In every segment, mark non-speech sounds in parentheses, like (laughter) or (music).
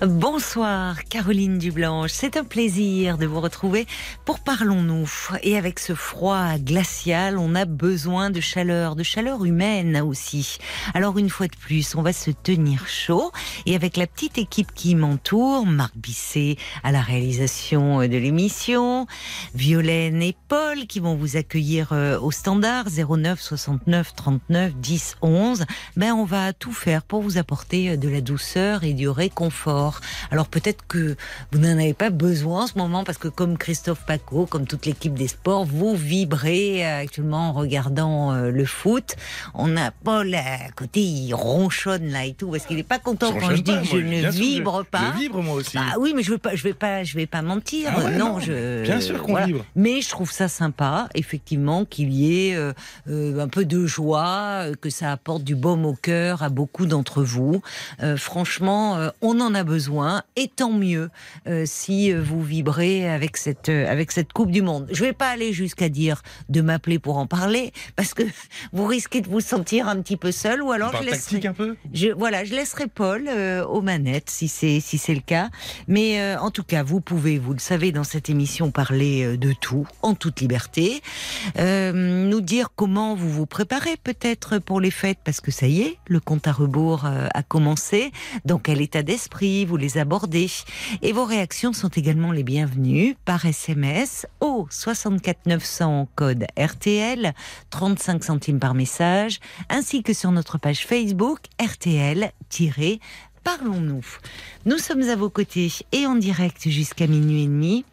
Bonsoir Caroline Dublanche, c'est un plaisir de vous retrouver pour Parlons-nous. Et avec ce froid glacial, on a besoin de chaleur, de chaleur humaine aussi. Alors une fois de plus, on va se tenir chaud et avec la petite équipe qui m'entoure, Marc Bisset à la réalisation de l'émission, Violaine et Paul qui vont vous accueillir euh, au standard 09 69 39 10 11, ben on va tout faire pour vous apporter de la douceur et du réconfort. Alors peut-être que vous n'en avez pas besoin en ce moment parce que comme Christophe Paco, comme toute l'équipe des sports, vous vibrez actuellement en regardant euh, le foot. On a Paul à côté, il ronchonne là et tout parce qu'il n'est pas content quand je dis pas, que je ne vibre je- pas. Je vibre moi aussi. Bah oui, mais je vais pas, je vais pas, je vais pas mentir. Ah ouais, non, non, je. bien sûr qu'on voilà. vibre. Mais je trouve ça sympa, effectivement, qu'il y ait euh, euh, un peu de joie, euh, que ça apporte du baume au cœur à beaucoup d'entre vous. Euh, franchement, euh, on en a besoin, et tant mieux euh, si euh, vous vibrez avec cette euh, avec cette Coupe du Monde. Je vais pas aller jusqu'à dire de m'appeler pour en parler, parce que (laughs) vous risquez de vous sentir un petit peu seul, ou alors Par je laisserai. un peu Je, voilà, je laisserai Paul euh, aux manettes si c'est si c'est le cas. Mais en tout cas, vous pouvez, vous le savez, dans cette émission parler de tout en toute liberté, nous dire comment vous vous préparez peut-être pour les fêtes parce que ça y est, le compte à rebours a commencé. Dans quel état d'esprit vous les abordez Et vos réactions sont également les bienvenues par SMS au 64 900 code RTL, 35 centimes par message, ainsi que sur notre page Facebook RTL Parlons-nous. Nous sommes à vos côtés et en direct jusqu'à minuit et demi.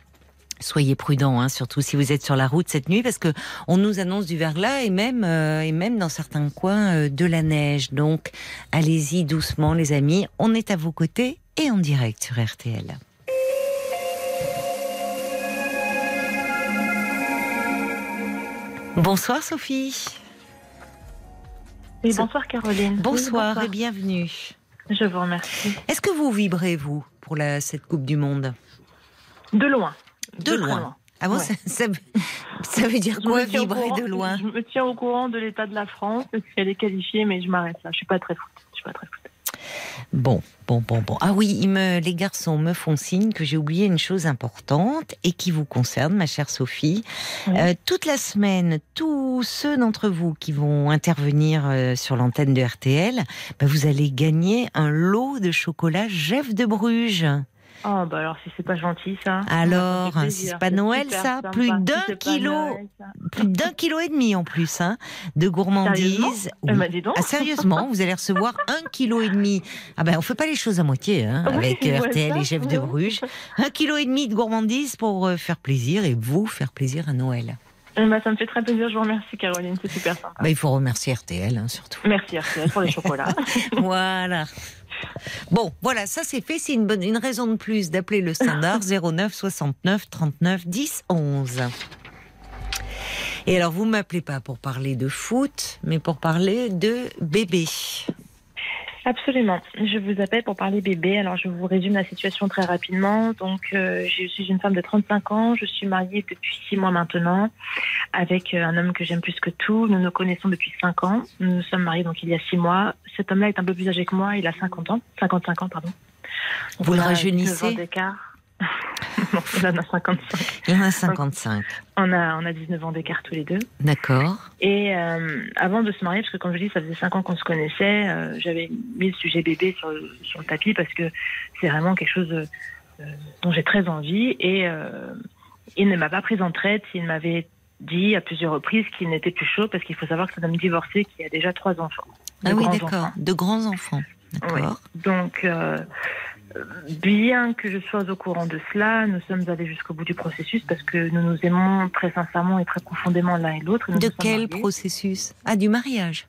Soyez prudents, hein, surtout si vous êtes sur la route cette nuit, parce que on nous annonce du verglas et même euh, et même dans certains coins euh, de la neige. Donc, allez-y doucement, les amis. On est à vos côtés et en direct sur RTL. Bonsoir Sophie. Oui, bonsoir Caroline. Bonsoir, Oui, et bienvenue. Je vous remercie. Est-ce que vous vibrez vous pour la, cette Coupe du Monde? De loin. De loin. Ah bon, Ouais. ça, ça veut- ça veut dire quoi vibrer courant- de loin? Je me tiens au courant de l'état de la France, parce qu'elle est qualifiée, mais je m'arrête là. Je suis pas très foot. Je suis pas très foot. Bon, bon, bon, bon. Ah oui, me, les garçons me font signe que j'ai oublié une chose importante et qui vous concerne, ma chère Sophie. Oui. Euh, toute la semaine, tous ceux d'entre vous qui vont intervenir euh, sur l'antenne de RTL, bah, vous allez gagner un lot de chocolat Jeff de Bruges. Oh, bah alors si c'est pas gentil ça. Alors, c'est pas Noël, ça, sympa. plus d'un kilo. Noël. Plus d'un kilo et demi en plus, hein, de gourmandise. Sérieusement Eh Oui. dis donc. Ah, sérieusement, vous allez recevoir un kilo et demi. Ah ben, on fait pas les choses à moitié, hein, Oui, avec ouais, RTL ça, et Jeff de. Bruges. Un kilo et demi de gourmandise pour euh, faire plaisir et vous faire plaisir à Noël. Eh ben, ça me fait très plaisir. Je vous remercie Caroline. C'est super sympa. Bah, il faut remercier RTL, hein, surtout. Merci RTL pour les chocolats. (laughs) voilà. Bon, voilà, ça c'est fait. C'est une bonne, une raison de plus d'appeler le standard 09 69 39 10 11. Et alors, vous m'appelez pas pour parler de foot, mais pour parler de bébé. Absolument. Je vous appelle pour parler bébé. Alors, je vous résume la situation très rapidement. Donc, euh, je suis une femme de 35 ans. Je suis mariée depuis 6 mois maintenant avec euh, un homme que j'aime plus que tout. Nous nous connaissons depuis 5 ans. Nous nous sommes mariés donc il y a 6 mois. Cet homme-là est un peu plus âgé que moi. Il a 50 ans. 55 ans, pardon. Donc, Vous on le a rajeunissez 19 ans d'écart. (laughs) non, il en a 55. Il en a 55. On a, on a 19 ans d'écart tous les deux. D'accord. Et euh, avant de se marier, parce que comme je dis, ça faisait cinq ans qu'on se connaissait, euh, j'avais mis le sujet bébé sur, le- sur le tapis parce que c'est vraiment quelque chose euh, dont j'ai très envie. Et il ne m'a pas prise en traite, il m'avait dit à plusieurs reprises qu'il n'était plus chaud parce qu'il faut savoir que c'est un homme divorcé qui a déjà trois enfants. De Ah oui, grands d'accord. enfants. De grands enfants. Oui. D'accord. Donc, euh, bien que je sois au courant de cela, nous sommes allés jusqu'au bout du processus parce que nous nous aimons très sincèrement et très profondément l'un et l'autre. De quel processus? Ah, du mariage.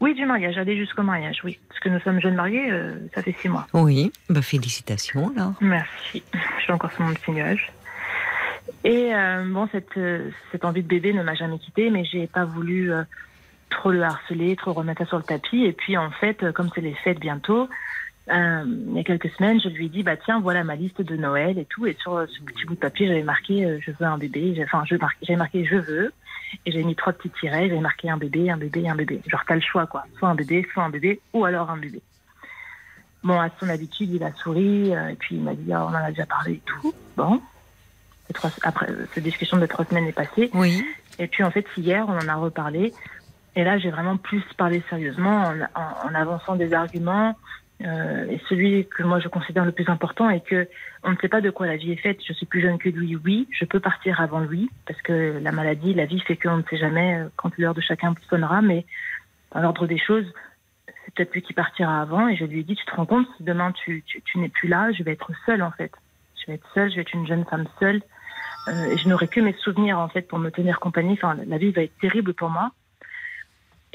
Oui, du mariage, aller jusqu'au mariage, oui. Parce que nous sommes jeunes mariés, euh, ça fait six mois. Oui. Bah, félicitations, alors. Merci. Je suis encore sur mon petit nuage. Et euh, bon, cette, cette envie de bébé ne m'a jamais quittée, mais j'ai pas voulu trop le harceler, trop remettre ça sur le tapis. Et puis en fait, euh, comme c'est les fêtes bientôt, euh, il y a quelques semaines, je lui ai dit bah tiens voilà ma liste de Noël et tout. Et sur ce petit bout de papier, j'avais marqué je veux un bébé. Enfin, j'avais marqué je veux. Et j'avais mis trois petits tirets. J'avais marqué un bébé, un bébé, un bébé. Genre t'as le choix quoi, soit un bébé, soit un bébé, ou alors un bébé. Bon, à son habitude, il a souri, et puis il m'a dit, oh, on en a déjà parlé et tout. Bon, après, cette discussion de trois semaines est passée. Oui. Et puis en fait, hier, on en a reparlé. Et là, j'ai vraiment plus parlé sérieusement en, avançant des arguments. Euh, et celui que moi je considère le plus important est que on ne sait pas de quoi la vie est faite. Je suis plus jeune que lui, oui. Je peux partir avant lui parce que la maladie, la vie fait qu'on ne sait jamais euh, quand l'heure de chacun sonnera. Mais dans l'ordre des choses, c'est peut-être lui qui partira avant. Et je lui ai dit, tu te rends compte, si demain tu, tu, tu n'es plus là, je vais être seule en fait. Je vais être seule, je vais être une jeune femme seule. Euh, et je n'aurai que mes souvenirs en fait pour me tenir compagnie. Enfin, la vie va être terrible pour moi.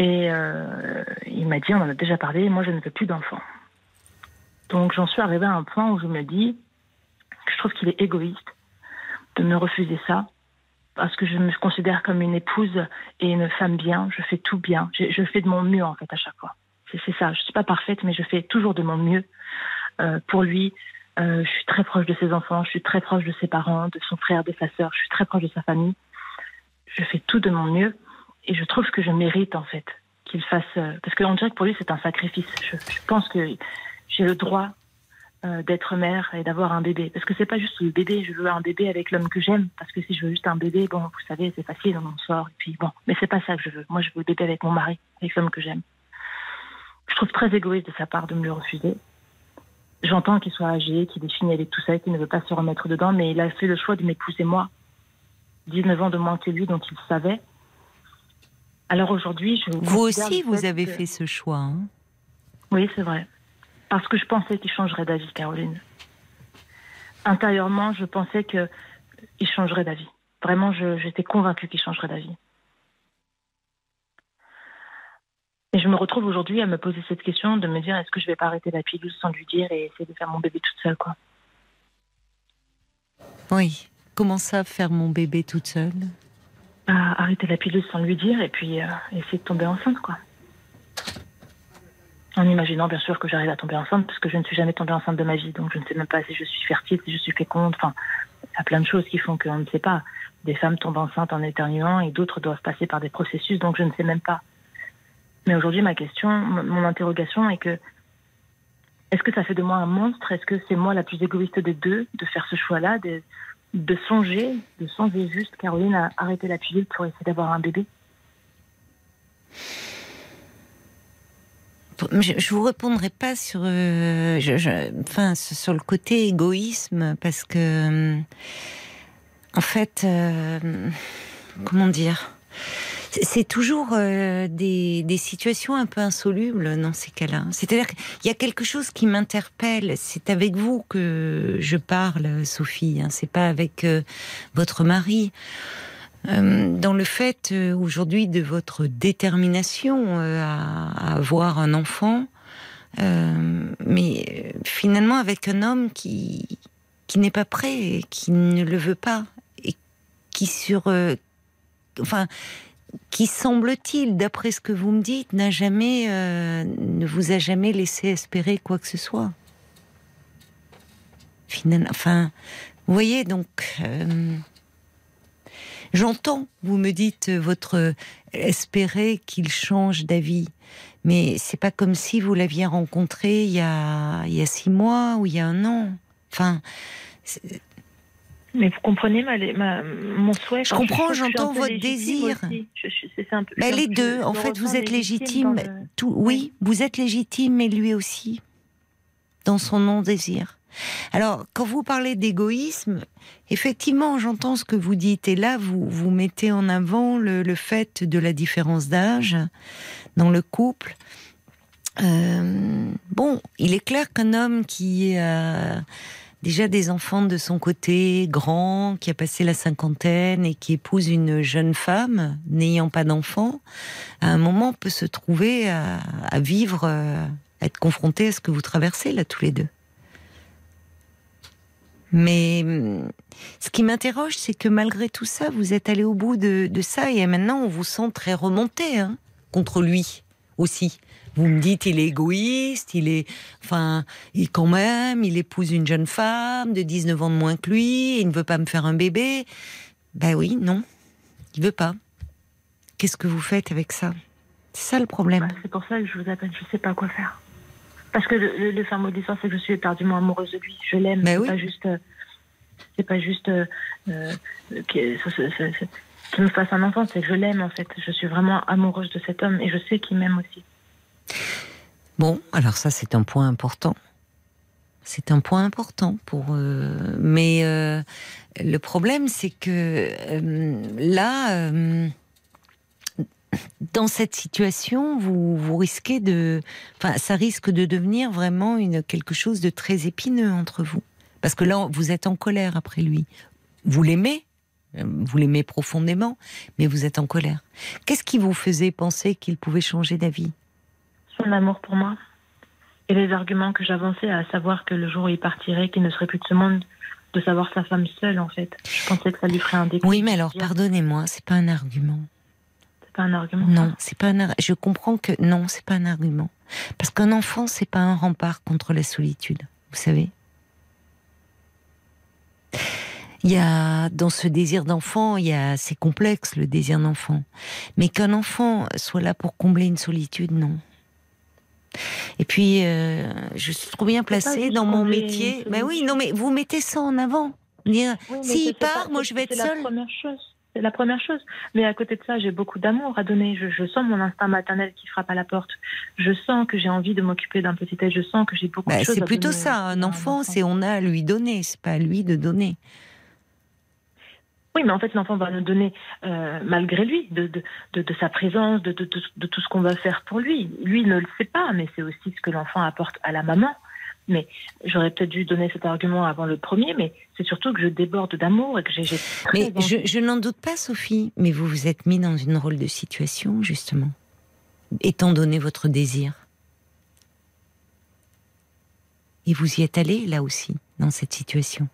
Et euh, il m'a dit, on en a déjà parlé, moi je ne veux plus d'enfants. Donc j'en suis arrivée à un point où je me dis je trouve qu'il est égoïste de me refuser ça, parce que je me considère comme une épouse et une femme bien, je fais tout bien, je, je fais de mon mieux en fait à chaque fois. C'est ça, je ne suis pas parfaite, mais je fais toujours de mon mieux euh, pour lui, euh, je suis très proche de ses enfants, je suis très proche de ses parents, de son frère, de sa sœur, je suis très proche de sa famille. Je fais tout de mon mieux et je trouve que je mérite en fait qu'il fasse. Euh, parce qu'on dirait que pour lui c'est un sacrifice. Je, pense que j'ai le droit euh, d'être mère et d'avoir un bébé. Parce que c'est pas juste le bébé, je veux un bébé avec l'homme que j'aime. Parce que si je veux juste un bébé, bon, vous savez, c'est facile, on sort. Et puis bon, mais c'est pas ça que je veux. Moi, je veux le bébé avec mon mari, avec l'homme que j'aime. Je trouve très égoïste de sa part de me le refuser. J'entends qu'il soit âgé, qu'il est fini avec tout ça, qu'il ne veut pas se remettre dedans, mais il a fait le choix de m'épouser moi. 19 ans de moins que lui, donc il savait. Alors aujourd'hui, je. Vous aussi, vous avez fait ce choix. Hein oui, c'est vrai. Parce que je pensais qu'il changerait d'avis, Caroline. Intérieurement, je pensais qu'il changerait d'avis. Vraiment, j'étais convaincue qu'il changerait d'avis. Et je me retrouve aujourd'hui à me poser cette question, de me dire est-ce que je vais pas arrêter la pilule sans lui dire et essayer de faire mon bébé toute seule, quoi? Oui. Comment ça, faire mon bébé toute seule? Bah, Arrêter la pilule sans lui dire et puis euh, essayer de tomber enceinte, quoi. En imaginant bien sûr que j'arrive à tomber enceinte, parce que je ne suis jamais tombée enceinte de ma vie, donc je ne sais même pas si je suis fertile, si je suis féconde. Enfin, il y a plein de choses qui font qu'on ne sait pas. Des femmes tombent enceintes en éternuant et d'autres doivent passer par des processus, donc je ne sais même pas. Mais aujourd'hui, ma question, mon interrogation est que est-ce que ça fait de moi un monstre? Est-ce que c'est moi la plus égoïste des deux de faire ce choix-là, de songer, de songer juste, Caroline, à arrêter la pilule pour essayer d'avoir un bébé. Je, ne vous répondrai pas sur, euh, sur le côté égoïsme parce que, en fait, euh, comment dire? C'est toujours euh, des, situations un peu insolubles dans ces cas-là. C'est-à-dire qu'il y a quelque chose qui m'interpelle. C'est avec vous que je parle, Sophie. Hein. c'est pas avec euh, votre mari. Euh, dans le fait aujourd'hui de votre détermination à, avoir un enfant, mais finalement avec un homme qui qui n'est pas prêt, qui ne le veut pas et qui sur enfin qui semble-t-il, d'après ce que vous me dites, n'a jamais, euh, ne vous a jamais laissé espérer quoi que ce soit. Finalement, enfin, vous voyez, donc, euh, j'entends, vous me dites votre espérer qu'il change d'avis, mais c'est pas comme si vous l'aviez rencontré il y a, il y a six mois ou il y a un an. Enfin, mais vous comprenez ma, mon souhait Je comprends, j'entends votre désir. mais les deux, en fait, vous êtes légitime. Tout, oui, vous êtes légitime, mais lui aussi, dans son non-désir. Alors, quand vous parlez d'égoïsme, effectivement, j'entends ce que vous dites. Et là, vous, vous mettez en avant le, le fait de la différence d'âge dans le couple. Euh, bon, il est clair qu'un homme qui... Euh, déjà des enfants de son côté, grand, qui a passé la cinquantaine et qui épouse une jeune femme n'ayant pas d'enfant, à un moment peut se trouver à, vivre, à être confronté à ce que vous traversez là tous les deux. Mais ce qui m'interroge, c'est que malgré tout ça, vous êtes allé au bout de, ça et maintenant on vous sent très remonté. Hein contre lui aussi. Vous me dites, il est égoïste, il est, enfin, il quand même, il épouse une jeune femme de 19 ans de moins que lui, il ne veut pas me faire un bébé. Ben oui, non, il veut pas. Qu'est-ce que vous faites avec ça? C'est ça le problème. Bah, c'est pour ça que je vous appelle. Je sais pas quoi faire. Parce que le, le, le fin mot de l'histoire, c'est que je suis éperdument amoureuse de lui. Je l'aime. Ben c'est oui. pas juste. euh, C'est pas juste euh, euh, qu'il qu'il me fasse un enfant, c'est que je l'aime en fait. Je suis vraiment amoureuse de cet homme et je sais qu'il m'aime aussi. Bon, alors ça c'est un point important. C'est un point important pour. euh, mais euh, le problème c'est que euh, là, euh, dans cette situation, vous vous risquez de. Enfin, ça risque de devenir vraiment une quelque chose de très épineux entre vous, parce que là vous êtes en colère après lui. Vous l'aimez, vous l'aimez profondément, mais vous êtes en colère. Qu'est-ce qui vous faisait penser qu'il pouvait changer d'avis? Son amour pour moi et les arguments que j'avançais, à savoir que le jour où il partirait, qu'il ne serait plus de ce monde, de savoir sa femme seule en fait. Je pensais que ça lui ferait un déclic. Oui, mais alors, pardonnez-moi, c'est pas un argument. C'est pas un argument. Non, c'est pas un. ar- Je comprends que non, c'est pas un argument. Parce qu'un enfant, c'est pas un rempart contre la solitude. Vous savez. Il y a dans ce désir d'enfant, il y a c'est complexe le désir d'enfant, mais qu'un enfant soit là pour combler une solitude, non. Et puis, euh, je suis trop bien placée dans mon métier. Mais oui, non, mais vous mettez ça en avant. Dire, Oui, s'il part, moi je vais être C'est la seule. première chose. C'est la première chose. Mais à côté de ça, j'ai beaucoup d'amour à donner. Je, je sens mon instinct maternel qui frappe à la porte. Je sens que j'ai envie de m'occuper d'un petit être. Je sens que j'ai beaucoup Bah, de choses c'est à plutôt donner ça. Un enfant, c'est on a à lui donner, c'est pas à lui de donner. Oui, mais en fait, l'enfant va nous donner, euh, malgré lui, de, de, de, de sa présence, de, tout ce qu'on va faire pour lui. Lui ne le sait pas, mais c'est aussi ce que l'enfant apporte à la maman. Mais j'aurais peut-être dû donner cet argument avant le premier, mais c'est surtout que je déborde d'amour et que j'ai. Mais je, je n'en doute pas, Sophie, mais vous vous êtes mis dans une rôle de situation, justement, étant donné votre désir. Et vous y êtes allé, là aussi, dans cette situation.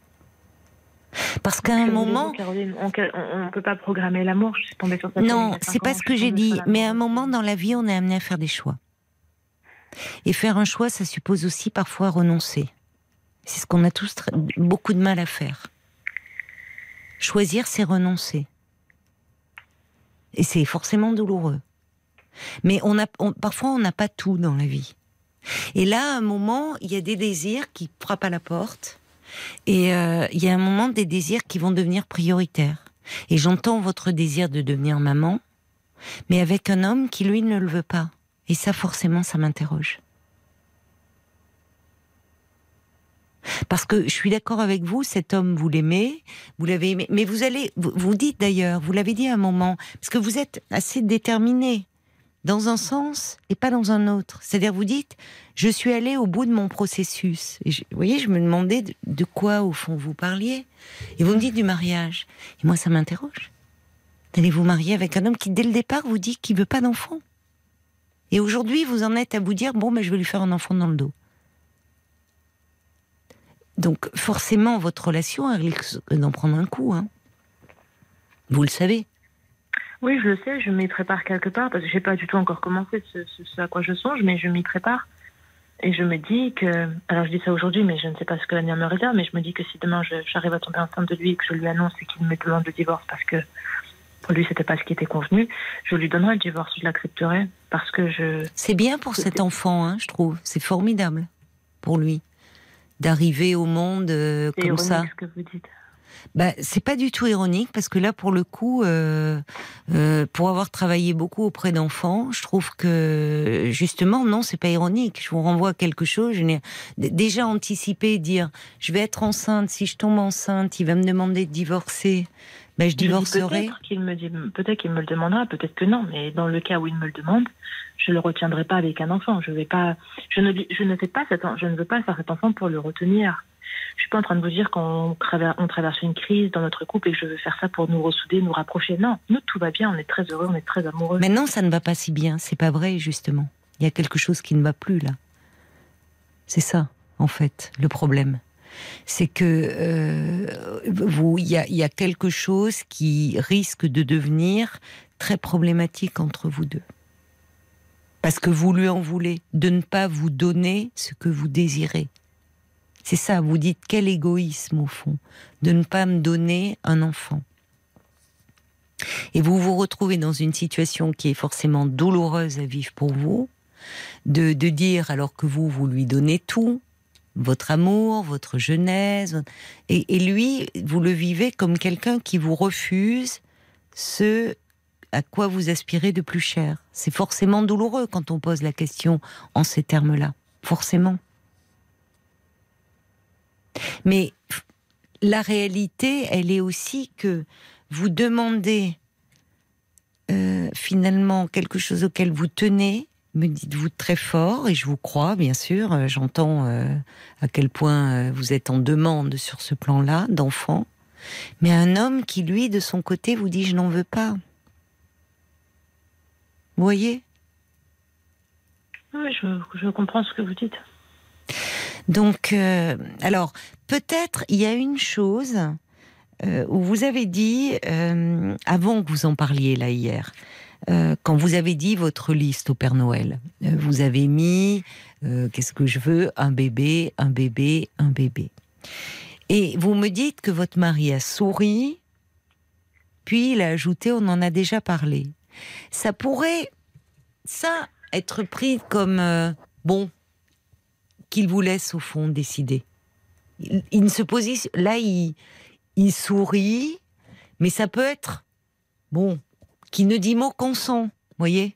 Parce qu'à un moment, Caroline, on ne peut pas programmer l'amour. Je suis tombée sur cette Non, c'est pas ce que j'ai dit. Mais à un moment dans la vie, on est amené à faire des choix. Et faire un choix, ça suppose aussi parfois renoncer. C'est ce qu'on a tous beaucoup de mal à faire. Choisir, c'est renoncer. Et c'est forcément douloureux. Mais on a, on- parfois, on n'a pas tout dans la vie. Et là, à un moment, il y a des désirs qui frappent à la porte. Et euh, il y a un moment des désirs qui vont devenir prioritaires. Et j'entends votre désir de devenir maman, mais avec un homme qui, lui, ne le veut pas. Et ça, forcément, ça m'interroge. Parce que je suis d'accord avec vous, cet homme, vous l'aimez, vous l'avez aimé, mais vous allez, vous, vous dites d'ailleurs, vous l'avez dit à un moment, parce que vous êtes assez déterminé dans un sens et pas dans un autre. C'est-à-dire, vous dites, je suis allé au bout de mon processus. Vous voyez, je me demandais de, quoi, au fond, vous parliez. Et vous me dites du mariage. Et moi, ça m'interroge. Allez vous marier avec un homme qui, dès le départ, vous dit qu'il veut pas d'enfant? Et aujourd'hui, vous en êtes à vous dire, bon, ben, je vais lui faire un enfant dans le dos. Donc, forcément, votre relation, elle risque d'en prendre un coup. Hein. Vous le savez. Oui, je le sais, je m'y prépare quelque part parce que j'ai pas du tout encore commencé ce, ce- ce à quoi je songe, mais je m'y prépare. Et je me dis que, alors je dis ça aujourd'hui, mais je ne sais pas ce que l'avenir me réserve, mais je me dis que si demain j'arrive à tomber enceinte de lui et que je lui annonce et qu'il me demande le divorce parce que pour lui c'était pas ce qui était convenu, je lui donnerai le divorce, je l'accepterai parce que je. C'est bien pour cet enfant, hein, je trouve. C'est formidable pour lui d'arriver au monde euh, comme ça. ce que vous dites. Bah, c'est pas du tout ironique parce que là, pour le coup, euh, euh, pour avoir travaillé beaucoup auprès d'enfants, je trouve que justement, non, c'est pas ironique. Je vous renvoie à quelque chose. Je n'ai d- déjà anticipé dire, je vais être enceinte. Si je tombe enceinte, il va me demander de divorcer. Ben, je divorcerai. Peut-être qu'il me dit, peut-être qu'il me le demandera, peut-être que non, mais dans le cas où il me le demande, je le retiendrai pas avec un enfant. Je vais pas, je ne, je ne fais pas cet, je ne veux pas faire cet enfant pour le retenir. Je suis pas en train de vous dire qu'on traverse, une crise dans notre couple et que je veux faire ça pour nous ressouder, nous rapprocher. Non, nous tout va bien, on est très heureux, on est très amoureux. Maintenant, ça ne va pas si bien. C'est pas vrai, justement. Il y a quelque chose qui ne va plus là. C'est ça, en fait, le problème. C'est que euh, vous, il y a quelque chose qui risque de devenir très problématique entre vous deux. parce que vous lui en voulez, de ne pas vous donner ce que vous désirez. C'est ça, vous dites quel égoïsme au fond, de ne pas me donner un enfant. Et vous vous retrouvez dans une situation qui est forcément douloureuse à vivre pour vous, de, de dire alors que vous, vous lui donnez tout, votre amour, votre jeunesse, et, et lui, vous le vivez comme quelqu'un qui vous refuse ce à quoi vous aspirez de plus cher. C'est forcément douloureux quand on pose la question en ces termes-là, forcément. Mais la réalité, elle est aussi que vous demandez euh, finalement quelque chose auquel vous tenez, me dites-vous très fort, et je vous crois, bien sûr, euh, j'entends euh, à quel point vous êtes en demande sur ce plan-là, d'enfant, mais un homme qui, lui, de son côté, vous dit je n'en veux pas. Vous voyez? Oui, je, je, comprends ce que vous dites. Donc, euh, alors, peut-être il y a une chose euh, où vous avez dit, euh, avant que vous en parliez là hier, euh, quand vous avez dit votre liste au Père Noël, euh, vous avez mis, euh, qu'est-ce que je veux, un bébé, un bébé, un bébé. Et vous me dites que votre mari a souri, puis il a ajouté, on en a déjà parlé. Ça pourrait, ça, être pris comme, bon, qu'il vous laisse au fond décider. Il, il ne se positionne, là, il, il sourit, mais ça peut être, bon, qui ne dit mot consent, voyez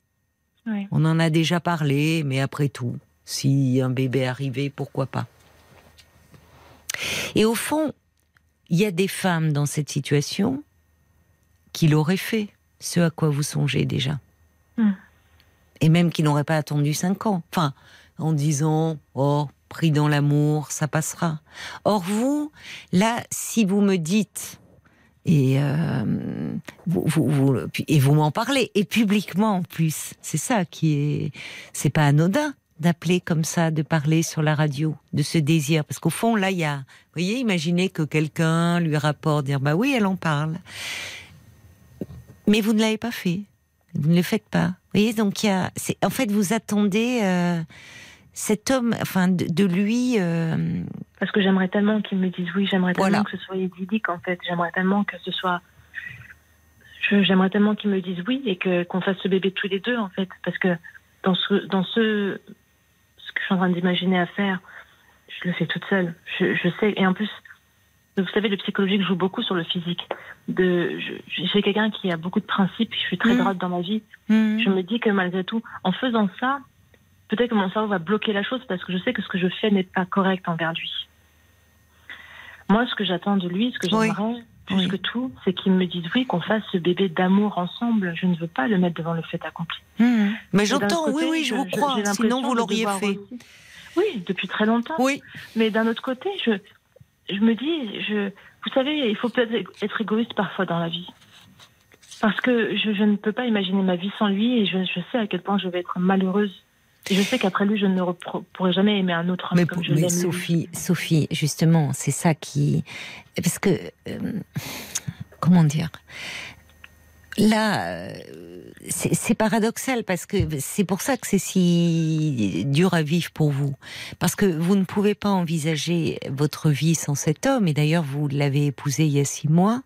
Oui. On en a déjà parlé, mais après tout, si un bébé arrivait, pourquoi pas Et au fond, il y a des femmes dans cette situation qui l'auraient fait, ce à quoi vous songez déjà. Hmm. Et même qui n'auraient pas attendu cinq ans. Enfin, en disant, oh, pris dans l'amour, ça passera. Or, vous, là, si vous me dites, et euh, vous, et vous m'en parlez et publiquement en plus c'est ça qui est c'est pas anodin d'appeler comme ça de parler sur la radio de ce désir parce qu'au fond là il y a vous voyez imaginez que quelqu'un lui rapporte dire bah oui elle en parle. Mais vous ne l'avez pas fait. Vous ne le faites pas. Vous voyez donc il y a en fait vous attendez euh, cet homme enfin de, de lui euh, Parce que j'aimerais tellement qu'ils me disent oui, j'aimerais tellement Voilà. que ce soit idyllique en fait. J'aimerais tellement que ce soit. J'aimerais tellement qu'ils me disent oui et que qu'on fasse ce bébé tous les deux en fait. Parce que dans ce, dans ce, ce que je suis en train d'imaginer à faire, je le fais toute seule. Je, je sais. Et en plus, vous savez, le psychologique joue beaucoup sur le physique. De, je, suis quelqu'un qui a beaucoup de principes. Je suis très Mhm. droite dans ma vie. hmm, Je me dis que malgré tout, en faisant ça, peut-être que mon cerveau va bloquer la chose parce que je sais que ce que je fais n'est pas correct envers lui. Moi, ce que j'attends de lui, ce que Oui. j'aimerais, plus Oui. que tout, c'est qu'il me dise oui, qu'on fasse ce bébé d'amour ensemble. Je ne veux pas le mettre devant le fait accompli. hmm. mais j'entends oui oui je vous crois sinon vous l'auriez fait aussi- Oui, depuis très longtemps. oui Mais d'un autre côté, je, je me dis, je, vous savez, il faut peut-être être égoïste parfois dans la vie. Parce que je, je ne peux pas imaginer ma vie sans lui et je, je sais à quel point je vais être malheureuse. Et je sais qu'après lui, je ne pourrai jamais aimer un autre homme Mais, comme pour- je mais lui. Sophie, Sophie, justement, c'est ça qui, parce que euh, comment dire, là, euh, c'est paradoxal parce que c'est pour ça que c'est si dur à vivre pour vous, parce que vous ne pouvez pas envisager votre vie sans cet homme. Et d'ailleurs, vous l'avez épousé il y a six mois.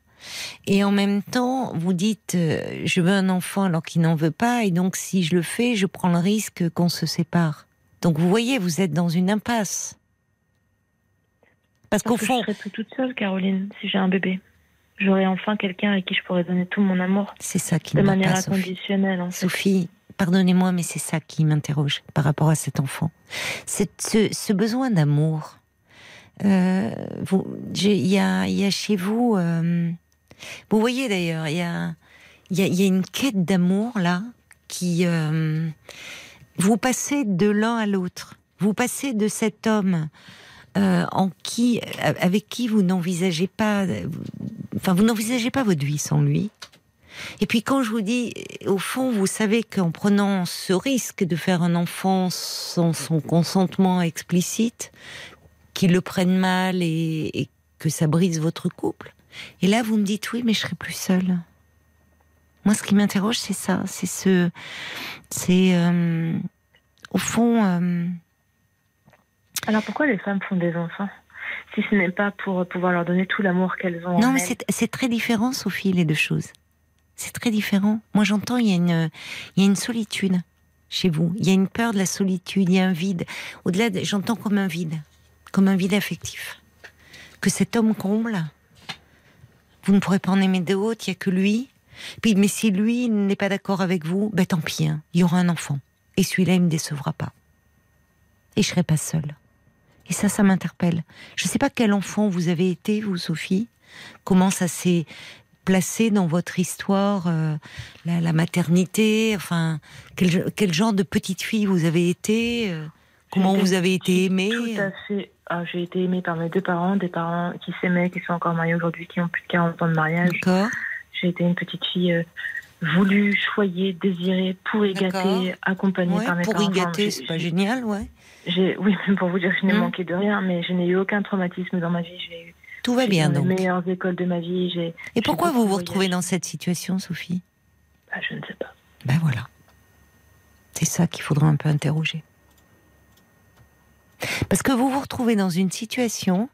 Et en même temps, vous dites, euh, je veux un enfant alors qu'il n'en veut pas, et donc si je le fais, je prends le risque qu'on se sépare. Donc vous voyez, vous êtes dans une impasse. Parce qu'au Parce fond, je serai plus toute seule, Caroline, si j'ai un bébé. J'aurai enfin quelqu'un à qui je pourrai donner tout mon amour c'est ça qui de ne va manière pas, inconditionnelle. En fait. Sophie, pardonnez-moi, mais c'est ça qui m'interroge par rapport à cet enfant. C'est ce, ce besoin d'amour. Euh, Il y, a, y a chez vous, euh, vous voyez d'ailleurs, il y a, une quête d'amour là qui, euh, vous passez de l'un à l'autre. Vous passez de cet homme euh, en qui, avec qui vous n'envisagez pas, enfin vous n'envisagez pas votre vie sans lui. Et puis quand je vous dis, au fond, vous savez qu'en prenant ce risque de faire un enfant sans son consentement explicite, qu'il le prenne mal et que ça brise votre couple. Et là, vous me dites oui, mais je serai plus seule. Moi, ce qui m'interroge, c'est ça, c'est ce, c'est, euh, au fond. euh, Alors pourquoi les femmes font des enfants Si ce n'est pas pour pouvoir leur donner tout l'amour qu'elles ont. en Non, mais c'est c'est très différent, Sophie, les deux choses. C'est très différent. Moi, j'entends, il y, a une, il y a une solitude chez vous. Il y a une peur de la solitude, il y a un vide. Au-delà, de- j'entends comme un vide, comme un vide affectif. Que cet homme comble, vous ne pourrez pas en aimer d'autres, il n'y a que lui. Puis, mais si lui n'est pas d'accord avec vous, ben tant pis, hein, il y aura un enfant. Et celui-là, il ne me décevra pas. Et je serai pas seule. Et ça, ça m'interpelle. Je ne sais pas quel enfant vous avez été, vous, Sophie. Comment ça s'est placé dans votre histoire, euh, la, la maternité. Enfin, quel, quel genre de petite fille vous avez été euh, Comment vous avez été aimée Tout à fait. Ah, j'ai été aimée par mes deux parents, des parents qui s'aimaient, qui sont encore mariés aujourd'hui, qui ont plus de 40 ans de mariage. D'accord. J'ai été une petite fille euh, voulue, choyée, désirée, pour y D'accord. gâter, accompagnée Ouais, par mes parents. j'ai- c'est pas génial, ouais. Oui, (laughs) pour vous dire que je n'ai Hmm. manqué de rien, mais je n'ai eu aucun traumatisme dans ma vie. J'ai Tout va j'ai bien donc. les meilleures écoles de ma vie. J'ai, Et pourquoi vous vous retrouvez dans cette situation, Sophie? Bah, je ne sais pas. Ben voilà. C'est ça qu'il faudra un peu interroger. Parce que vous vous retrouvez dans une situation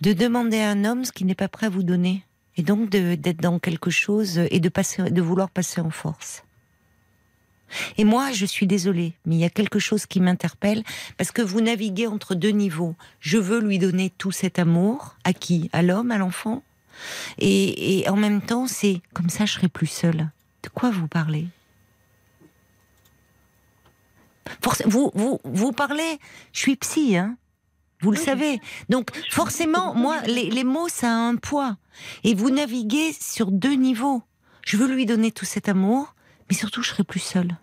de demander à un homme ce qu'il n'est pas prêt à vous donner. Et donc d'être dans quelque chose et de, vouloir passer en force. Et moi, je suis désolée, mais il y a quelque chose qui m'interpelle parce que vous naviguez entre deux niveaux. Je veux lui donner tout cet amour. À qui À l'homme, à l'enfant et, et en même temps, c'est comme ça, je serai plus seule. De quoi vous parlez? Vous, vous, vous parlez, je suis psy, hein vous le Oui, savez. Donc, forcément, moi, les, les mots, ça a un poids. Et vous naviguez sur deux niveaux. Je veux lui donner tout cet amour, mais surtout, je serai plus seule.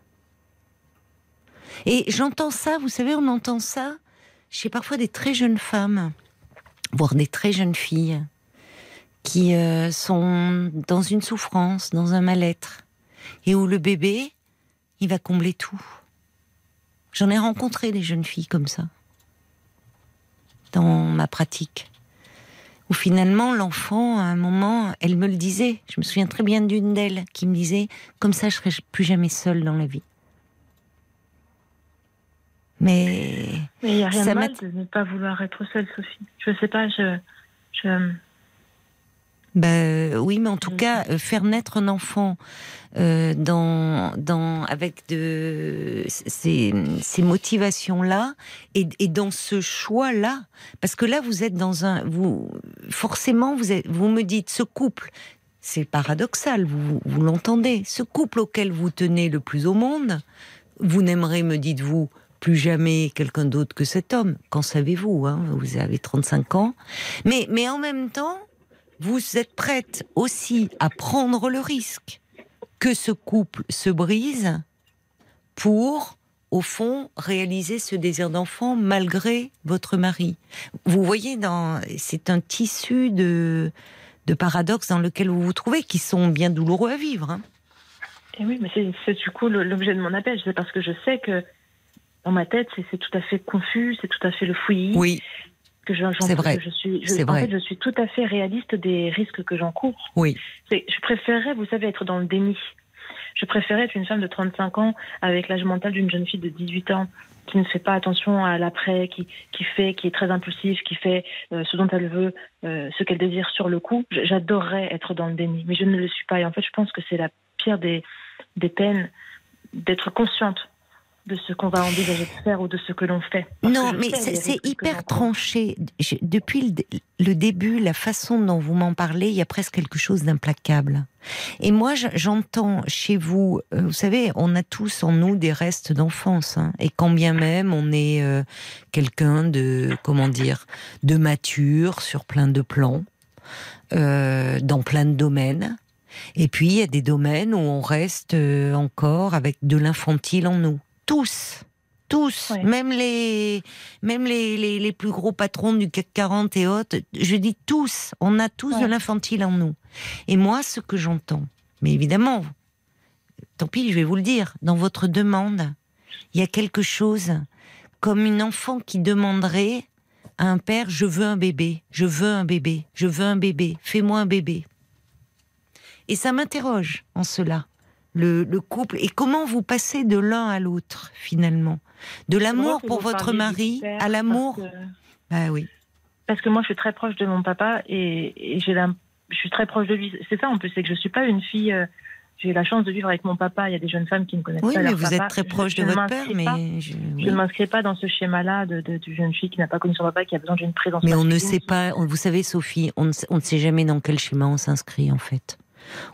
Et j'entends ça, vous savez, on entend ça chez parfois des très jeunes femmes, voire des très jeunes filles, qui euh, sont dans une souffrance, dans un mal-être, et où le bébé, il va combler tout. J'en ai rencontré des jeunes filles comme ça, dans ma pratique. Où finalement, l'enfant, à un moment, elle me le disait. Je me souviens très bien d'une d'elles qui me disait Comme ça, je serai plus jamais seule dans la vie. Mais. Mais il n'y a rien Ça de mal de ne pas vouloir être seule, Sophie. Je sais pas, je. je... Ben, oui, mais en tout Mm. cas, euh, faire naître un enfant euh, dans, dans, avec de, ces, ces motivations-là et, et dans ce choix-là, parce que là, vous êtes dans un, vous, forcément, vous, êtes, vous me dites, ce couple, c'est paradoxal, vous, vous l'entendez, ce couple auquel vous tenez le plus au monde, vous n'aimerez, me dites-vous, plus jamais quelqu'un d'autre que cet homme. Qu'en savez-vous hein? Vous avez 35 ans. Mais, mais en même temps, vous êtes prête aussi à prendre le risque que ce couple se brise pour, au fond, réaliser ce désir d'enfant malgré votre mari. Vous voyez, dans, c'est un tissu de, de paradoxes dans lequel vous vous trouvez qui sont bien douloureux à vivre. hein. Et oui, mais c'est c'est du coup l'objet de mon appel. C'est parce que je sais que dans ma tête, c'est c'est tout à fait confus, c'est tout à fait le fouillis. Oui, que j'en- vrai. que je suis. je- C'est en vrai. fait, je suis tout à fait réaliste des risques que j'encours. oui. Je préférerais, vous savez, être dans le déni. Je préférerais être une femme de 35 ans avec l'âge mental d'une jeune fille de 18 ans qui ne fait pas attention à l'après, qui, qui fait, qui est très impulsive, qui fait euh, ce dont elle veut, euh, ce qu'elle désire sur le coup. J'adorerais être dans le déni, mais je ne le suis pas. Et en fait, je pense que c'est la pire des, des peines d'être consciente de ce qu'on va envisager de faire ou de ce que l'on fait. Parce Non, mais c'est hyper tranché. Je- depuis le, dé- le début, la façon dont vous m'en parlez, il y a presque quelque chose d'implacable. Et moi, je- j'entends chez vous, euh, vous savez, on a tous en nous des restes d'enfance. hein. et quand bien même on est euh, quelqu'un de, comment dire, de mature sur plein de plans, euh, dans plein de domaines. Et puis, il y a des domaines où on reste encore avec de l'infantile en nous. Tous. Tous. Ouais. Même, les, même les, les, les plus gros patrons du CAC 40 et autres. Je dis tous. On a tous de l'infantile en nous. Et moi, ce que j'entends, mais évidemment, tant pis, je vais vous le dire, dans votre demande, il y a quelque chose comme une enfant qui demanderait à un père, je veux un bébé, je veux un bébé, je veux un bébé, fais-moi un bébé. Et ça m'interroge en cela. Le, le couple et comment vous passez de l'un à l'autre finalement? De l'amour pour votre mari à l'amour? que- Bah oui. Parce que moi, je suis très proche de mon papa et, et j'ai la- je suis très proche de lui. C'est ça en plus, c'est que je suis pas une fille. euh, j'ai la chance de vivre avec mon papa. Il y a des jeunes femmes qui ne connaissent Oui, pas mais leur vous êtes très proche je de votre père, pas- mais je, Je oui. ne m'inscris pas dans ce schéma-là de, jeune fille qui n'a pas connu son papa, qui a besoin d'une présence. Mais on ne sait pas, on- vous savez Sophie, on ne, sait- on ne sait jamais dans quel schéma on s'inscrit en fait.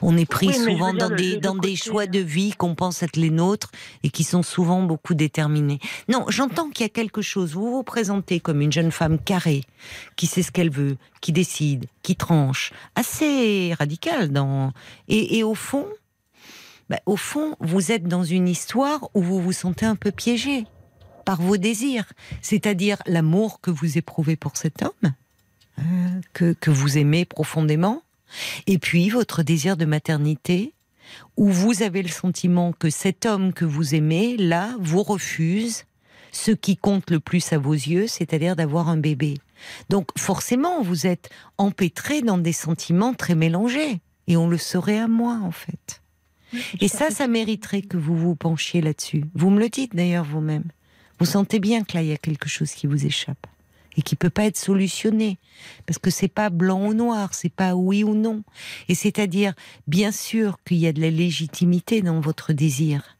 On est pris Oui, souvent dans des, dans des choix euh, de vie qu'on pense être les nôtres et qui sont souvent beaucoup déterminés. Non, j'entends qu'il y a quelque chose. Vous vous présentez comme une jeune femme carrée, qui sait ce qu'elle veut, qui décide, qui tranche, assez radicale dans. Et, et au fond, bah, au fond, vous êtes dans une histoire où vous vous sentez un peu piégé par vos désirs, c'est-à-dire l'amour que vous éprouvez pour cet homme, euh, que, que vous aimez profondément, et puis votre désir de maternité, où vous avez le sentiment que cet homme que vous aimez, là, vous refuse ce qui compte le plus à vos yeux, c'est-à-dire d'avoir un bébé. Donc forcément, vous êtes empêtré dans des sentiments très mélangés, et on le saurait à moi, en fait. Et ça, ça mériterait que vous vous penchiez là-dessus. Vous me le dites d'ailleurs vous-même. Vous sentez bien que là, il y a quelque chose qui vous échappe et qui peut pas être solutionné parce que c'est pas blanc ou noir, c'est pas oui ou non. Et c'est-à-dire, bien sûr qu'il y a de la légitimité dans votre désir,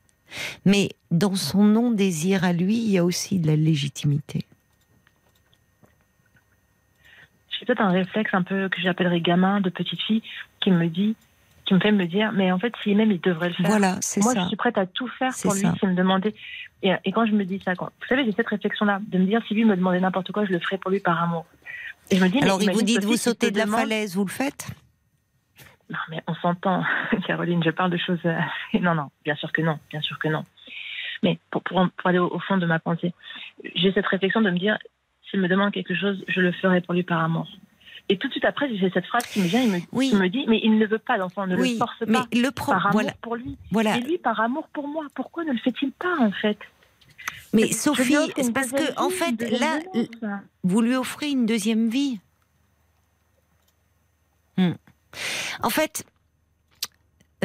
mais dans son non-désir à lui, il y a aussi de la légitimité. J'ai peut-être un réflexe un peu que j'appellerais gamin de petite fille qui me dit, qui me fait me dire, mais en fait, s'il m'aime, il devrait le faire. Voilà, c'est Moi, ça. je suis prête à tout faire pour lui s'il me demandait. Et, et quand je me dis ça, quand, vous savez, j'ai cette réflexion-là, de me dire, si lui me demandait n'importe quoi, je le ferais pour lui par amour. Et je me dis, mais Alors, il vous dit de vous sauter te de la demande- falaise, vous le faites? Non, mais on s'entend, (laughs) Caroline, je parle de choses. euh, (laughs) Non, non, bien sûr que non, bien sûr que non. Mais pour, pour, pour aller au, au fond de ma pensée, j'ai cette réflexion de me dire, s'il me demande quelque chose, je le ferai pour lui par amour. Et tout de suite après, j'ai cette phrase qui me vient, il me, Oui. qui me dit, mais il ne veut pas, l'enfant, ne Oui, le force mais pas. le pro- Par amour voilà, pour lui. voilà. Et lui, par amour pour moi. Pourquoi ne le fait-il pas, en fait? Mais Sophie, c'est parce que en fait, là, vous lui offrez une deuxième vie. Hmm. En fait,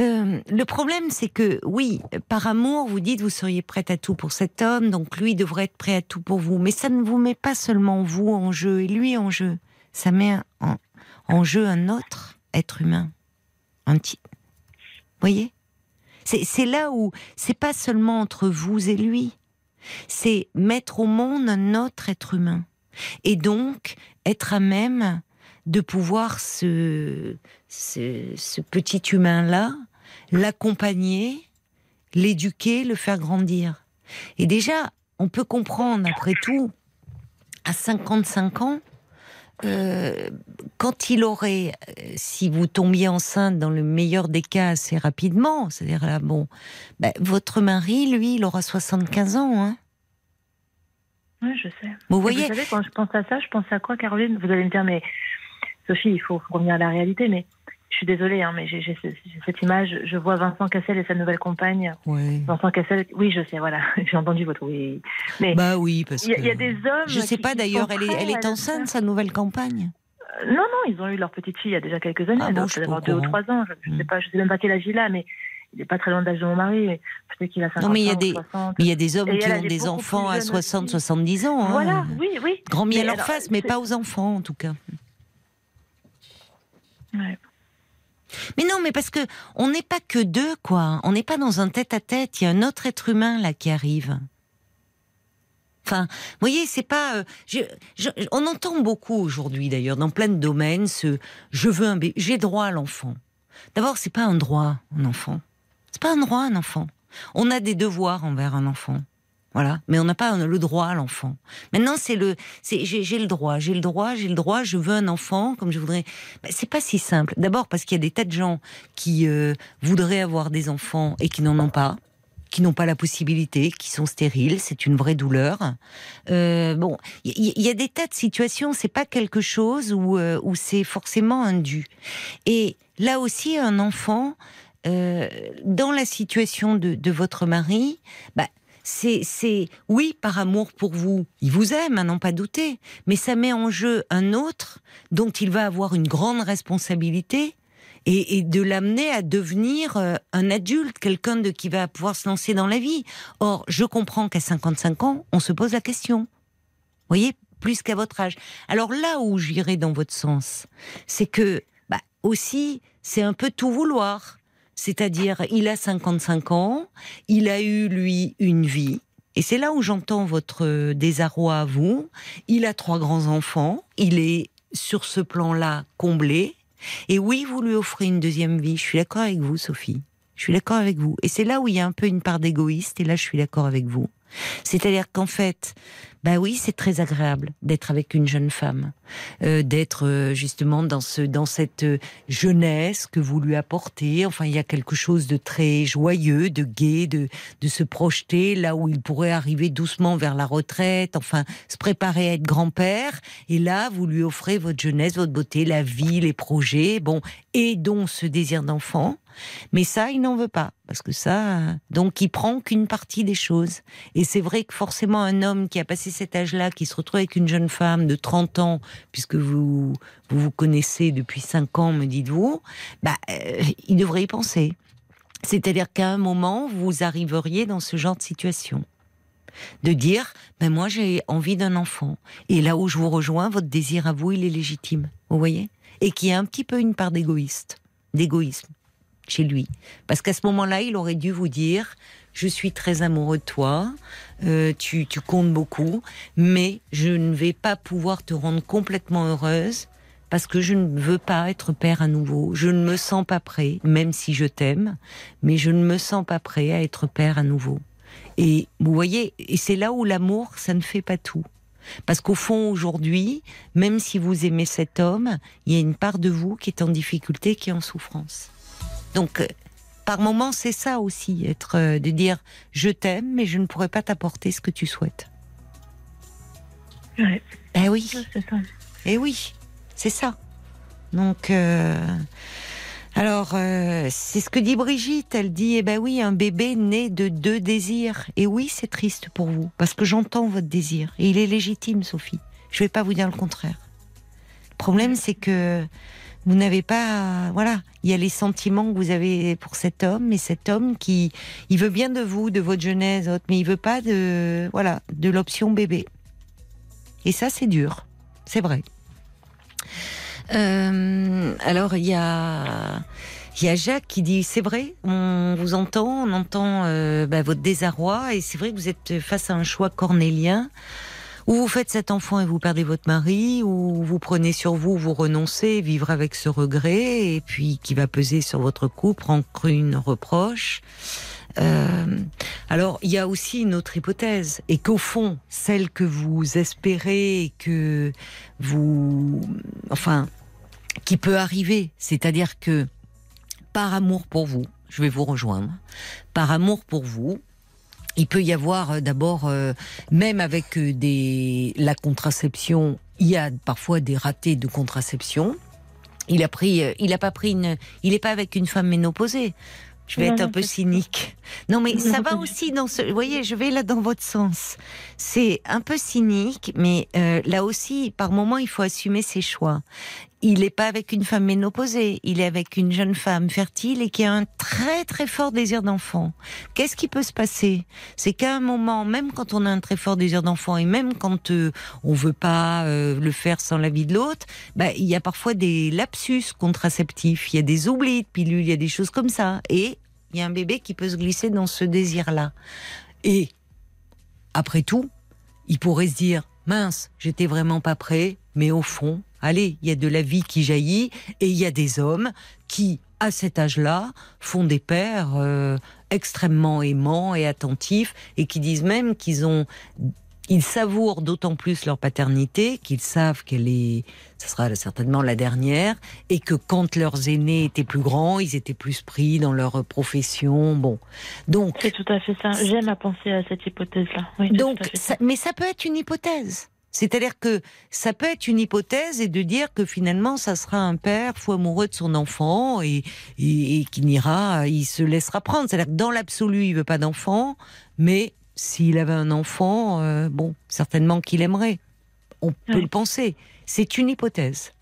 euh, le problème, c'est que oui, par amour, vous dites vous seriez prête à tout pour cet homme, donc lui devrait être prêt à tout pour vous. Mais ça ne vous met pas seulement vous en jeu et lui en jeu. Ça met en, en jeu un autre être humain. Petit. Voyez? C'est là où c'est pas seulement entre vous et lui. C'est mettre au monde un autre être humain. Et donc, être à même de pouvoir ce petit humain-là, l'accompagner, l'éduquer, le faire grandir. Et déjà, on peut comprendre, après tout, à 55 ans, euh, quand il aurait, euh, si vous tombiez enceinte dans le meilleur des cas assez rapidement, c'est-à-dire là, bon, ben, votre mari, lui, il aura 75 ans, hein. Oui, je sais. Vous voyez Vous savez, quand je pense à ça, je pense à quoi, Caroline? Vous allez me dire, mais Sophie, il faut revenir à la réalité, mais je suis désolée, hein, mais j'ai j'ai ce- j'ai cette image, je vois Vincent Cassel et sa nouvelle compagne. Oui. Vincent Cassel, oui, je sais, voilà, (laughs) j'ai entendu votre oui. Mais Bah oui, parce il y, a- que. il y a des hommes. Je sais qui- pas d'ailleurs, elle est, elle est enceinte, sa nouvelle campagne? Euh, Non, non, ils ont eu leur petite fille il y a déjà quelques années. Ah elle bon, suis avoir deux ou trois ans. Je, je Hmm. sais pas, je sais même pas quel âge il a, mais il n'est pas très loin de l'âge de mon mari. Peut-être qu'il a 50 Non, mais il y a des- 60. Mais il y a des hommes Et qui elle, ont elle des enfants à jeune 60, aussi. 70 ans. hein. Voilà, oui, oui. Grand bien leur face, mais pas aux enfants en tout cas. Ouais. Mais non, mais parce que on n'est pas que deux, quoi. On n'est pas dans un tête-à-tête. Il y a un autre être humain là qui arrive. Enfin, vous voyez, c'est pas. euh, je- on entend beaucoup aujourd'hui, d'ailleurs, dans plein de domaines, ce je veux un bébé, j'ai droit à l'enfant. D'abord, c'est pas un droit, un enfant. C'est pas un droit, un enfant. On a des devoirs envers un enfant. Voilà, mais on n'a pas le droit à l'enfant. Maintenant, c'est le, j'ai le droit, j'ai le droit, j'ai le droit, je veux un enfant comme je voudrais. Ben, c'est pas si simple. D'abord parce qu'il y a des tas de gens qui euh, voudraient avoir des enfants et qui n'en ont pas, qui n'ont pas la possibilité, qui sont stériles. C'est une vraie douleur. Euh, bon, il y, a des tas de situations. C'est pas quelque chose où euh, c'est forcément un dû. Et là aussi, un enfant dans la situation de, de votre mari, bah, c'est, c'est oui par amour pour vous, il vous aime, à n'en pas douter, mais ça met en jeu un autre dont il va avoir une grande responsabilité et, et de l'amener à devenir euh, un adulte, quelqu'un de qui va pouvoir se lancer dans la vie. Or, je comprends qu'à 55 ans, on se pose la question. Vous voyez, plus qu'à votre âge. Alors là où j'irai dans votre sens, c'est que bah, aussi, c'est un peu tout vouloir. C'est-à-dire, il a 55 ans, il a eu, lui, une vie. Et c'est là où j'entends votre désarroi à vous. Il a trois grands-enfants, il est sur ce plan-là comblé. Et oui, vous lui offrez une deuxième vie. Je suis d'accord avec vous, Sophie. Je suis d'accord avec vous. Et c'est là où il y a un peu une part d'égoïste, et là je suis d'accord avec vous. C'est-à-dire qu'en fait, bah oui, c'est très agréable d'être avec une jeune femme, euh, d'être euh, justement dans ce dans cette euh, jeunesse que vous lui apportez. Enfin, il y a quelque chose de très joyeux, de gai, de de se projeter là où il pourrait arriver doucement vers la retraite. Enfin, se préparer à être grand-père. Et là, vous lui offrez votre jeunesse, votre beauté, la vie, les projets. Bon, et donc ce désir d'enfant. Mais ça, il n'en veut pas, parce que ça, donc il prend qu'une partie des choses. Et c'est vrai que forcément, un homme qui a passé cet âge-là, qui se retrouve avec une jeune femme de 30 ans, puisque vous vous, connaissez depuis 5 ans, me dites-vous, bah, euh, il devrait y penser. C'est-à-dire qu'à un moment, vous arriveriez dans ce genre de situation. De dire, ben moi j'ai envie d'un enfant. Et là où je vous rejoins, votre désir à vous, il est légitime. Vous voyez? Et qu'il y a un petit peu une part d'égoïste, d'égoïsme chez lui. Parce qu'à ce moment-là, il aurait dû vous dire, je suis très amoureux de toi, euh, tu, tu comptes beaucoup, mais je ne vais pas pouvoir te rendre complètement heureuse parce que je ne veux pas être père à nouveau. Je ne me sens pas prêt, même si je t'aime, mais je ne me sens pas prêt à être père à nouveau. Et vous voyez, et c'est là où l'amour, ça ne fait pas tout. Parce qu'au fond, aujourd'hui, même si vous aimez cet homme, il y a une part de vous qui est en difficulté, qui est en souffrance. Donc, euh, par moments, c'est ça aussi, être euh, de dire je t'aime, mais je ne pourrais pas t'apporter ce que tu souhaites. Ouais, Eh oui, c'est ça. eh oui, c'est ça. Donc, euh, alors, euh, c'est ce que dit Brigitte. Elle dit, eh ben oui, un bébé né de deux désirs. Et oui, c'est triste pour vous, parce que j'entends votre désir. Et il est légitime, Sophie. Je vais pas vous dire le contraire. Le problème, c'est que vous n'avez pas, voilà, il y a les sentiments que vous avez pour cet homme, et cet homme qui, il veut bien de vous, de votre jeunesse, mais il veut pas de, voilà, de l'option bébé. Et ça, c'est dur, c'est vrai. Euh, alors, il y a, il y a Jacques qui dit, c'est vrai, on vous entend, on entend euh, bah, votre désarroi, et c'est vrai que vous êtes face à un choix cornélien. Ou vous faites cet enfant et vous perdez votre mari, ou vous prenez sur vous, vous renoncez, vivre avec ce regret, et puis qui va peser sur votre couple, une reproche. Euh, alors, il y a aussi une autre hypothèse, et qu'au fond, celle que vous espérez, que vous, enfin, qui peut arriver, c'est-à-dire que par amour pour vous, je vais vous rejoindre, par amour pour vous, il peut y avoir euh, d'abord, euh, même avec euh, des, la contraception, il y a parfois des ratés de contraception. Il a pris, il a pas pris une, il est pas avec une femme ménopausée. Je vais Non, être un peu cynique. Non, mais ça va (laughs) aussi dans ce. Vous voyez, je vais là dans votre sens. C'est un peu cynique, mais euh, là aussi, par moment, il faut assumer ses choix. Il n'est pas avec une femme ménopausée, il est avec une jeune femme fertile et qui a un très très fort désir d'enfant. Qu'est-ce qui peut se passer? C'est qu'à un moment, même quand on a un très fort désir d'enfant et même quand euh, on veut pas euh, le faire sans l'avis de l'autre, bah, il y a parfois des lapsus contraceptifs, il y a des oublis de pilules, il y a des choses comme ça. Et il y a un bébé qui peut se glisser dans ce désir-là. Et après tout, il pourrait se dire mince, j'étais vraiment pas prêt, mais au fond, allez, il y a de la vie qui jaillit et il y a des hommes qui, à cet âge-là, font des pères euh, extrêmement aimants et attentifs et qui disent même qu'ils ont ils savourent d'autant plus leur paternité qu'ils savent qu'elle est, ça sera certainement la dernière, et que quand leurs aînés étaient plus grands, ils étaient plus pris dans leur profession. Bon, donc C'est tout à fait ça. J'aime à penser à cette hypothèse-là. Oui, donc, ça- mais ça peut être une hypothèse. C'est-à-dire que ça peut être une hypothèse et de dire que finalement ça sera un père fou amoureux de son enfant et, et, et qui n'ira, il se laissera prendre. C'est-à-dire que dans l'absolu il veut pas d'enfant, mais s'il avait un enfant, euh, bon, certainement qu'il aimerait. On peut le penser. C'est une hypothèse.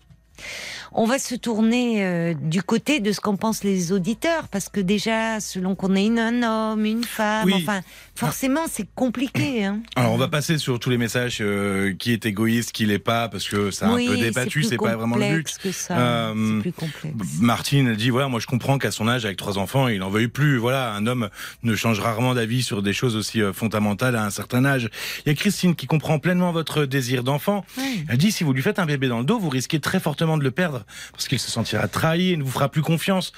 On va se tourner euh, du côté de ce qu'en pensent les auditeurs, parce que déjà, selon qu'on est une- un homme, une femme, Oui. enfin, forcément, c'est compliqué. Hein. Alors on va passer sur tous les messages euh, qui est égoïste, qui l'est pas, parce que c'est un Oui, peu débattu, c'est pas vraiment le but. Que ça. Euh, plus complexe. Martine elle dit voilà moi je comprends qu'à son âge avec trois enfants il en veuille plus voilà un homme ne change rarement d'avis sur des choses aussi fondamentales à un certain âge il y a Christine qui comprend pleinement votre désir d'enfant elle dit si vous lui faites un bébé dans le dos vous risquez très fortement de le perdre parce qu'il se sentira trahi et ne vous fera plus confiance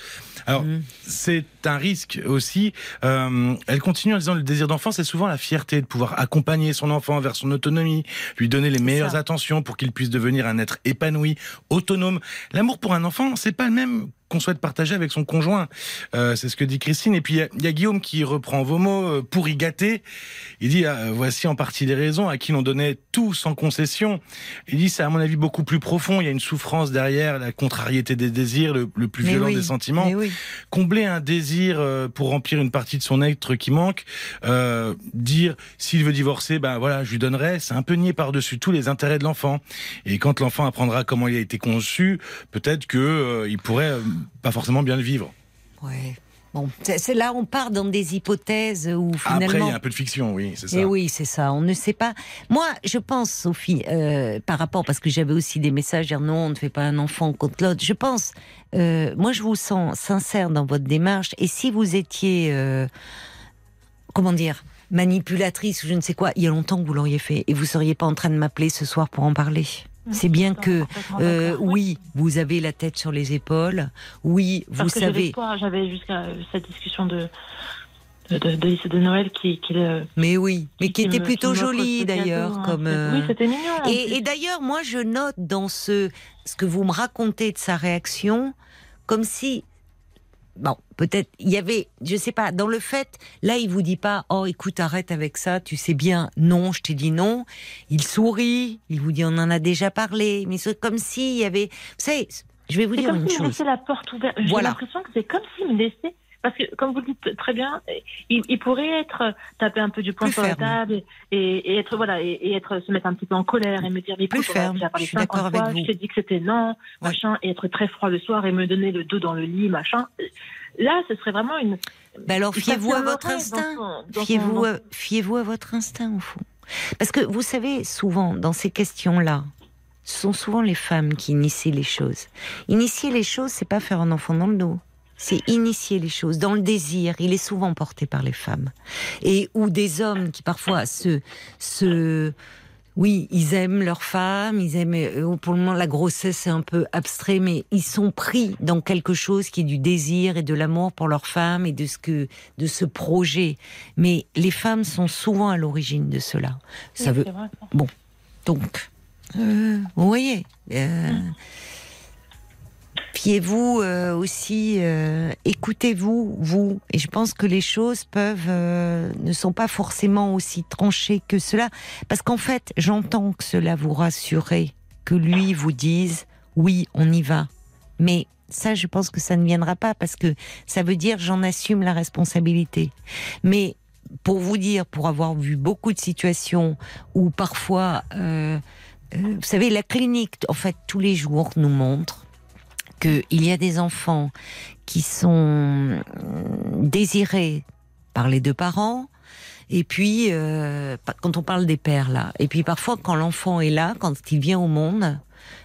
alors Mm. c'est un risque aussi Euh, elle continue en disant le désir d'enfant c'est souvent la fierté de pouvoir accompagner son enfant vers son autonomie lui donner les meilleures ça. attentions pour qu'il puisse devenir un être épanoui autonome l'amour pour un enfant c'est pas le même qu'on souhaite partager avec son conjoint. Euh, c'est ce que dit Christine. Et puis il y a- il y, a Guillaume qui reprend vos mots euh, pour y gâter. Il dit ah, voici en partie les raisons à qui l'on donnait tout sans concession. Il dit c'est à mon avis beaucoup plus profond. Il y a une souffrance derrière, la contrariété des désirs, le, le plus Mais violent oui, des sentiments. oui. Combler un désir euh, pour remplir une partie de son être qui manque, euh, dire s'il veut divorcer, ben voilà, je lui donnerai. C'est un peu nier par-dessus tout les intérêts de l'enfant. Et quand l'enfant apprendra comment il a été conçu, peut-être que euh, il pourrait pas forcément bien le vivre. Ouais. Bon, c'est là on part dans des hypothèses où finalement. Après, il y a un peu de fiction, oui, c'est ça. Et oui, c'est ça. On ne sait pas. Moi, je pense, Sophie, euh, par rapport, parce que j'avais aussi des messages dire non, on ne fait pas un enfant contre l'autre. Je pense, euh, moi, je vous sens sincère dans votre démarche. Et si vous étiez, euh, comment dire, manipulatrice ou je ne sais quoi, il y a longtemps que vous l'auriez fait, et vous seriez pas en train de m'appeler ce soir pour en parler. C'est bien que, euh, oui, vous avez la tête sur les épaules. Oui, vous Parce savez. j'avais jusqu'à cette discussion de de, de, de lycée de Noël qui, qui, euh, Mais oui, mais qui, était me- plutôt jolie d'ailleurs, hein. comme. Euh, Oui, c'était mignon. Et, et d'ailleurs, moi, je note dans ce, ce que vous me racontez de sa réaction, comme si, bon, peut-être, il y avait, je sais pas, dans le fait, là, il vous dit pas, oh, écoute, arrête avec ça, tu sais bien, non, je t'ai dit non. Il sourit, il vous dit, on en a déjà parlé, mais c'est comme s'il y avait, vous savez, je vais vous dire comme une me chose. la porte ouverte. J'ai Voilà. l'impression que c'est comme s'il me laissait. Parce que, comme vous le dites très bien, il, il pourrait être taper un peu du poing sur la ferme. table et, être voilà et, et être se mettre un petit peu en colère et me dire mais Plus ferme, parlé je suis 50 d'accord avec fois, vous. Je t'ai dit que c'était non, Ouais. machin, et être très froid le soir et me donner le dos dans le lit, machin. Là, ce serait vraiment une. Ben alors, fiez-vous à votre instinct. Fiez-vous à, fiez-vous à votre instinct, au fond. Parce que vous savez, souvent, dans ces questions-là, ce sont souvent les femmes qui initient les choses. Initier les choses, c'est pas faire un enfant dans le dos. C'est initier les choses. Dans le désir, il est souvent porté par les femmes. Et ou des hommes qui parfois se, se, oui, ils aiment leur femme, ils aiment, euh, pour le moment, la grossesse c'est un peu abstrait, mais ils sont pris dans quelque chose qui est du désir et de l'amour pour leur femme et de ce que, de ce projet. Mais les femmes sont souvent à l'origine de cela. Ça Oui, veut, ça. donc, euh, vous voyez, euh, fiez-vous euh, aussi, euh, écoutez-vous, vous. Et je pense que les choses peuvent, euh, ne sont pas forcément aussi tranchées que cela. Parce qu'en fait, j'entends que cela vous rassurer, que lui vous dise, oui, on y va. Mais ça, je pense que ça ne viendra pas parce que ça veut dire j'en assume la responsabilité. Mais pour vous dire, pour avoir vu beaucoup de situations où parfois, euh, euh, vous savez, la clinique, en fait, tous les jours nous montre qu'il y a des enfants qui sont euh, désirés par les deux parents. Et puis, euh, quand on parle des pères là, et puis parfois quand l'enfant est là, quand il vient au monde,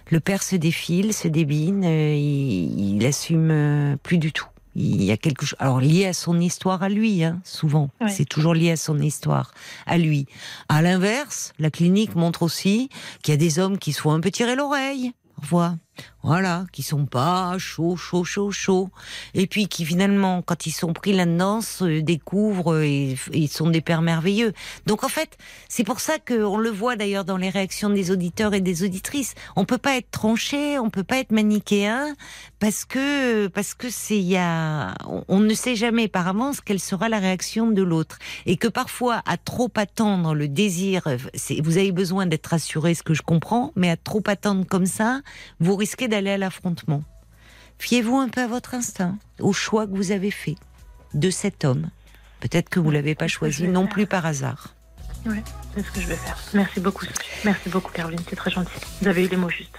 le père se défile, se débine, euh, il, il assume euh, plus du tout. Il y a quelque chose, alors lié à son histoire à lui, hein, souvent. Ouais. C'est toujours lié à son histoire à lui. À l'inverse, la clinique montre aussi qu'il y a des hommes qui se font un peu tirer l'oreille. Voilà. Voilà, qui sont pas chauds, chauds, chauds, chauds. Et puis qui finalement, quand ils sont pris là-dedans, se découvrent et, et sont des pères merveilleux. Donc en fait, c'est pour ça qu'on le voit d'ailleurs dans les réactions des auditeurs et des auditrices. On peut pas être tranché, on peut pas être manichéen, parce que parce que c'est y a, on, ne sait jamais par avance quelle sera la réaction de l'autre, et que parfois à trop attendre le désir, vous avez besoin d'être rassuré, ce que je comprends, mais à trop attendre comme ça, vous risquez d'aller à l'affrontement. Fiez-vous un peu à votre instinct, au choix que vous avez fait de cet homme. Peut-être que vous l'avez pas choisi non plus par hasard. C'est ce que je vais faire. Merci beaucoup. Sophie. Merci beaucoup, Caroline. C'est très gentil. Vous avez eu les mots justes.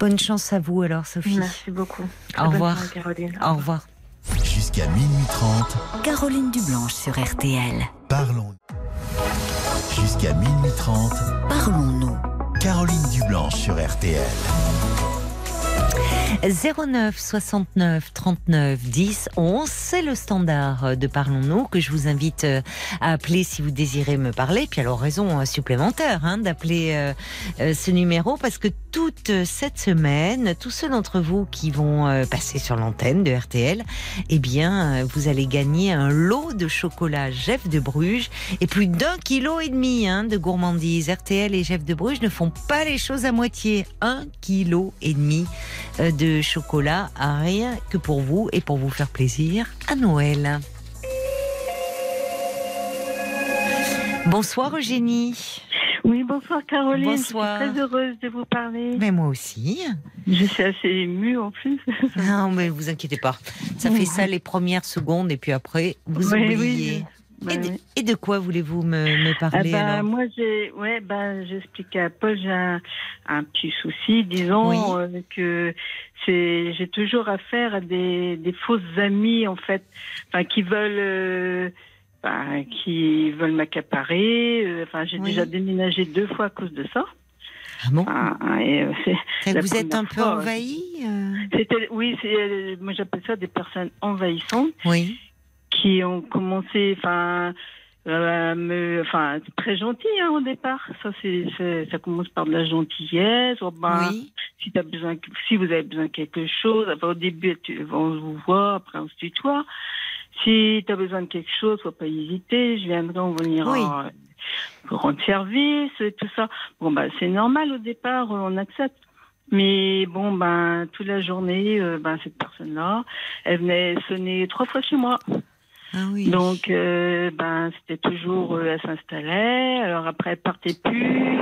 Bonne chance à vous alors, Sophie. Merci beaucoup. Au revoir. soirée, Caroline. Au revoir. Jusqu'à minuit 30, Caroline Dublanche sur RTL. parlons. Jusqu'à minuit 30, Parlons-nous. Caroline Dublanche sur RTL. 09 69 39 10 11, c'est le standard de Parlons-nous que je vous invite euh, à appeler si vous désirez me parler. Puis alors raison euh, supplémentaire hein, d'appeler euh, ce numéro parce que toute cette semaine, tous ceux d'entre vous qui vont passer sur l'antenne de RTL, eh bien vous allez gagner un lot de chocolat Jeff de Bruges et plus d'un kilo et demi hein, de gourmandise. RTL et Jeff de Bruges ne font pas les choses à moitié. Un kilo et demi de chocolat, à rien que pour vous et pour vous faire plaisir à Noël. Bonsoir Eugénie. Oui, bonsoir Caroline. Bonsoir. Je suis très heureuse de vous parler. Mais moi aussi. Je suis assez émue en plus. Non, mais vous inquiétez pas. Ça fait ça les premières secondes et puis après, vous Oui, oubliez. oui. Bah et, de, oui. et de quoi voulez-vous me, me Ah parler bah, alors? moi j'ai ouais bah j'expliquais à Paul j'ai un, un petit souci disons Oui. euh, que c'est j'ai toujours affaire à des, des fausses amies en fait enfin qui veulent euh, bah, qui veulent m'accaparer euh, enfin j'ai Oui. déjà déménagé deux fois à cause de ça Ah bon? Ah, et, euh, Vous êtes un peu fois, envahi euh? C'était oui c'est moi j'appelle ça des personnes envahissantes Oui. Qui ont commencé, enfin, euh, me, enfin, très gentil hein, au départ. Ça, c'est, ça commence par de la gentillesse. Oh, ben, Oui. Si t'as besoin, si vous avez besoin de quelque chose, enfin, au début, tu, on vous voit, après on se tutoie. Si tu as besoin de quelque chose, faut pas hésiter. Je viendrai, on va venir Oui. en, pour rendre service, tout ça. Bon, bah, c'est normal au départ, on accepte. Mais bon, ben, toute la journée, euh, ben, cette personne-là, elle venait sonner trois fois chez moi. Ah oui. Donc, euh, ben, c'était toujours, euh, elle s'installait. Alors après, elle partait plus.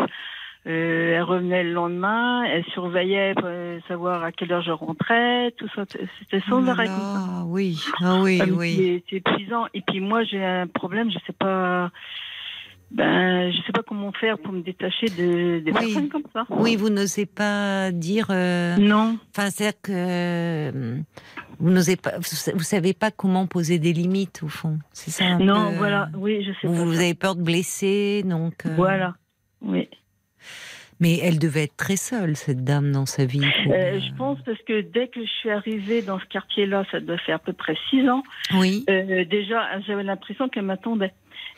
Euh, elle revenait le lendemain. Elle surveillait pour savoir à quelle heure je rentrais. Tout ça, c'était sans Oh arrêt. oui. Ah oui, Ah, mais oui. c'est- C'est épuisant. Et puis moi, j'ai un problème. Je sais pas. Ben, je sais pas comment faire pour me détacher de des Oui. personnes comme ça. Oui, vous n'osez pas dire. euh, Non. Enfin, c'est-à-dire que euh, vous n'osez pas, vous sa- vous savez pas comment poser des limites au fond. C'est ça. un Non, peu, voilà. Oui, je sais Vous, pas. vous avez peur de blesser, donc. euh, Voilà. Oui. Mais elle devait être très seule, cette dame, dans sa vie. pour, Euh, euh, je pense parce que dès que je suis arrivée dans ce quartier-là, ça doit faire à peu près six ans. Oui. Euh, déjà, j'avais l'impression qu'elle m'attendait.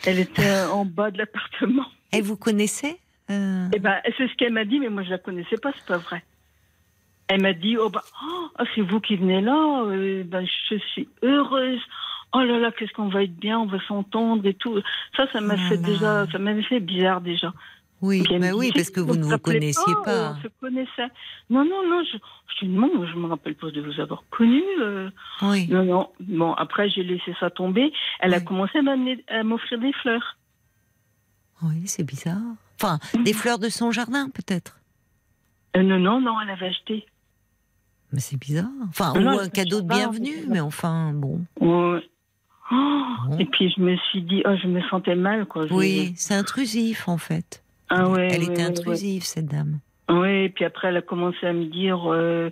Elle était (laughs) en bas de l'appartement. Et vous connaissez euh, Et ben, c'est ce qu'elle m'a dit, mais moi je la connaissais pas, c'est pas vrai. Elle m'a dit, oh ben, oh, c'est vous qui venez là, euh, ben, je suis heureuse. Oh là là, qu'est-ce qu'on va être bien, on va s'entendre et tout. Ça, ça m'a Oh fait déjà, ça m'avait fait bizarre déjà. Oui, bah me oui, dit, parce que vous ne vous connaissiez pas. On se connaissait. Non, non, non, je, je dis non, je me rappelle pas de vous avoir connu. euh. Oui. Non, non. Bon, après, j'ai laissé ça tomber. Elle a commencé à m'amener- à m'offrir des fleurs. Oui, c'est bizarre. Enfin, des fleurs de son jardin, peut-être. Euh, non, non, non, elle avait acheté. Mais c'est bizarre. Enfin, Non, ou un cadeau de bienvenue, mais- enfin, bon. Ouais. Oh, Bon. Et puis, je me suis dit, oh, je me sentais mal, quoi. Je- Oui, c'est intrusif, en fait. Ah ouais, Elle ouais, était intrusive, cette dame. Ouais, et puis après, elle a commencé à me dire, euh,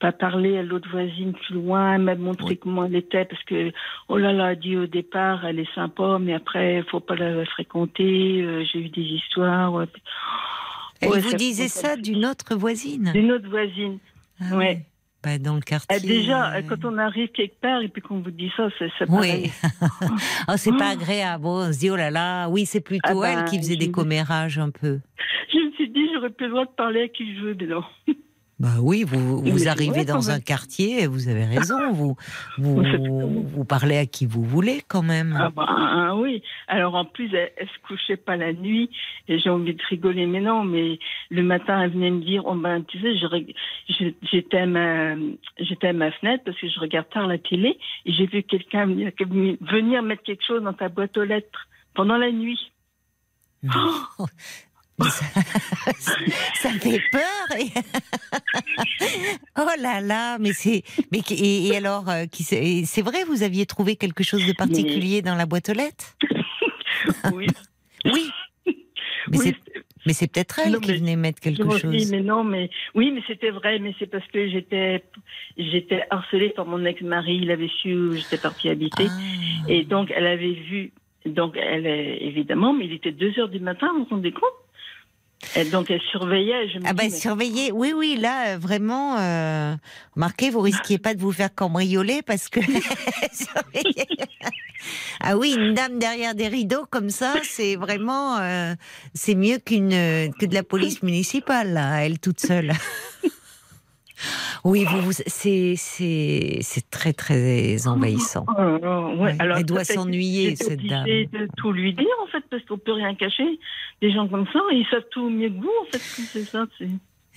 pas parler à l'autre voisine plus loin. Elle m'a montré Oui. comment elle était, parce que, oh là là, elle a dit au départ, elle est sympa, mais après, faut pas la fréquenter. Euh, J'ai eu des histoires. ouais. Elle Ouais, vous disait ça d'une autre voisine D'une autre voisine. Ah ouais. Bah, dans le quartier. Euh, déjà, euh, quand on arrive quelque part et puis qu'on vous dit ça, c'est c'est Oui. (laughs) oh, c'est pas Oh. agréable. On se dit, oh là là, oui, c'est plutôt Ah elle bah, qui faisait des commérages un peu. Je me suis dit, j'aurais plus le droit de parler à qui je veux, mais non. (laughs) Bah oui, vous, vous arrivez dans un quartier, vous avez raison, (laughs) vous, vous, vous parlez à qui vous voulez quand même. Ah bah ah oui. Alors en plus, elle, elle se couchait pas la nuit et j'ai envie de rigoler, mais non. Mais le matin, elle venait me dire, oh ben tu sais, j'étais à ma j'étais à ma fenêtre parce que je regarde tard la télé et j'ai vu quelqu'un venir, venir mettre quelque chose dans ta boîte aux lettres pendant la nuit. Non. (laughs) Ça, (laughs) ça fait peur. et- (laughs) oh là là, mais c'est, mais et, et alors, euh, qui c'est et c'est vrai, vous aviez trouvé quelque chose de particulier dans la boîte aux lettres? (laughs) Oui. Oui. Mais oui. c'est, Mais c'est peut-être elle Non, qui venait mettre quelque chose. mais non, mais oui, mais c'était vrai, mais c'est parce que j'étais, j'étais harcelée par mon ex-mari. Il avait su où j'étais partie habiter, Ah. et donc elle avait vu. Donc elle, est- évidemment, mais il était 2 heures du matin, vous vous rendez compte? Donc elle surveillait. Je me Ah dis, bah mais- oui oui là euh, vraiment, euh, remarquez vous risquiez pas de vous faire cambrioler parce que (laughs) ah oui une dame derrière des rideaux comme ça c'est vraiment euh, c'est mieux qu'une euh, que de la police municipale là elle toute seule. Oui vous, vous c'est c'est c'est très très envahissant. Oh là là, ouais. Alors, elle doit s'ennuyer, cette dame. de tout lui dire en fait parce qu'on peut rien cacher. Des gens comme ça, ils savent tout mieux que vous en fait. C'est ça. c'est-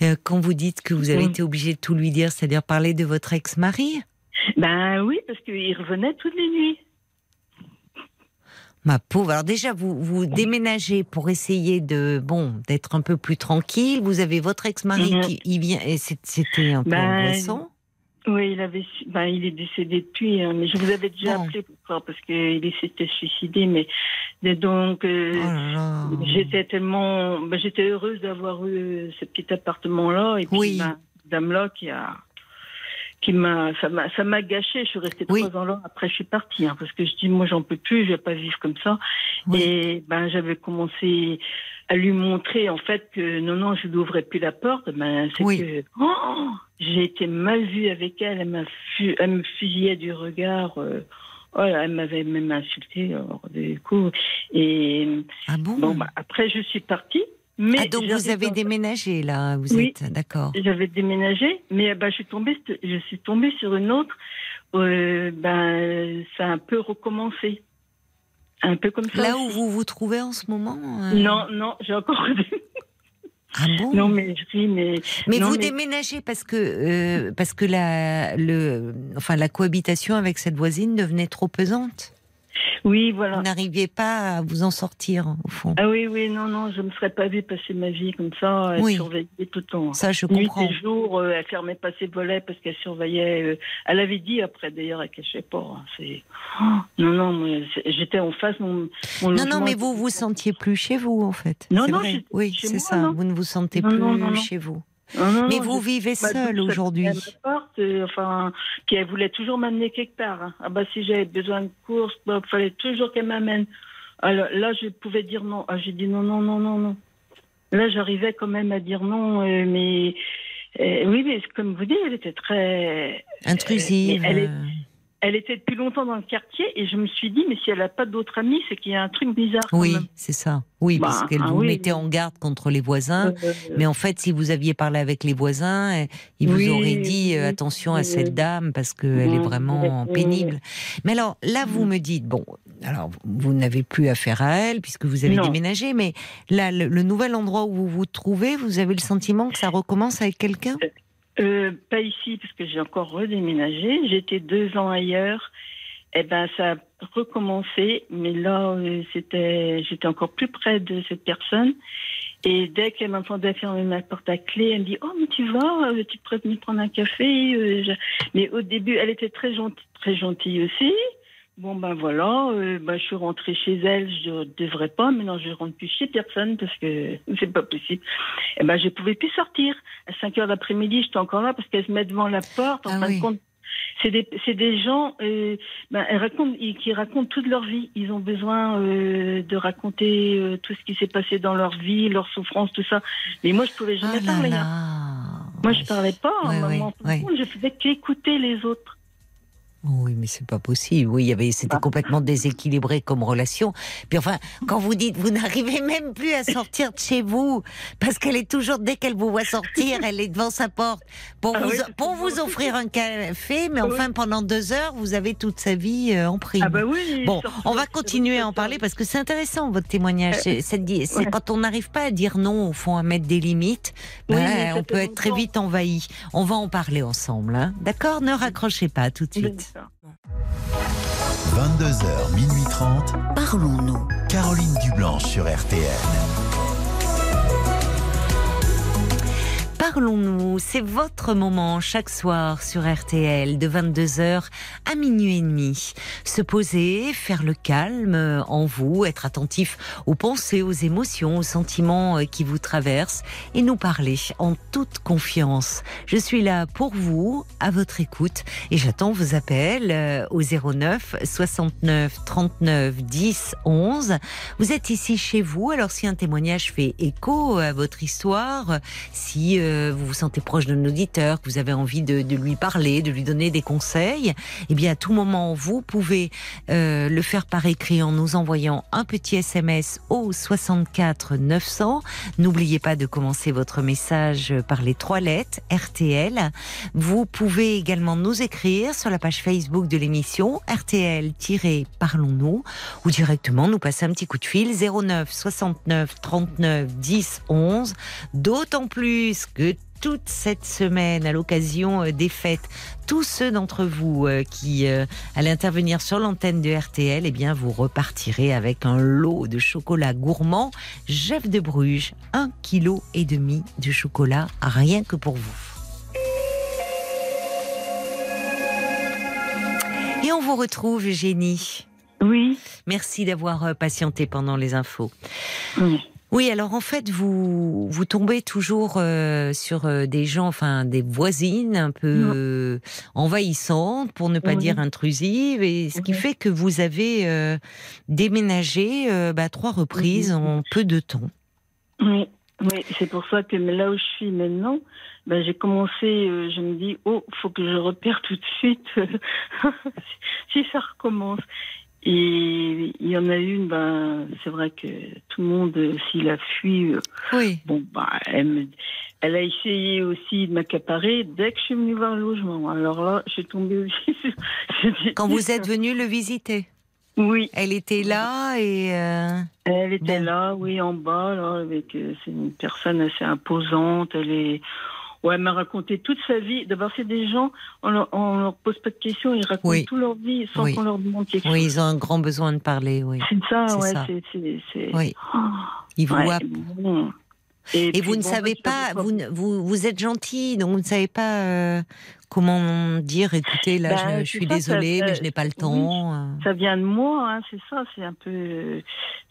Euh, Quand vous dites que vous avez été obligé de tout lui dire, c'est-à-dire parler de votre ex-mari? Ben oui, parce qu'il revenait toutes les nuits. Ma pauvre. Alors déjà, vous vous déménagez pour essayer de bon d'être un peu plus tranquille. Vous avez votre ex-mari Mhm. qui il vient et c'était un peu Ben, angoissant. Oui, il avait, ben, il est décédé depuis, hein, mais je vous avais déjà Bon. appelé pour ça parce qu'il s'était suicidé, mais donc euh, Oh là là. j'étais tellement, ben, j'étais heureuse d'avoir eu ce petit appartement-là et puis Oui. cette dame-là qui a, qui m'a, ça m'a, ça m'a gâché. Je suis restée Oui. trois ans là. Après, je suis partie hein, parce que je dis, moi, j'en peux plus, je vais pas vivre comme ça. Oui. Et ben, j'avais commencé à lui montrer en fait que non, non, je n'ouvrais plus la porte. Ben, c'est Oui. que oh, j'ai été mal vue avec elle. Elle, m'a fu- elle me fusillait du regard. euh, oh, elle m'avait même insulté. Alors, du coup, et Ah bon? bon, bah, après, je suis partie. Mais ah donc vous avez déménagé là. Vous Oui. êtes d'accord. J'avais déménagé, mais ben, je suis tombée, je suis tombée sur une autre. euh, ben, ça a un peu recommencé, un peu comme ça. Là où vous vous trouvez en ce moment. euh, Non, non, j'ai encore. (laughs) Ah bon? non, mais je dis, mais Mais non, vous mais- déménagez parce que euh, parce que la le enfin la cohabitation avec cette voisine devenait trop pesante. Oui, Vous voilà. n'arriviez pas à vous en sortir au fond. Ah oui, oui, non, non, je me serais pas vue passer ma vie comme ça, à Oui. surveiller tout le temps. Ça je Nuit comprends. et jour, euh, elle fermait pas ses volets parce qu'elle surveillait. euh, elle avait dit après d'ailleurs, elle cachait pas. hein, c'est Oh, non, non, j'étais en face. Mon, mon Non, non, mais vous vous sentiez plus chez vous en fait. Non, non, oui, c'est ça. non. Vous ne vous sentez Non, plus non. chez vous. Non, Mais non, vous vivez seul aujourd'hui. euh, enfin, puis elle voulait toujours m'amener quelque part. hein. Ah bah si j'avais besoin de courses, bah, il fallait toujours qu'elle m'amène. Alors là, je pouvais dire non. Ah, j'ai dit non, non, non, non, non. Là, j'arrivais quand même à dire non, euh, mais euh, oui, mais comme vous dites, elle était très, Intrusive. mais elle est- elle était depuis longtemps dans le quartier, et je me suis dit, mais si elle n'a pas d'autres amis, c'est qu'il y a un truc bizarre. Oui, c'est ça. Oui, Bah, parce qu'elle ah vous oui, mettait en garde contre les voisins. Euh, Mais en fait, si vous aviez parlé avec les voisins, ils vous Oui, auraient dit euh, attention à cette dame parce qu'elle est vraiment pénible. Mais alors là, vous me dites bon, alors vous n'avez plus affaire à elle puisque vous avez Non. déménagé, mais là, le, le nouvel endroit où vous vous trouvez, vous avez le sentiment que ça recommence avec quelqu'un? Euh, pas ici, parce que j'ai encore redéménagé. J'étais deux ans ailleurs. Eh ben, ça a recommencé, mais là, euh, c'était, j'étais encore plus près de cette personne. Et dès qu'elle m'entendait fermer ma porte à clé, elle me dit Oh, mais tu vas, euh, tu pourrais venir prendre un café. euh, Mais au début, elle était très gentille, très gentille aussi. Bon, ben voilà, euh, ben, je suis rentrée chez elle, je devrais pas, maintenant je rentre plus chez personne parce que (laughs) c'est pas possible. Et ben, je pouvais plus sortir. À 5 heures d'après-midi, j'étais encore là parce qu'elle se met devant la porte. En Ah fin oui. de compte, c'est des, c'est des gens euh, ben, elles racontent, ils- qui racontent toute leur vie. Ils ont besoin euh, de raconter euh, tout ce qui s'est passé dans leur vie, leurs souffrances, tout ça. Mais moi, je pouvais jamais là parler. hein. là. Moi, je parlais pas. Ouais, hein, contre, Je faisais qu'écouter les autres. Oui, mais c'est pas possible. Oui, il y avait, c'était Bah. complètement déséquilibré comme relation. Puis enfin, quand vous dites, vous n'arrivez même plus à sortir de chez vous, parce qu'elle est toujours, dès qu'elle vous voit sortir, elle est devant sa porte pour Ah vous, oui, pour vous offrir un café, mais enfin, pendant deux heures, vous avez toute sa vie euh, en prime. Ah bah oui. Bon, on va continuer à en parler parce que c'est intéressant votre témoignage. C'est, c'est ouais. quand on n'arrive pas à dire non, au fond, à mettre des limites, Oui, ben, on peut être très vite envahi. On va en parler ensemble, hein. d'accord? Ne raccrochez pas tout de suite. 22h, minuit 30. Parlons-nous. Caroline Dublanche sur RTN. Parlons-nous, c'est votre moment chaque soir sur RTL de 22h à minuit et demi. Se poser, faire le calme en vous, être attentif aux pensées, aux émotions, aux sentiments euh, qui vous traversent et nous parler en toute confiance. Je suis là pour vous, à votre écoute et j'attends vos appels euh, au 09 69 39 10 11. Vous êtes ici chez vous, alors si un témoignage fait écho à votre histoire, si euh, vous vous sentez proche d'un auditeur, que vous avez envie de, lui parler, de lui donner des conseils, eh bien à tout moment vous pouvez euh, le faire par écrit en nous envoyant un petit SMS au 64 900. N'oubliez pas de commencer votre message par les trois lettres RTL. Vous pouvez également nous écrire sur la page Facebook de l'émission RTL-Parlons-nous ou directement nous passer un petit coup de fil 09 69 39 10 11. D'autant plus que toute cette semaine à l'occasion euh, des fêtes. Tous ceux d'entre vous euh, qui euh, allez intervenir sur l'antenne de RTL, eh bien, vous repartirez avec un lot de chocolat gourmand. Jeff de Bruges, un kilo et demi de chocolat, rien que pour vous. Et on vous retrouve, Eugénie. Oui. Merci d'avoir patienté pendant les infos. Oui. Oui, alors en fait, vous vous tombez toujours euh, sur euh, des gens, enfin des voisines un peu envahissantes, pour ne pas dire intrusives, et ce qui fait que vous avez euh, déménagé bah, trois reprises en peu de temps. Oui, oui, c'est pour ça que là où je suis maintenant, ben, j'ai commencé, je me dis, oh, faut que je repère tout de suite (laughs) si ça recommence. Et il y en a une, ben, c'est vrai que tout le monde, s'il a fui, euh, oui. bon, ben, elle, elle, a essayé aussi de m'accaparer dès que je suis venue voir le logement. Alors là, j'ai tombé aussi. Quand vous êtes venu le visiter? Oui. Elle était là et. Euh, elle était là, oui, en bas, là, avec. Euh, c'est une personne assez imposante. Elle est Ouais, elle m'a raconté toute sa vie. D'abord, c'est des gens, on leur, leur pose pas de questions, ils racontent toute leur vie sans qu'on leur demande quelque chose. Oui, ils ont un grand besoin de parler, oui. C'est ça, ouais, c'est. Oui. Oh, ils voient. Et, vous ne savez pas, vous, vous, vous, êtes gentil, donc vous ne savez pas euh, comment dire, écoutez, là, je, ben, suis désolée, mais je n'ai pas le temps. Euh. ça vient de moi, hein, c'est ça, c'est un peu,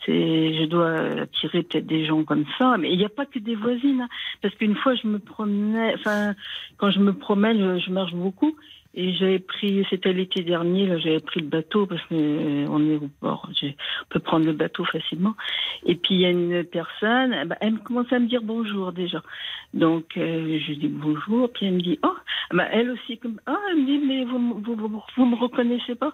c'est, je dois attirer peut-être des gens comme ça, mais il n'y a pas que des voisines, hein, parce qu'une fois, je me promenais, enfin, quand je me promène, je marche beaucoup, et j'avais pris, c'était l'été dernier, là, j'avais pris le bateau parce qu'on est au port, on peut prendre le bateau facilement. Et puis il y a une personne, eh ben, elle commence à me dire bonjour déjà. Donc euh, je dis bonjour, puis elle me dit oh, bah, elle aussi comme ah, elle me dit mais vous vous, vous, me reconnaissez pas?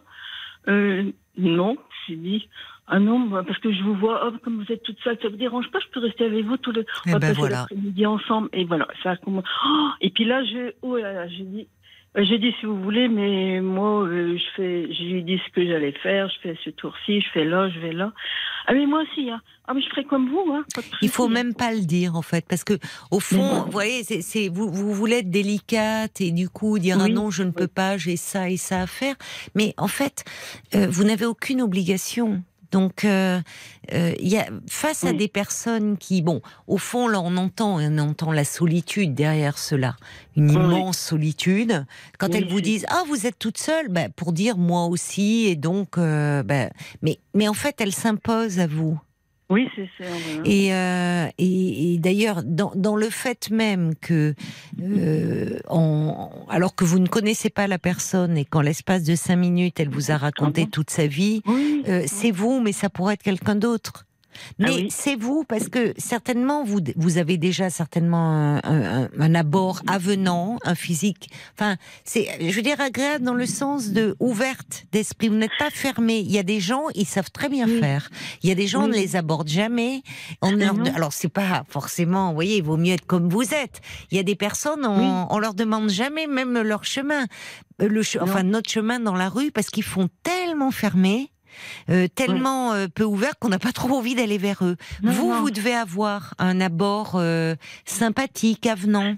Euh, Non, j'ai dit ah non, parce que je vous vois, oh, comme vous êtes toute seule, ça vous dérange pas, je peux rester avec vous tout le, eh ben voilà. midi ensemble. Et voilà, ça commence. Oh, et puis là, je, oh là là, j'ai dit, euh, j'ai dit si vous voulez, mais moi, euh, je fais, je lui dis ce que j'allais faire. Je fais ce tour-ci, je fais là, je vais là. Ah mais moi aussi, hein. Ah mais je ferai comme vous, hein. Il faut même pas le dire en fait, parce que au fond, vous voyez, c'est vous, vous voulez être délicate et du coup dire ah non, je ne peux pas, j'ai ça et ça à faire. Mais en fait, euh, vous n'avez aucune obligation. Donc, euh, euh, y a, face à des personnes qui, bon, au fond, là, on entend, on entend la solitude derrière cela, une immense solitude. Quand elles vous disent, ah, vous êtes toute seule, ben, pour dire moi aussi, et donc, euh, ben, mais, mais en fait, elles s'imposent à vous. Oui, c'est ça. Et, euh, et, et d'ailleurs, dans, dans, le fait même que, euh, en, alors que vous ne connaissez pas la personne et qu'en l'espace de cinq minutes, elle vous a raconté ah toute sa vie, euh, c'est vous, mais ça pourrait être quelqu'un d'autre. Ah Mais c'est vous, parce que certainement, vous, vous avez déjà certainement un, un, abord avenant, un physique. Enfin, c'est, je veux dire, agréable dans le sens de ouverte d'esprit. Vous n'êtes pas fermé. Il y a des gens, ils savent très bien faire. Il y a des gens, on ne les aborde jamais. On leur, alors, c'est pas forcément, vous voyez, il vaut mieux être comme vous êtes. Il y a des personnes, on, on leur demande jamais même leur chemin. Le, enfin, notre chemin dans la rue, parce qu'ils font tellement fermer euh, tellement euh, peu ouverts qu'on n'a pas trop envie d'aller vers eux. vous, vous devez avoir un abord euh, sympathique, avenant.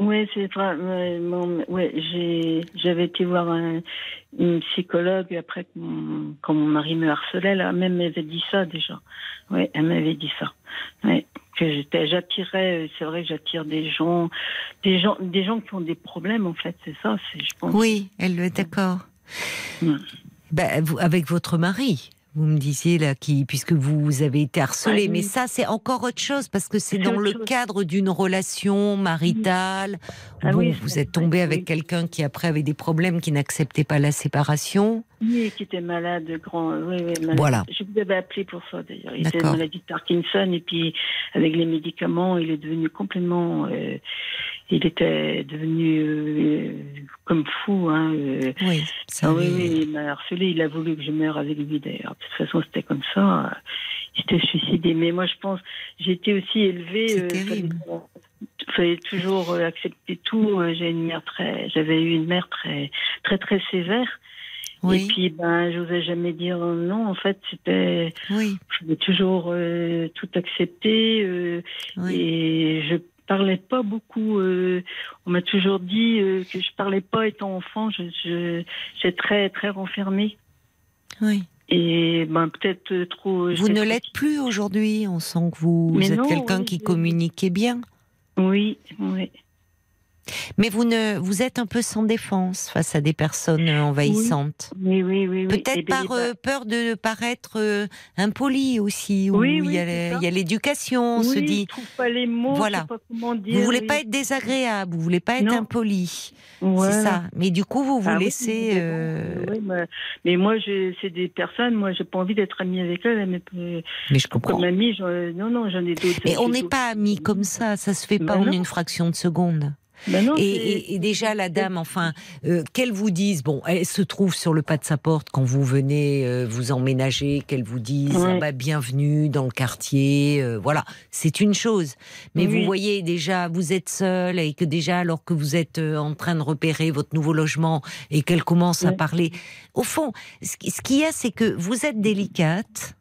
Oui, c'est vrai. Ouais, j'avais été voir un, une psychologue après quand mon, mari me harcelait, là, même elle m'avait dit ça déjà. Oui, elle m'avait dit ça. Ouais, que j'étais, j'attirais, c'est vrai que j'attire des gens, des gens, des gens qui ont des problèmes en fait, c'est ça, c'est, je pense. Oui, elle est d'accord. Ben, vous, avec votre mari, vous me disiez là, qui, puisque vous avez été harcelé, Ouais, mais oui. ça c'est encore autre chose parce que c'est dans le chose. cadre d'une relation maritale. Ah Bon, oui, vous êtes tombé avec oui. quelqu'un qui après avait des problèmes, qui n'acceptait pas la séparation. Oui, qui était malade, grand. Oui, oui, malade. Voilà. Je vous avais appelé pour ça d'ailleurs. Il était maladie de Parkinson et puis avec les médicaments, il est devenu complètement. euh, il était devenu euh, comme fou. Hein, euh. Oui, ça Ah oui, oui, il m'a harcelé. Il a voulu que je meure avec lui d'ailleurs. De toute façon, c'était comme ça. euh, Il s'était suicidé. Mais moi, je pense, j'ai été aussi élevée. C'est euh, terrible. fallait- fallait toujours euh, accepter tout. Euh, J'ai une mère très, j'avais eu une mère très, très, très sévère. Oui, Et puis, ben, j'osais jamais dire non. En fait, c'était, oui, je voulais toujours euh, tout accepter. euh, oui. Et je parlais pas beaucoup. euh, on m'a toujours dit euh, que je parlais pas étant enfant. Je, je, j'étais très, très renfermée. oui. Et ben, peut-être euh, trop. Vous ne l'êtes plus aujourd'hui. On sent que vous, êtes non, quelqu'un oui, qui communiquait bien. Oui, oui. Mais vous ne, vous êtes un peu sans défense face à des personnes envahissantes. Oui, oui, oui. oui. Peut-être Eh ben, par euh, peur de paraître euh, impoli aussi. où Oui, il oui, y a l'éducation, on se dit. Je trouve pas les mots. Voilà. Pas comment dire. Vous voulez pas être désagréable, vous voulez pas être Non. impoli. Voilà. C'est ça. Mais du coup, vous vous Ah laissez. euh, oui, mais, mais moi, c'est des personnes, moi, j'ai pas envie d'être amie avec elles. Mais, Mais je comprends. comme amie, non, non, j'en ai d'autres. Mais on n'est pas amis comme ça. Ça se fait pas en une fraction de seconde. Ben non, Et, c'est- et- et déjà, la dame, enfin, euh, qu'elle vous dise, bon, elle se trouve sur le pas de sa porte quand vous venez euh, vous emménager, qu'elle vous dise, Ouais. ah bah, bienvenue dans le quartier, euh, voilà, c'est une chose. Mais Oui. vous voyez déjà, vous êtes seule et que déjà, alors que vous êtes en train de repérer votre nouveau logement et qu'elle commence à parler, au fond, ce qui- ce qu'il y a, c'est que vous êtes délicate.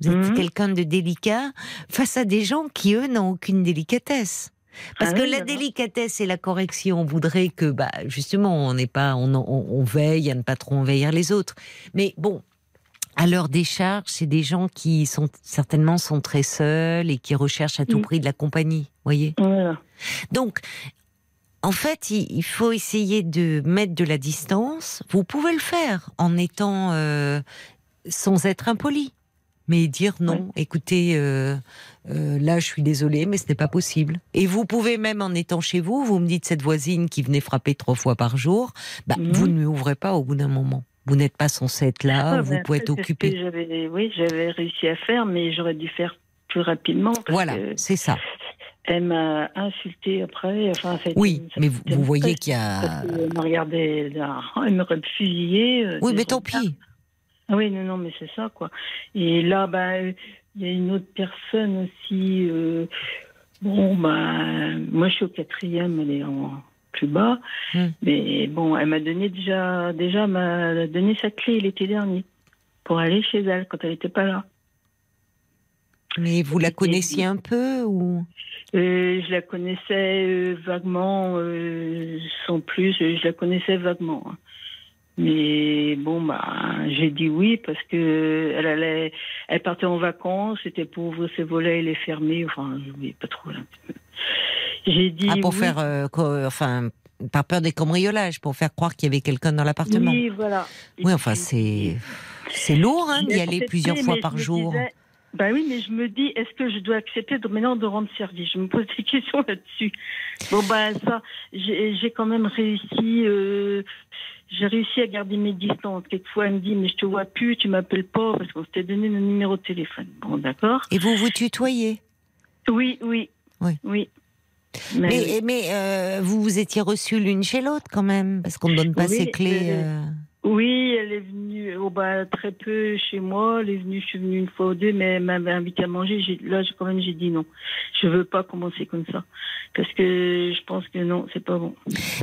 Vous êtes Mhm. quelqu'un de délicat face à des gens qui, eux, n'ont aucune délicatesse. Parce Ah que oui, la délicatesse et la correction voudraient que, bah, justement, on n'est pas, on, on- on veille à ne pas trop envahir les autres. Mais bon, à leur décharge, c'est des gens qui sont certainement sont très seuls et qui recherchent à tout Mm. prix de la compagnie. Voyez. Voilà. Donc, en fait, il, il faut essayer de mettre de la distance. Vous pouvez le faire en étant euh, sans être impoli. Mais dire non, écoutez, euh, euh, là je suis désolée, mais ce n'est pas possible. Et vous pouvez même en étant chez vous, vous me dites cette voisine qui venait frapper trois fois par jour, bah, Mhm. vous ne lui ouvrez pas au bout d'un moment. Vous n'êtes pas censé être là, Ah, vous ben, pouvez être occupé. Oui, j'avais réussi à faire, mais j'aurais dû faire plus rapidement. Parce Voilà, c'est ça. elle m'a insulté après. Enfin, Oui, ça- mais vous, voyez qu'il y a. qu'elle me regardait, elle m'aurait fusillé. euh, Oui, mais tant pis. Ah oui, non, non, mais c'est ça, quoi. Et là, ben, il y a une autre personne aussi. euh, bon, ben, moi, je suis au quatrième, elle est en plus bas. Hmm. Mais bon, elle m'a donné déjà, déjà, m'a donné sa clé l'été dernier pour aller chez elle quand elle n'était pas là. Mais vous la connaissiez un peu ou? Euh, je la connaissais euh, vaguement, sans plus, je la connaissais vaguement. hein. Mais bon, bah, j'ai dit oui parce que elle allait, elle partait en vacances, c'était pour ouvrir ses volets et les fermer. Enfin, je voulais pas trop. J'ai dit ah, pour oui. faire, euh, enfin, par peur des cambriolages, pour faire croire qu'il y avait quelqu'un dans l'appartement. Oui, voilà. Oui, enfin, c'est c'est lourd hein, d'y aller plusieurs fois par jour. disais- Bah oui, mais je me dis, est-ce que je dois accepter de, maintenant de rendre service? Je me pose des (laughs) questions là-dessus. Bon, ben ça, j'ai j'ai quand même réussi. euh, j'ai réussi à garder mes distances. Quelquefois, elle me dit, mais je te vois plus, tu m'appelles pas, parce qu'on s'était donné nos numéros de téléphone. Bon, d'accord. Et vous vous tutoyez? Oui, oui. Oui. Oui. Mais, Mais, mais euh, vous vous étiez reçus l'une chez l'autre quand même, parce qu'on ne donne pas Oui, ses clés. euh, euh. Oui, elle est venue oh, bah, très peu chez moi. Elle est venue, je suis venue une fois ou deux, mais elle m'avait invité à manger. Là, quand même, j'ai dit non. Je veux pas commencer comme ça. Parce que je pense que non, c'est pas bon.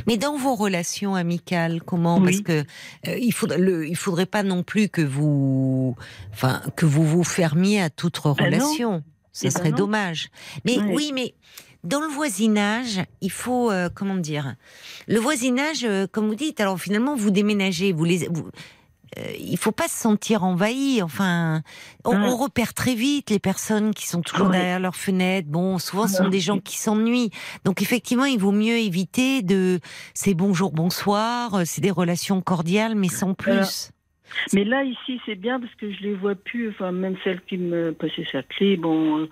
Mais dans vos relations amicales, comment Oui. Parce que euh, il faudrait, le, il faudrait pas non plus que vous, enfin, que vous vous fermiez à toute Ben non. relation. Ça Eh ben serait non. dommage. Mais oui, mais dans le voisinage, il faut euh, comment dire Le voisinage, euh, comme vous dites, alors finalement vous déménagez, vous les, vous- euh, il faut pas se sentir envahi. Enfin, on, on repère très vite les personnes qui sont toujours derrière leur fenêtre. Bon, souvent ce sont des gens qui s'ennuient. Donc effectivement, il vaut mieux éviter de ces bonjour, bonsoir. euh, C'est des relations cordiales, mais sans plus. Mais là, ici, c'est bien parce que je les vois plus. Enfin, même celle qui me passait sa clé, bon,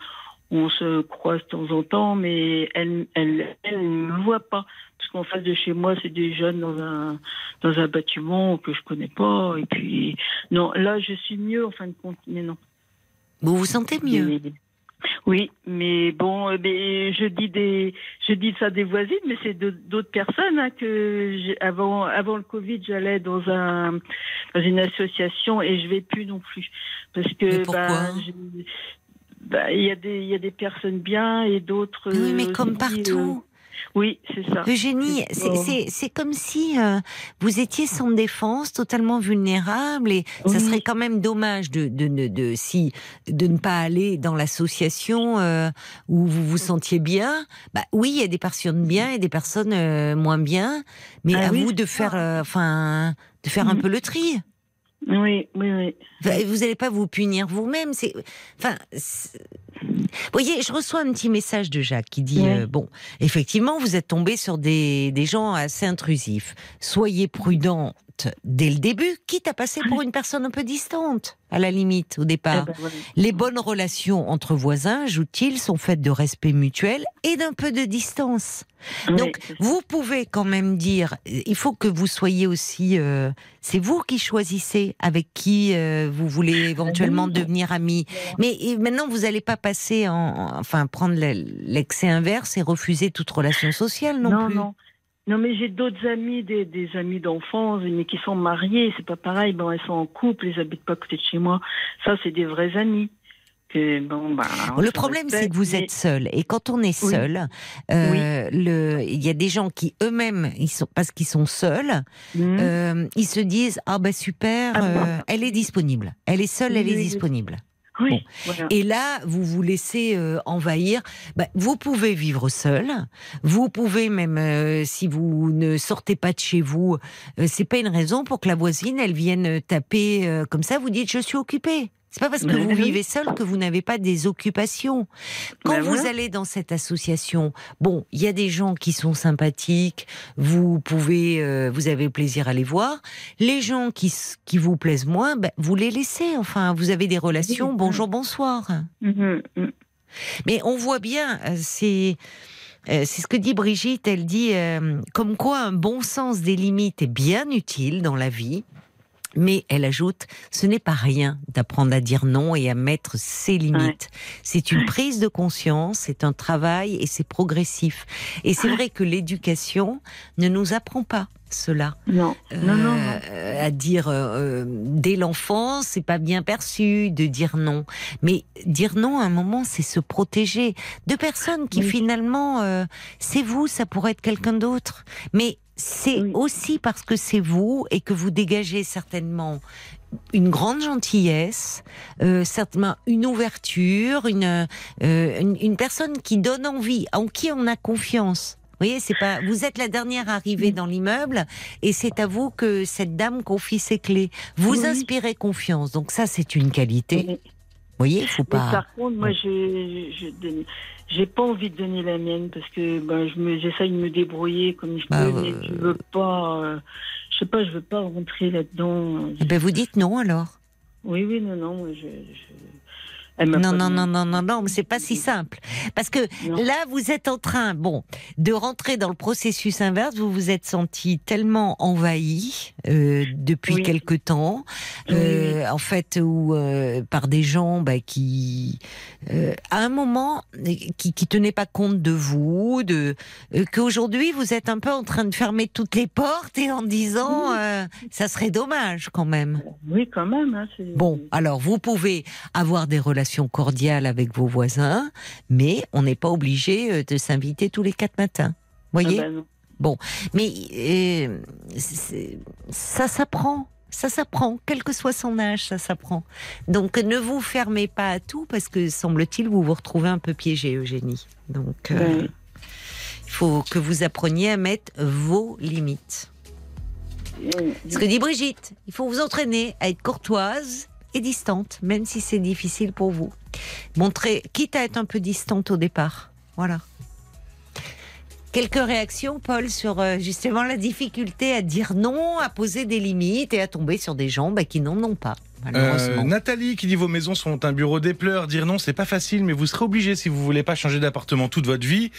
on se croise de temps en temps, mais elle, elle, elle ne me voit pas. Parce qu'en face de chez moi, c'est des jeunes dans un, dans un bâtiment que je connais pas. Et puis, non, là, je suis mieux en fin de compte. Mais non. Vous vous sentez mieux? Mais- oui, mais bon, euh, mais je dis des, je dis ça des voisines, mais c'est d'autres personnes hein, que avant, avant le Covid, j'allais dans un, dans une association et je vais plus non plus parce que bah, bah, il y a des, il y a des personnes bien et d'autres. Oui, mais euh, comme partout. euh, oui, c'est ça. Eugénie, C'est- c'est- c'est c'est comme si euh, vous étiez sans défense, totalement vulnérable, et ça serait quand même dommage de, de, de, de- si de ne pas aller dans l'association euh, où vous vous sentiez bien. Bah oui, il y a des personnes bien et des personnes euh, moins bien, mais Ah à oui, vous de faire, euh, enfin, de faire un Mhm. peu le tri. Oui, oui, oui. Vous n'allez pas vous punir vous-même. C'est, enfin, vous voyez, je reçois un petit message de Jacques qui dit Oui. euh, bon, effectivement, vous êtes tombé sur des, des gens assez intrusifs. Soyez prudente dès le début, quitte à passer pour une personne un peu distante, à la limite, au départ. Eh ben. Les bonnes relations entre voisins, ajoute-t-il, sont faites de respect mutuel et d'un peu de distance. Oui, Donc, vous pouvez quand même dire, il faut que vous soyez aussi, euh, c'est vous qui choisissez avec qui euh, vous voulez éventuellement oui. devenir amis. Mais maintenant, vous n'allez pas passer en, en- enfin, prendre le- l'excès inverse et refuser toute relation sociale non, non, plus. non. Non, mais j'ai d'autres amis, des, des amis d'enfance, mais qui sont mariés, c'est pas pareil. Bon, elles sont en couple, ils habitent pas à côté de chez moi. Ça, c'est des vrais amis. Que, bon, bah, Le problème, c'est que vous mais- êtes seul. Et quand on est Oui. seul, euh, il y a des gens qui eux-mêmes, ils sont, parce qu'ils sont seuls, Mhm. euh, ils se disent ah bah super, Ah, euh, elle est disponible. Elle est seule, Oui, elle est disponible. Oui, bon. voilà. Et là, vous vous laissez euh, envahir. Bah, vous pouvez vivre seul. Vous pouvez même, euh, si vous ne sortez pas de chez vous, euh, c'est pas une raison pour que la voisine, elle vienne taper euh, comme ça. Vous dites, je suis occupée. C'est pas parce que vous vivez seul que vous n'avez pas des occupations. Quand Ben vous voilà. allez dans cette association, bon, il y a des gens qui sont sympathiques. Vous pouvez, euh, vous avez plaisir à les voir. Les gens qui qui vous plaisent moins, ben, vous les laissez. Enfin, vous avez des relations. Bonjour, bonsoir. Mhm, mhm. Mais on voit bien, euh, c'est euh, c'est ce que dit Brigitte. Elle dit euh, comme quoi un bon sens des limites est bien utile dans la vie. Mais elle ajoute, ce n'est pas rien d'apprendre à dire non et à mettre ses limites. C'est une prise de conscience, c'est un travail et c'est progressif. Et c'est vrai que l'éducation ne nous apprend pas cela. Non, non, non, non. Euh, à dire euh, euh, dès l'enfance, c'est pas bien perçu de dire non. Mais dire non à un moment, c'est se protéger de personnes qui Oui. finalement, euh, c'est vous, ça pourrait être quelqu'un d'autre. Mais c'est Oui. aussi parce que c'est vous et que vous dégagez certainement une grande gentillesse, euh, certainement une ouverture, une, euh, une une personne qui donne envie, en qui on a confiance. Vous voyez, c'est pas. Vous êtes la dernière arrivée dans l'immeuble et c'est à vous que cette dame confie ses clés. Vous Oui. inspirez confiance, donc ça c'est une qualité. Voyez, faut Mais pas. par contre, moi, je, je j'ai pas envie de donner la mienne parce que ben, je me, j'essaye de me débrouiller comme je Bah, peux, mais euh, je veux pas, euh, je sais pas, je veux pas rentrer là-dedans. Eh ben, vous dites non alors. Oui, oui, non, non, moi, je, je... Non, non, non, non, non, non, mais c'est pas si simple. Parce que Non. là, vous êtes en train, bon, de rentrer dans le processus inverse. Vous vous êtes senti tellement envahi euh, depuis Oui. quelque temps, Oui, euh, en fait, ou euh, par des gens bah, qui, à un moment, qui, qui tenaient pas compte de vous, de qu'aujourd'hui vous êtes un peu en train de fermer toutes les portes et en disant, ça serait dommage quand même. Oui, quand même. Hein, Bon, alors vous pouvez avoir des relations cordiales avec vos voisins, mais on n'est pas obligé euh, de s'inviter tous les quatre matins. Ah Voyez bah non. Mais euh, ça s'apprend. Ça s'apprend, quel que soit son âge, ça s'apprend. Donc ne vous fermez pas à tout parce que semble-t-il vous vous retrouvez un peu piégé, Eugénie. Donc euh, il faut que vous appreniez à mettre vos limites. Ce que dit Brigitte, il faut vous entraîner à être courtoise et distante, même si c'est difficile pour vous. Montrer, quitte à être un peu distante au départ. Voilà. Quelques réactions, Paul, sur euh, justement la difficulté à dire non, à poser des limites et à tomber sur des gens bah, qui n'en ont pas. Euh, Nathalie qui dit vos maisons sont un bureau des pleurs. Dire non, c'est pas facile, mais vous serez obligé si vous voulez pas changer d'appartement toute votre vie.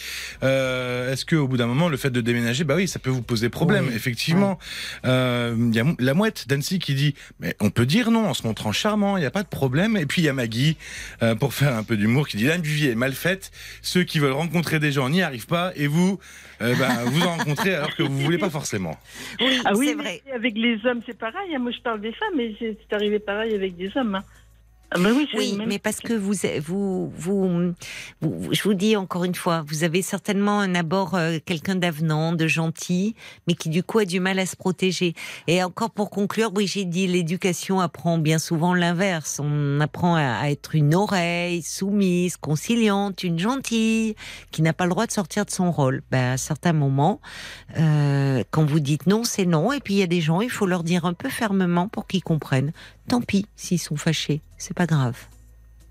Euh, Est-ce que au bout d'un moment, le fait de déménager, bah oui, ça peut vous poser problème. Effectivement, il euh, y a la mouette d'Annecy qui dit, mais on peut dire non en se montrant charmant, il n'y a pas de problème. Et puis il y a Maggie euh, pour faire un peu d'humour qui dit la vie est mal faite. Ceux qui veulent rencontrer des gens n'y arrivent pas, et vous, euh, bah, (laughs) vous en rencontrez alors que vous voulez pas forcément. Oui, Ah oui, c'est vrai. avec les hommes, c'est pareil. hein. Moi, je parle des femmes, mais c'est c'est arrivé avec des hommes. hein. Ah bah oui, mais parce que vous, vous, vous, vous- je vous dis encore une fois, vous avez certainement un abord euh, quelqu'un d'avenant, de gentil, mais qui du coup a du mal à se protéger. Et encore pour conclure, Brigitte dit l'éducation apprend bien souvent l'inverse. On apprend à, à être une oreille soumise, conciliante, une gentille, qui n'a pas le droit de sortir de son rôle. Ben, à certains moments, euh, quand vous dites non, c'est non. Et puis il y a des gens, il faut leur dire un peu fermement pour qu'ils comprennent. Tant pis s'ils sont fâchés, c'est pas grave.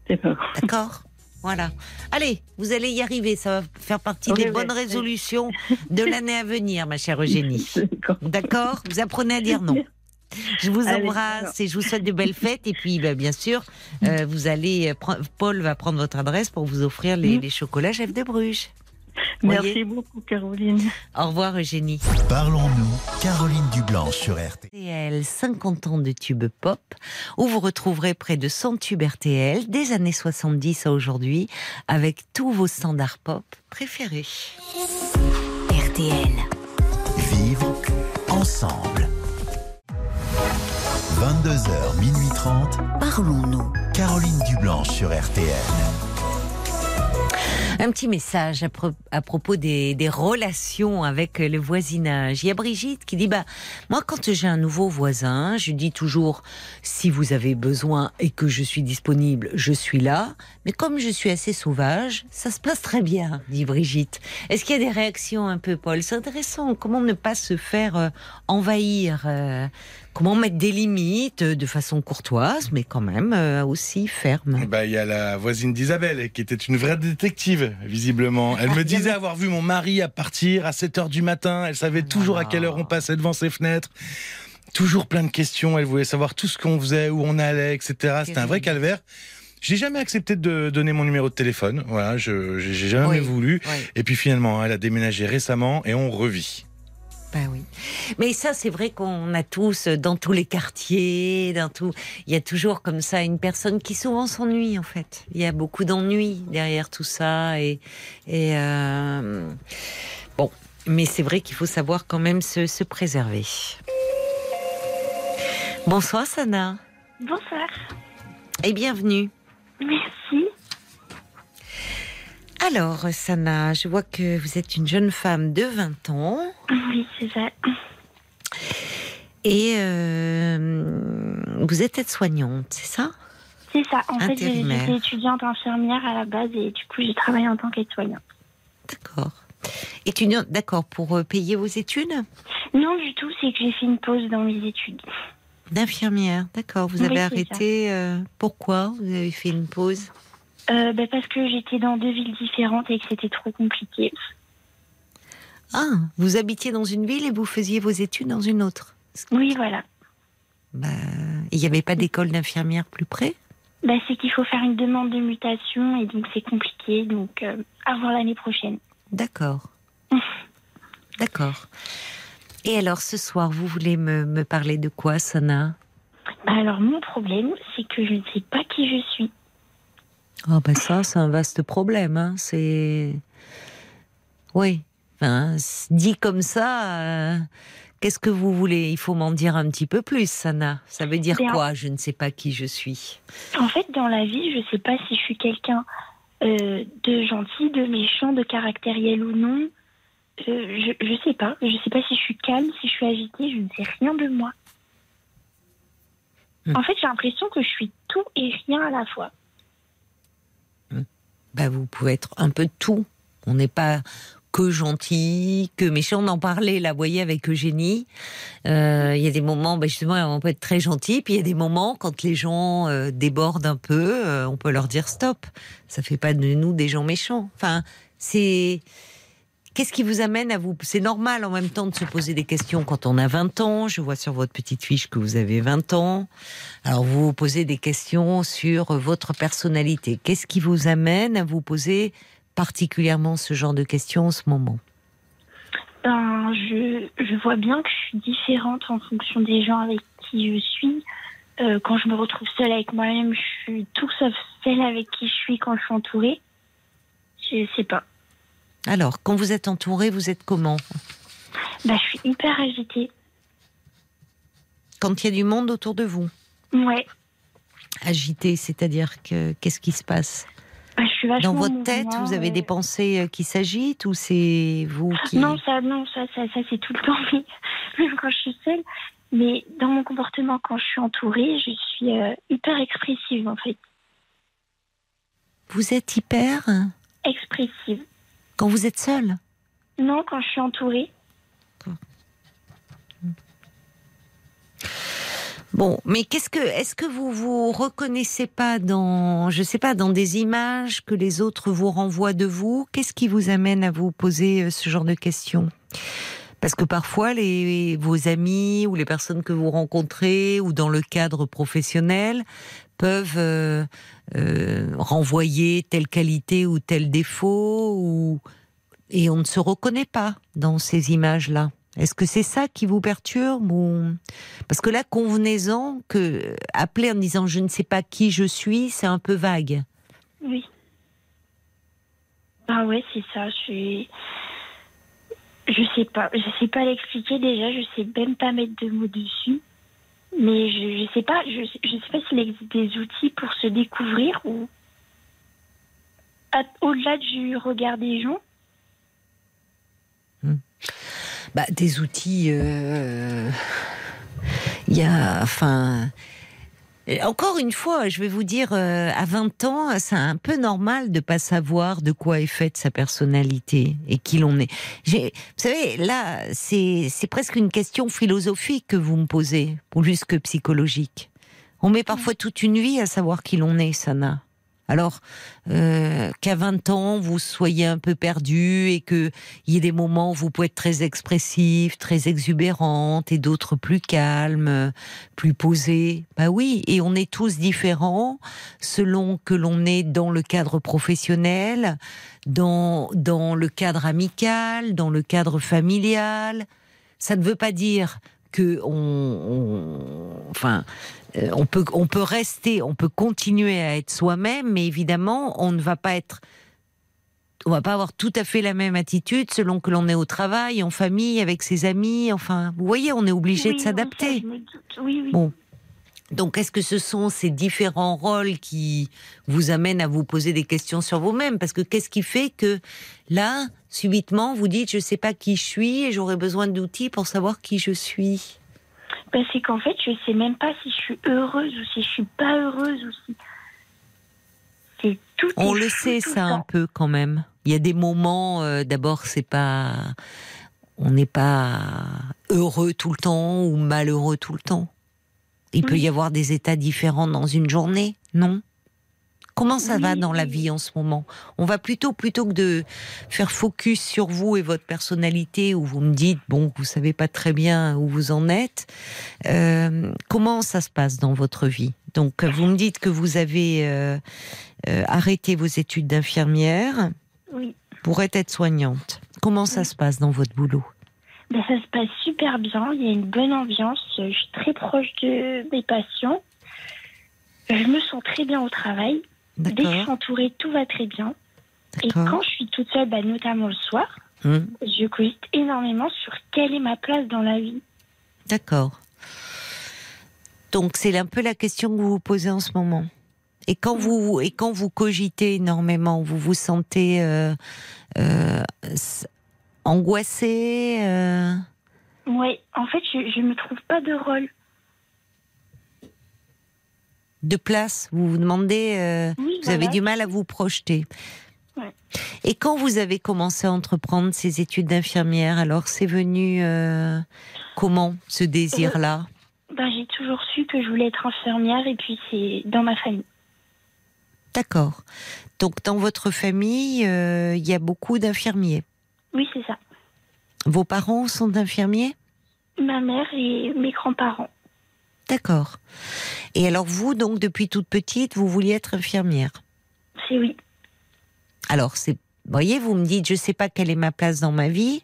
c'est pas- D'accord? Voilà. Allez, vous allez y arriver. Ça va faire partie Oui, des oui, bonnes oui. résolutions de l'année à venir, ma chère Eugénie. (laughs) D'accord. Vous apprenez à dire non. Je vous Allez, embrasse et je vous souhaite de belles fêtes. Et puis, bah, bien sûr, euh, vous allez. euh, Paul va prendre votre adresse pour vous offrir les, Mm. les chocolats chef de Bruges. Voyez Merci beaucoup, Caroline. Au revoir, Eugénie. Parlons-nous, Caroline Dublanche sur RTL. RTL 50 ans de tubes pop, où vous retrouverez près de 100 tubes RTL des années 70 à aujourd'hui, avec tous vos standards pop préférés. RTL. Vivre ensemble. 22h, minuit 30. Parlons-nous. Caroline Dublanche sur RTL. Un petit message à, pro- à propos des, des relations avec le voisinage. Il y a Brigitte qui dit bah moi quand j'ai un nouveau voisin, je dis toujours si vous avez besoin et que je suis disponible, je suis là. Mais comme je suis assez sauvage, ça se passe très bien, dit Brigitte. Est-ce qu'il y a des réactions un peu, Paul? C'est intéressant. Comment ne pas se faire euh, envahir euh, Comment mettre des limites euh, de façon courtoise, mais quand même euh, aussi ferme? Bah, il y a la voisine d'Isabelle qui était une vraie détective, visiblement. Elle me (laughs) disait avoir vu mon mari à partir à 7 heures du matin. Elle savait toujours à quelle heure on passait devant ses fenêtres. Toujours plein de questions. Elle voulait savoir tout ce qu'on faisait, où on allait, etc. C'était un vrai calvaire. J'ai jamais accepté de donner mon numéro de téléphone. Voilà, je j'ai j'ai jamais Oui. voulu. Oui. Et puis finalement, elle a déménagé récemment et on revit. Ben oui. Mais ça, c'est vrai qu'on a tous, euh, dans tous les quartiers, dans tout, il y a toujours comme ça une personne qui souvent s'ennuie, en fait. Il y a beaucoup d'ennuis derrière tout ça. Et, et euh, bon, mais c'est vrai qu'il faut savoir quand même se, se préserver. Bonsoir, Sana. Bonsoir. Et bienvenue. Merci. Alors, Sana, je vois que vous êtes une jeune femme de 20 ans. Oui, c'est ça. Et euh, vous êtes aide-soignante, c'est ça? C'est ça. En fait, Intérimaire. j'étais étudiante infirmière à la base et du coup, j'ai travaillé en tant qu'aide-soignante. D'accord. Étudiante, d'accord, pour euh, payer vos études? Non, du tout, c'est que j'ai fait une pause dans mes études. D'infirmière, d'accord. Vous Oui, avez arrêté. euh, pourquoi Vous avez fait une pause? Euh, bah, parce que j'étais dans deux villes différentes et que c'était trop compliqué. Ah, vous habitiez dans une ville et vous faisiez vos études dans une autre. Oui, voilà. Bah, il n'y avait pas d'école d'infirmière plus près? Bah, c'est qu'il faut faire une demande de mutation et donc c'est compliqué. Donc, euh, à voir l'année prochaine. D'accord. (laughs) D'accord. Et alors, ce soir, vous voulez me, me parler de quoi, Sana? Bah, alors, mon problème, c'est que je ne sais pas qui je suis. Ah ben ça, c'est un vaste problème. Hein. C'est oui. Enfin, dit comme ça, euh, qu'est-ce que vous voulez? Il faut m'en dire un petit peu plus, Sana. Ça veut dire Bien. quoi? Je ne sais pas qui je suis. En fait, dans la vie, je ne sais pas si je suis quelqu'un euh, de gentil, de méchant, de caractériel ou non. Euh, je ne sais pas. Je ne sais pas si je suis calme, si je suis agitée. Je ne sais rien de moi. Hmm. En fait, j'ai l'impression que je suis tout et rien à la fois. Ben, vous pouvez être un peu de tout. On n'est pas que gentil, que méchant. On en parlait là, vous voyez, avec Eugénie. Euh, Il y a des moments, bah, justement, on peut être très gentil, puis il y a des moments quand les gens euh, débordent un peu, euh, on peut leur dire stop. Ça fait pas de nous des gens méchants. Enfin, c'est Qu'est-ce qui vous amène à vous C'est normal en même temps de se poser des questions quand on a 20 ans. Je vois sur votre petite fiche que vous avez 20 ans. Alors vous vous posez des questions sur votre personnalité. Qu'est-ce qui vous amène à vous poser particulièrement ce genre de questions en ce moment? Ben, je, vois bien que je suis différente en fonction des gens avec qui je suis. Euh, quand je me retrouve seule avec moi-même, je suis tout sauf celle avec qui je suis quand je suis entourée. Je sais pas. Alors, quand vous êtes entouré, vous êtes comment Bah, je suis hyper agitée. Quand il y a du monde autour de vous Ouais. Agité, c'est-à-dire que qu'est-ce qui se passe Bah, je suis vachement Dans votre tête, mouvement, vous avez euh. des pensées euh, qui s'agitent ou c'est vous qui Non, ça, non, ça, ça, ça c'est tout le temps, (laughs) même quand je suis seule. Mais dans mon comportement, quand je suis entourée, je suis euh, hyper expressive, en fait. Vous êtes hyper Expressive. Quand vous êtes seul Non, quand je suis entourée. Bon, mais qu'est-ce que, est-ce que vous vous reconnaissez pas dans, je sais pas, dans des images que les autres vous renvoient de vous? Qu'est-ce qui vous amène à vous poser euh, ce genre de questions? Parce que parfois, les, vos amis ou les personnes que vous rencontrez ou dans le cadre professionnel peuvent euh, euh, renvoyer telle qualité ou tel défaut et on ne se reconnaît pas dans ces images-là. Est-ce que c'est ça qui vous perturbe ou parce que là convenez-en que appeler en disant je ne sais pas qui je suis, c'est un peu vague. Oui. Ah ouais, c'est ça. Je suis. Je sais pas. Je sais pas l'expliquer déjà. Je sais même pas mettre de mots dessus. Mais je, je sais pas. Je, sais pas s'il existe des outils pour se découvrir ou. Au-delà du regard des gens. Bah, des outils. euh, Il y a, enfin. Encore une fois, je vais vous dire, euh, à 20 ans, c'est un peu normal de pas savoir de quoi est faite sa personnalité et qui l'on est. Vous savez, là, c'est c'est presque une question philosophique que vous me posez, plus que psychologique. On met parfois toute une vie à savoir qui l'on est, Sana. Alors euh, qu'à 20 ans, vous soyez un peu perdu et qu'il y ait des moments où vous pouvez être très expressif, très exubérante et d'autres plus calmes, plus posés. Bah oui, et on est tous différents selon que l'on est dans le cadre professionnel, dans, dans le cadre amical, dans le cadre familial. Ça ne veut pas dire que on, on- enfin, euh, on peut, on peut rester, on peut continuer à être soi-même, mais évidemment, on ne va pas être, on va pas avoir tout à fait la même attitude selon que l'on est au travail, en famille, avec ses amis. Enfin, vous voyez, on est obligé Oui, de s'adapter. Oui, oui. Bon. Donc, est-ce que ce sont ces différents rôles qui vous amènent à vous poser des questions sur vous-même? Parce que qu'est-ce qui fait que là, subitement, vous dites, je ne sais pas qui je suis et j'aurais besoin d'outils pour savoir qui je suis? Bah, c'est qu'en fait, je sais même pas si je suis heureuse ou si je suis pas heureuse. C'est tout. On le sait ça un peu quand même. Il y a des moments, euh, d'abord, c'est pas, on n'est pas heureux tout le temps ou malheureux tout le temps. Il peut y avoir des états différents dans une journée, non? Comment ça va dans la vie en ce moment? On va plutôt plutôt que de faire focus sur vous et votre personnalité, où vous me dites bon, vous savez pas très bien où vous en êtes. euh, comment ça se passe dans votre vie? Donc, vous me dites que vous avez euh, euh, arrêté vos études d'infirmière Oui. pour être soignante. Comment ça se passe dans votre boulot? Ça se passe super bien. Il y a une bonne ambiance. Je suis très proche de mes patients. Je me sens très bien au travail. Dès que je suis entourée, tout va très bien. Et quand je suis toute seule, bah, notamment le soir, Hum, je cogite énormément sur quelle est ma place dans la vie. D'accord. Donc c'est un peu la question que vous vous posez en ce moment. Et quand vous et quand vous cogitez énormément, vous vous sentez euh, euh, s- angoissé. euh, Ouais, en fait, je ne me trouve pas de rôle. de place, vous vous demandez, euh, Oui, vous avez du mal à vous projeter. Et quand vous avez commencé à entreprendre ces études d'infirmière, alors c'est venu euh, comment ce désir-là? Ben, j'ai toujours su que je voulais être infirmière et puis c'est dans ma famille. D'accord. Donc dans votre famille, il y a beaucoup d'infirmiers. Oui, c'est ça. Vos parents sont infirmiers? Ma mère et mes grands-parents. D'accord. Et alors vous, donc depuis toute petite, vous vouliez être infirmière? C'est oui. Alors c'est, voyez, vous me dites, je sais pas quelle est ma place dans ma vie,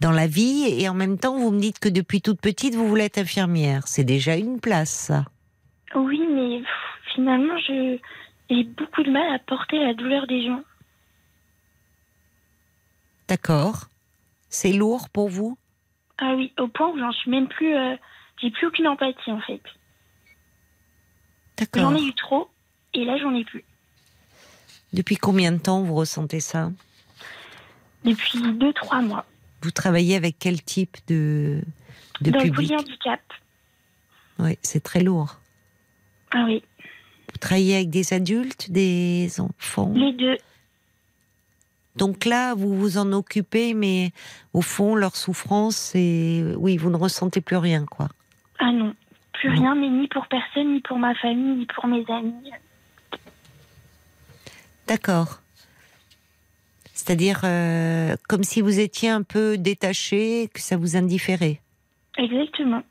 dans la vie, et en même temps vous me dites que depuis toute petite vous voulez être infirmière. C'est déjà une place, ça. Oui, mais pff, finalement, je j'ai beaucoup de mal à porter la douleur des gens. D'accord. C'est lourd pour vous? Ah oui, au point où j'en suis même plus. euh, j'ai plus aucune empathie en fait. D'accord. J'en ai eu trop et là j'en ai plus. Depuis combien de temps vous ressentez ça? Depuis 2-3 mois. Vous travaillez avec quel type de, de Dans le public polyhandicap. Oui, c'est très lourd. Ah oui, Vous travaillez avec des adultes, des enfants? Les deux. Donc là, vous vous en occupez, mais au fond, leur souffrance, c'est... Oui, vous ne ressentez plus rien, quoi. Ah non, plus Non. rien, mais ni pour personne, ni pour ma famille, ni pour mes amis. D'accord. C'est-à-dire euh, comme si vous étiez un peu détaché, que ça vous indifférait. Exactement.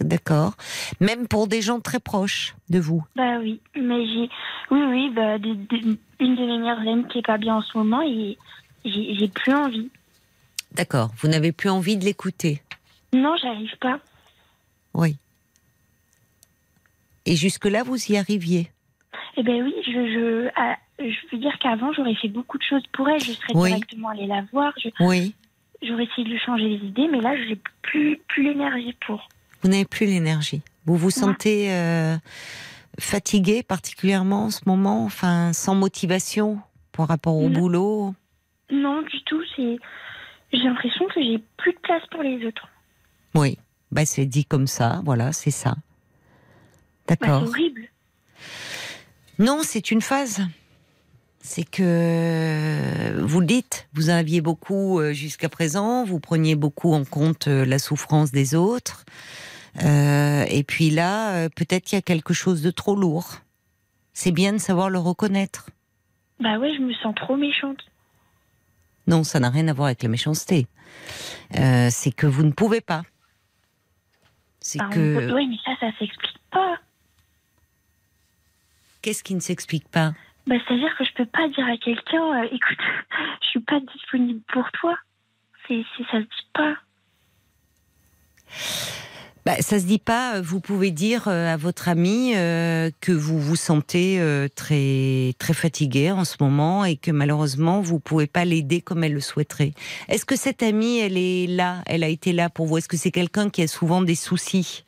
D'accord. Même pour des gens très proches de vous. Bah oui, mais j'ai. Oui, oui, bah, des- des- une de mes meilleures amies qui est pas bien en ce moment et j'ai plus envie. D'accord. Vous n'avez plus envie de l'écouter. Non, j'arrive pas. Oui. Et jusque-là, vous y arriviez? Eh ben oui, je, je, ah, je veux dire qu'avant, j'aurais fait beaucoup de choses pour elle. Je serais Oui. directement allée la voir. je- Oui. J'aurais essayé de lui changer les idées, mais là, j'ai plus, plus l'énergie pour. Vous n'avez plus l'énergie. Vous vous sentez euh, fatigué particulièrement en ce moment, enfin sans motivation par rapport au Non. boulot? Non, du tout. J'ai l'impression que j'ai plus de place pour les autres. Oui. Bah c'est dit comme ça. Voilà, c'est ça. Bah, D'accord. c'est horrible. Non, c'est une phase. C'est que vous le dites, vous en aviez beaucoup euh, jusqu'à présent, vous preniez beaucoup en compte euh, la souffrance des autres. Euh, et puis là, euh, peut-être qu'il y a quelque chose de trop lourd. C'est bien de savoir le reconnaître. Bah ouais, je me sens trop méchante. Non, ça n'a rien à voir avec la méchanceté. Euh, c'est que vous ne pouvez pas. C'est Bah, que. Oui, mais ça, ça s'explique pas. Qu'est-ce qui ne s'explique pas? Bah, c'est-à-dire que je peux pas dire à quelqu'un, euh, écoute, (laughs) je suis pas disponible pour toi. C'est, c'est, ça se dit pas. Bah, ça se dit pas. euh, Vous pouvez dire euh, à votre ami euh, que vous vous sentez euh, très très fatigué en ce moment et que malheureusement vous pouvez pas l'aider comme elle le souhaiterait. Est-ce que cette amie, elle est là? Elle a été là pour vous? Est-ce que c'est quelqu'un qui a souvent des soucis?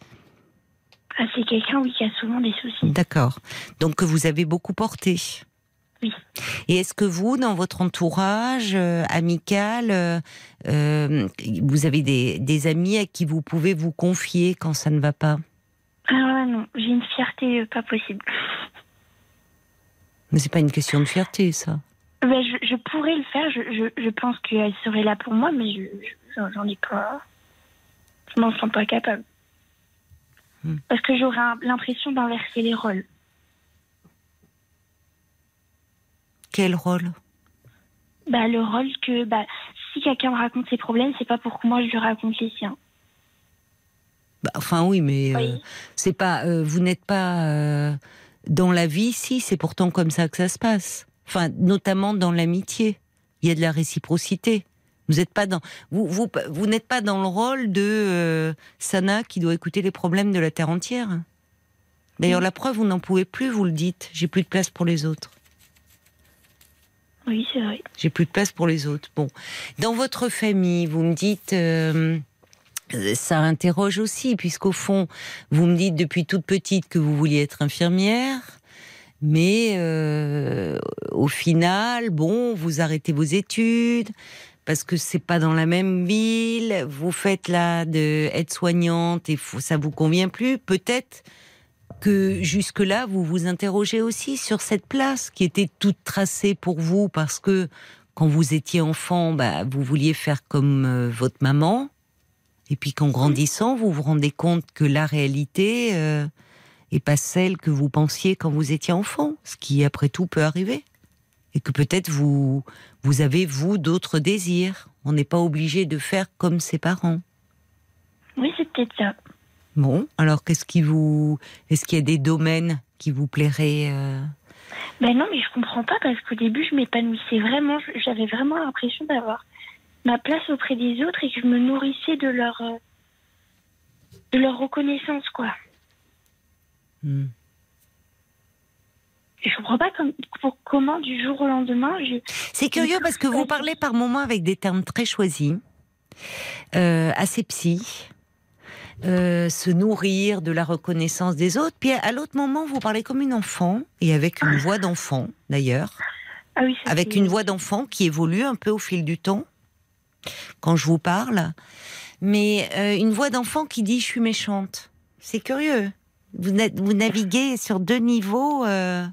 Ah, c'est quelqu'un, oui, qui a souvent des soucis. D'accord. Donc que vous avez beaucoup porté. Oui. Et est-ce que vous, dans votre entourage euh, amical, euh, euh, vous avez des, des amis à qui vous pouvez vous confier quand ça ne va pas? Ah ouais, non, j'ai une fierté pas possible. Mais c'est pas une question de fierté, ça. Bah, je, je pourrais le faire, je, je, je pense qu'elle serait là pour moi, mais je, je- j'en ai pas. Je m'en sens pas capable. Hmm. Parce que j'aurais l'impression d'inverser les rôles. Quel rôle? Bah, le rôle que bah, si quelqu'un me raconte ses problèmes, c'est pas pour que moi je lui raconte les siens. Bah, Enfin oui, mais euh, c'est pas. euh, vous n'êtes pas euh, dans la vie ici. C'est pourtant comme ça que ça se passe. Enfin, notamment dans l'amitié, il y a de la réciprocité. Vous n'êtes pas dans. Vous vous vous n'êtes pas dans le rôle de Sana qui doit écouter les problèmes de la terre entière. D'ailleurs, la preuve, vous n'en pouvez plus. Vous le dites. J'ai plus de place pour les autres. Oui, c'est vrai. J'ai plus de place pour les autres. Bon, dans votre famille, vous me dites, euh, ça interroge aussi, puisqu'au fond, vous me dites depuis toute petite que vous vouliez être infirmière, mais euh, au final, bon, vous arrêtez vos études parce que c'est pas dans la même ville. Vous faites là de soignante et ça vous convient plus. Peut-être que jusque-là, vous vous interrogez aussi sur cette place qui était toute tracée pour vous parce que quand vous étiez enfant, bah, vous vouliez faire comme euh, votre maman. Et puis qu'en grandissant, vous vous rendez compte que la réalité euh, est pas celle que vous pensiez quand vous étiez enfant, ce qui après tout peut arriver. Et que peut-être vous, vous avez, vous, d'autres désirs. On n'est pas obligé de faire comme ses parents. Oui, c'est peut-être ça. Bon, alors qu'est-ce qui vous. Est-ce qu'il y a des domaines qui vous plairaient euh Ben non, mais je comprends pas parce qu'au début, je m'épanouissais vraiment. J'avais vraiment l'impression d'avoir ma place auprès des autres et que je me nourrissais de leur. euh, de leur reconnaissance, quoi. Hmm. Et je comprends pas comme, pour- comment, du jour au lendemain, je. C'est curieux parce que vous parlez par moments avec des termes très choisis, euh, assez psy, euh, se nourrir de la reconnaissance des autres. Puis à l'autre moment, vous parlez comme une enfant, et avec une voix d'enfant d'ailleurs, Ah oui, avec une voix d'enfant qui évolue un peu au fil du temps, quand je vous parle. Mais euh, une voix d'enfant qui dit je suis méchante. C'est curieux. Vous, na- vous naviguez sur deux niveaux, euh,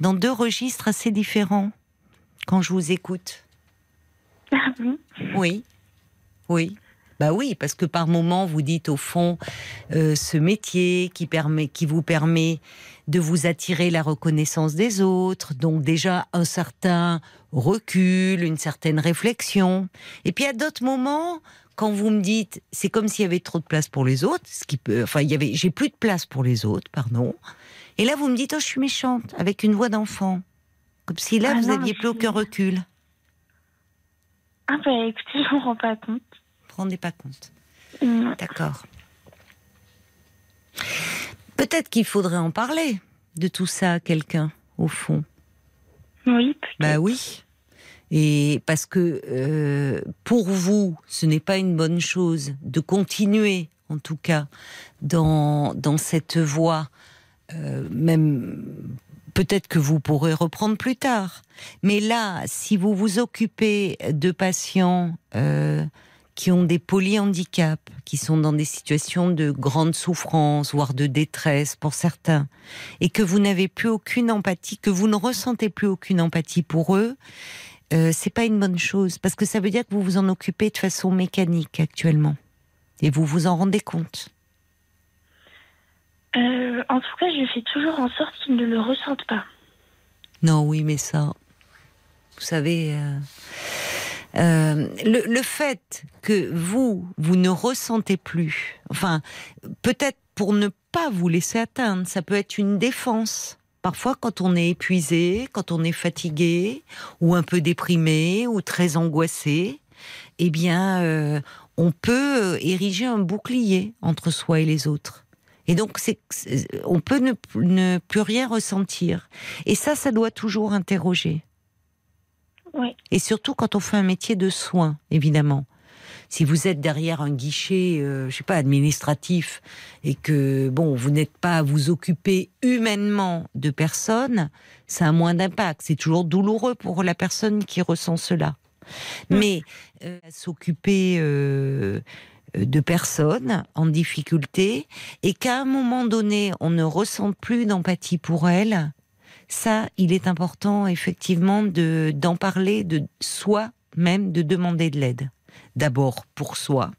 dans deux registres assez différents quand je vous écoute. Ah bon Oui, oui. Bah oui, parce que par moment vous dites au fond euh, ce métier qui permet, qui vous permet de vous attirer la reconnaissance des autres, donc déjà un certain recul, une certaine réflexion. Et puis à d'autres moments, quand vous me dites c'est comme s'il y avait trop de place pour les autres, ce qui peut, enfin il y avait, j'ai plus de place pour les autres, pardon. Et là vous me dites oh je suis méchante avec une voix d'enfant, comme si là Ah vous non, aviez mais plus aucun recul. Ah bah écoutez, je me rends pas compte. Rendez pas compte. Non. D'accord. Peut-être qu'il faudrait en parler de tout ça à quelqu'un, au fond. Oui. Bah oui. Et parce que euh, pour vous, ce n'est pas une bonne chose de continuer, en tout cas, dans, dans cette voie, euh, même peut-être que vous pourrez reprendre plus tard. Mais là, si vous vous occupez de patients euh, qui ont des polyhandicaps, qui sont dans des situations de grande souffrance, voire de détresse pour certains, et que vous n'avez plus aucune empathie, que vous ne ressentez plus aucune empathie pour eux, euh, c'est pas une bonne chose parce que ça veut dire que vous vous en occupez de façon mécanique actuellement et vous vous en rendez compte. Euh, en tout cas, je fais toujours en sorte qu'ils ne le ressentent pas. Non, oui, mais ça, vous savez, euh, euh, le, fait que vous, vous ne ressentez plus, enfin, peut-être pour ne pas vous laisser atteindre, ça peut être une défense. Parfois, quand on est épuisé, quand on est fatigué, ou un peu déprimé, ou très angoissé, eh bien, euh, on peut euh, ériger un bouclier entre soi et les autres. Et donc, c'est, on peut ne plus rien ressentir. Et ça, ça doit toujours interroger. Oui. Et surtout quand on fait un métier de soins, évidemment. Si vous êtes derrière un guichet, euh, je sais pas, administratif, et que bon, vous n'êtes pas à vous occuper humainement de personnes, ça a moins d'impact. C'est toujours douloureux pour la personne qui ressent cela. Mais euh, s'occuper euh, de personnes en difficulté et qu'à un moment donné, on ne ressente plus d'empathie pour elles, ça, il est important effectivement de d'en parler de soi même, de demander de l'aide. D'abord pour soi,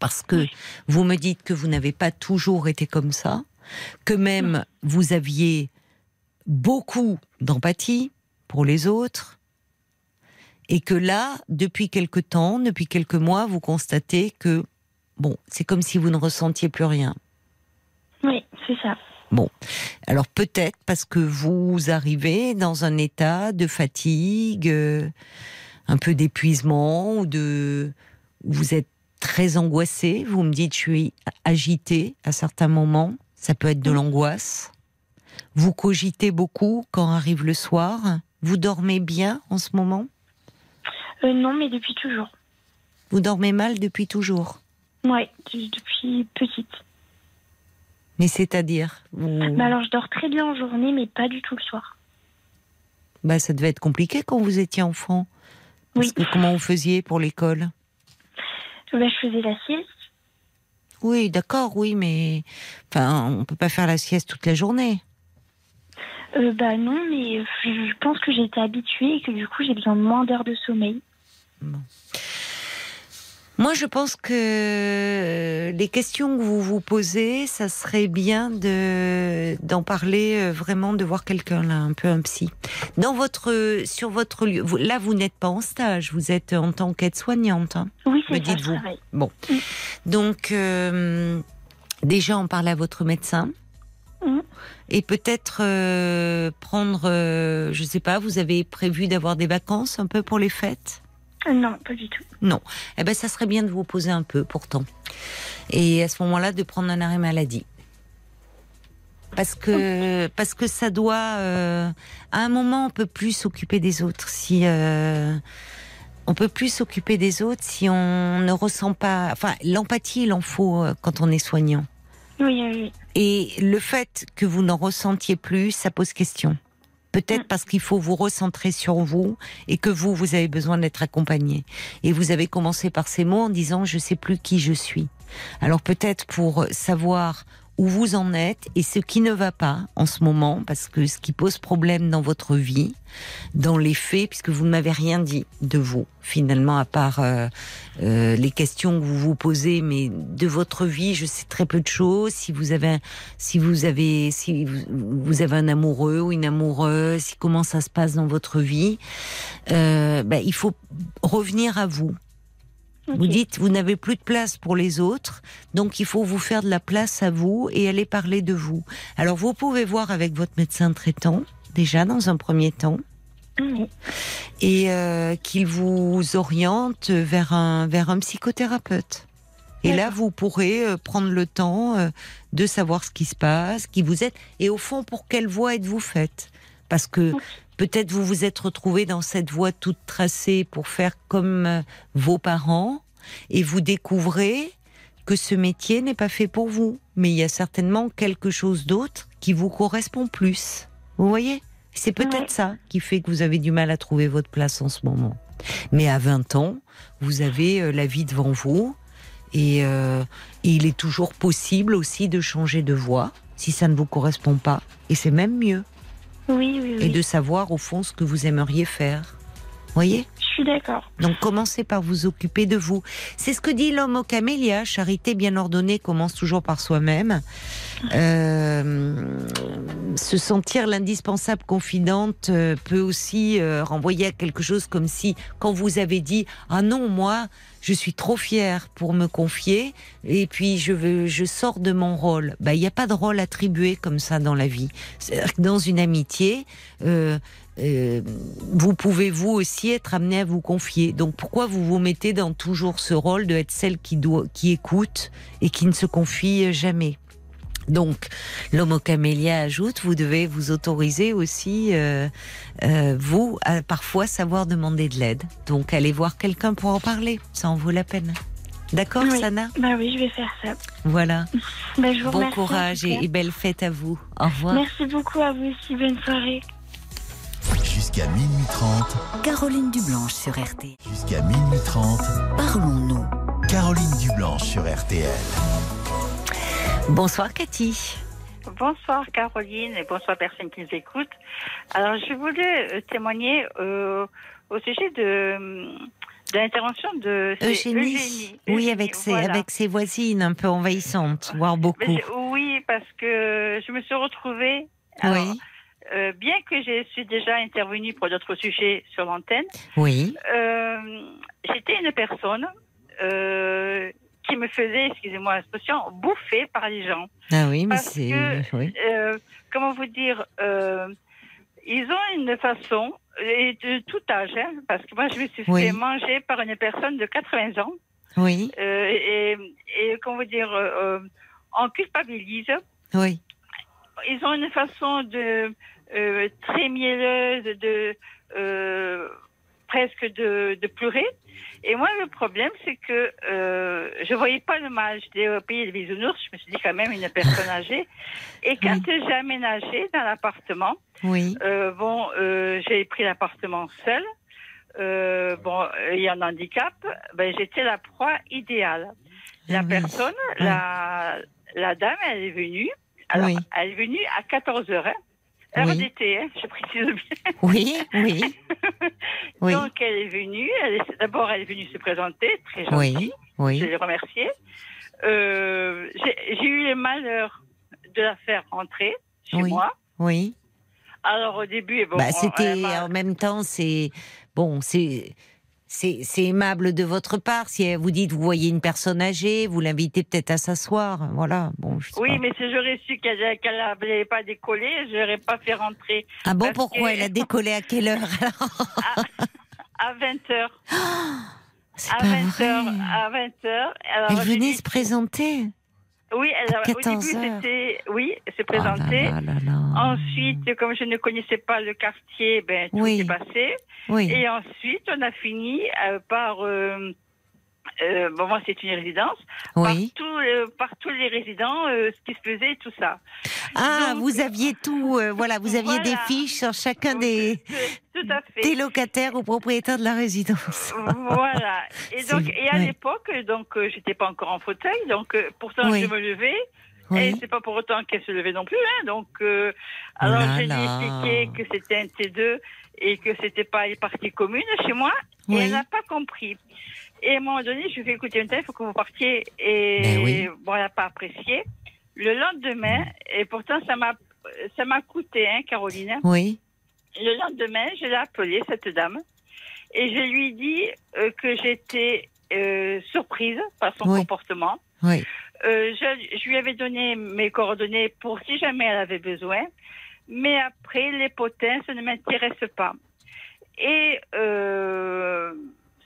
parce que vous me dites que vous n'avez pas toujours été comme ça, que même vous aviez beaucoup d'empathie pour les autres, et que là, depuis quelque temps, depuis quelques mois, vous constatez que, bon, c'est comme si vous ne ressentiez plus rien. Oui, c'est ça. Bon, alors peut-être parce que vous arrivez dans un état de fatigue, euh, un peu d'épuisement, ou de, vous êtes très angoissé. Vous me dites, je suis agité à certains moments. Ça peut être de l'angoisse. Vous cogitez beaucoup quand arrive le soir. Vous dormez bien en ce moment? Euh, non, mais depuis toujours. Vous dormez mal depuis toujours? Oui, depuis petite. Mais c'est-à-dire vous- Bah alors, je dors très bien en journée, mais pas du tout le soir. bah, ça devait être compliqué quand vous étiez enfant. Parce Oui. que comment vous faisiez pour l'école? Bah, je faisais la sieste. Oui, d'accord, oui, mais enfin, on peut pas faire la sieste toute la journée. Euh, bah non, mais je pense que j'ai été habituée et que du coup j'ai besoin de moins d'heures de sommeil. Moi, je pense que les questions que vous vous posez, ça serait bien de d'en parler euh, vraiment, de voir quelqu'un là, un peu un psy. Dans votre, sur votre lieu, vous- là, vous n'êtes pas en stage, vous êtes en tant qu'aide-soignante. hein. Oui, c'est Me ça, dites-vous. Bon, Mm. donc euh, déjà en parler à votre médecin. Mm. Et peut-être euh, prendre, euh, je sais pas, vous avez prévu d'avoir des vacances un peu pour les fêtes? Euh, Non, pas du tout. eh ben, ça serait bien de vous poser un peu, pourtant. Et à ce moment-là, de prendre un arrêt maladie. Parce que, parce que ça doit, euh, à un moment, on peut plus s'occuper des autres. Si, euh, on peut plus s'occuper des autres si on ne ressent pas, enfin, l'empathie, il en faut quand on est soignant. Oui, oui, oui. Et le fait que vous n'en ressentiez plus, ça pose question. Peut-être parce qu'il faut vous recentrer sur vous et que vous, vous avez besoin d'être accompagné. Et vous avez commencé par ces mots en disant je sais plus qui je suis. Alors peut-être pour savoir où vous en êtes et ce qui ne va pas en ce moment, parce que ce qui pose problème dans votre vie, dans les faits, puisque vous ne m'avez rien dit de vous, finalement, à part euh, euh, les questions que vous vous posez, mais de votre vie, je sais très peu de choses. Si vous avez, un- si vous avez, si vous, avez un amoureux ou une amoureuse, si comment ça se passe dans votre vie, euh, ben, il faut revenir à vous. Vous dites, vous n'avez plus de place pour les autres, donc il faut vous faire de la place à vous et aller parler de vous. Alors vous pouvez voir avec votre médecin traitant, déjà dans un premier temps, et euh, qu'il vous oriente vers un, vers un psychothérapeute. Et là, vous pourrez euh, prendre le temps euh, de savoir ce qui se passe, qui vous êtes, et au fond, pour quelle voie êtes-vous faite? Parce que peut-être vous vous êtes retrouvé dans cette voie toute tracée pour faire comme euh, vos parents, et vous découvrez que ce métier n'est pas fait pour vous, mais il y a certainement quelque chose d'autre qui vous correspond plus. Vous voyez? C'est peut-être Ouais. ça qui fait que vous avez du mal à trouver votre place en ce moment. Mais à 20 ans, vous avez euh, la vie devant vous et, euh, et il est toujours possible aussi de changer de voie si ça ne vous correspond pas. Et c'est même mieux. Oui, oui, Et oui. de savoir au fond ce que vous aimeriez faire. Voyez? Suis d'accord. donc commencez par vous occuper de vous. C'est ce que dit l'homme au camélia. Charité bien ordonnée commence toujours par soi-même. Euh, se sentir l'indispensable confidente euh, peut aussi euh, renvoyer à quelque chose comme si, quand vous avez dit ah non moi je suis trop fière pour me confier et puis je veux je sors de mon rôle. Bah il n'y a pas de rôle attribué comme ça dans la vie. Dans une amitié. Euh, vous pouvez vous aussi être amené à vous confier. Donc pourquoi vous vous mettez dans toujours ce rôle de être celle qui doit, qui écoute et qui ne se confie jamais? Donc, l'homme au camélia ajoute, vous devez vous autoriser aussi, euh, euh, vous, à parfois savoir demander de l'aide. Donc, allez voir quelqu'un pour en parler, ça en vaut la peine. D'accord, Oui. Sana? Bah oui, je vais faire ça. Voilà. (laughs) Bah, je vous Bon courage et belle fête à vous. Au revoir. Merci beaucoup à vous aussi. Bonne soirée. Jusqu'à minuit 30, Caroline Dublanche sur RTL. jusqu'à minuit 30, Parlons-nous. Caroline Dublanche sur RTL. Bonsoir, Cathy. Bonsoir Caroline et bonsoir personne qui nous écoute. Alors je voulais euh, témoigner euh, au sujet de, de l'intervention de Eugénie. Eugénie. Oui, Eugénie, avec ses, voilà. avec ses voisines un peu envahissantes, voire beaucoup. oui, parce que je me suis retrouvée. alors, Oui, euh, bien que je suis déjà intervenue pour d'autres sujets sur l'antenne, oui. euh, j'étais une personne euh, qui me faisait, excusez-moi l'expression, bouffer par les gens. Ah oui, mais c'est. Oui. comment vous dire, ils ont une façon, et de tout âge, hein, parce que moi je me suis Oui. fait manger par une personne de 80 ans, Oui, et, et comment vous dire, on culpabilise. oui. Ils ont une façon de euh, très mielleuse, de euh, presque de, de pleurer. Et moi, le problème, c'est que euh, je voyais pas le mal. J'étais au pays des bisounours. Je me suis dit quand même une personne (laughs) âgée. Et quand j'ai aménagé dans l'appartement, Oui, euh, bon, euh, j'ai pris l'appartement seul. Euh, bon, ayant un handicap, ben, j'étais la proie idéale. La Ah oui. personne, Ouais. la, la dame, elle est venue. Alors, Oui. elle est venue à 14 heures. Hein. D'été, hein, je précise bien. Oui, oui, (laughs) oui, Donc, elle est venue. D'abord, elle est venue se présenter, très gentille. oui, Je oui, l'ai remerciée. Euh, J'ai eu le malheur de la faire rentrer chez Oui. moi. oui. Alors, au début, bon, Bah, c'était en même temps, c'est bon, c'est c'est aimable de votre part. Si vous dites, vous voyez une personne âgée, vous l'invitez peut-être à s'asseoir. Voilà. Bon, je sais Oui, pas. mais si j'aurais su qu'elle n'avait pas décollé, je n'aurais pas fait rentrer Ah bon, pourquoi que- elle a décollé à quelle heure (laughs) alors à 20h. (gasps) C'est À pas 20h. vrai. À 20h. Elle venait se présenter. Oui, elle, à a- au 14 début, c'était. Oui, elle s'est Oh là présentée. là là là. Ensuite, comme je ne connaissais pas le quartier, ben, tout Oui. s'est passé. Oui. Et ensuite, on a fini euh, par. euh, euh, bon, moi, c'est une résidence. Oui. Par, tout, euh, par tous les résidents, euh, ce qui se faisait tout ça. Ah, Donc- vous aviez tout. voilà, vous aviez des fiches sur chacun des, (laughs) Tout à fait. des locataires ou propriétaires de la résidence. Voilà. (laughs) Et donc, et à ouais. l'époque, donc, j'étais pas encore en fauteuil, donc pourtant Oui. je me levais. Oui. Et c'est pas pour autant qu'elle se levait non plus, hein. Donc, euh, alors là je lui ai là. expliqué que c'était un T2 et que c'était pas les parties communes chez moi. Et elle n'a pas compris. Et à un moment donné, je lui ai fait écouter un temps, il faut que vous partiez. Et Ben oui. bon, elle n'a pas apprécié. Le lendemain, et pourtant ça m'a, ça m'a coûté, hein, Caroline. Oui. Le lendemain, je l'ai appelée, cette dame, et je lui ai dit euh, que j'étais euh, surprise par son Oui. comportement. Oui. Euh, je, je lui avais donné mes coordonnées pour si jamais elle avait besoin, mais après, les potins, ça ne m'intéresse pas. Et euh,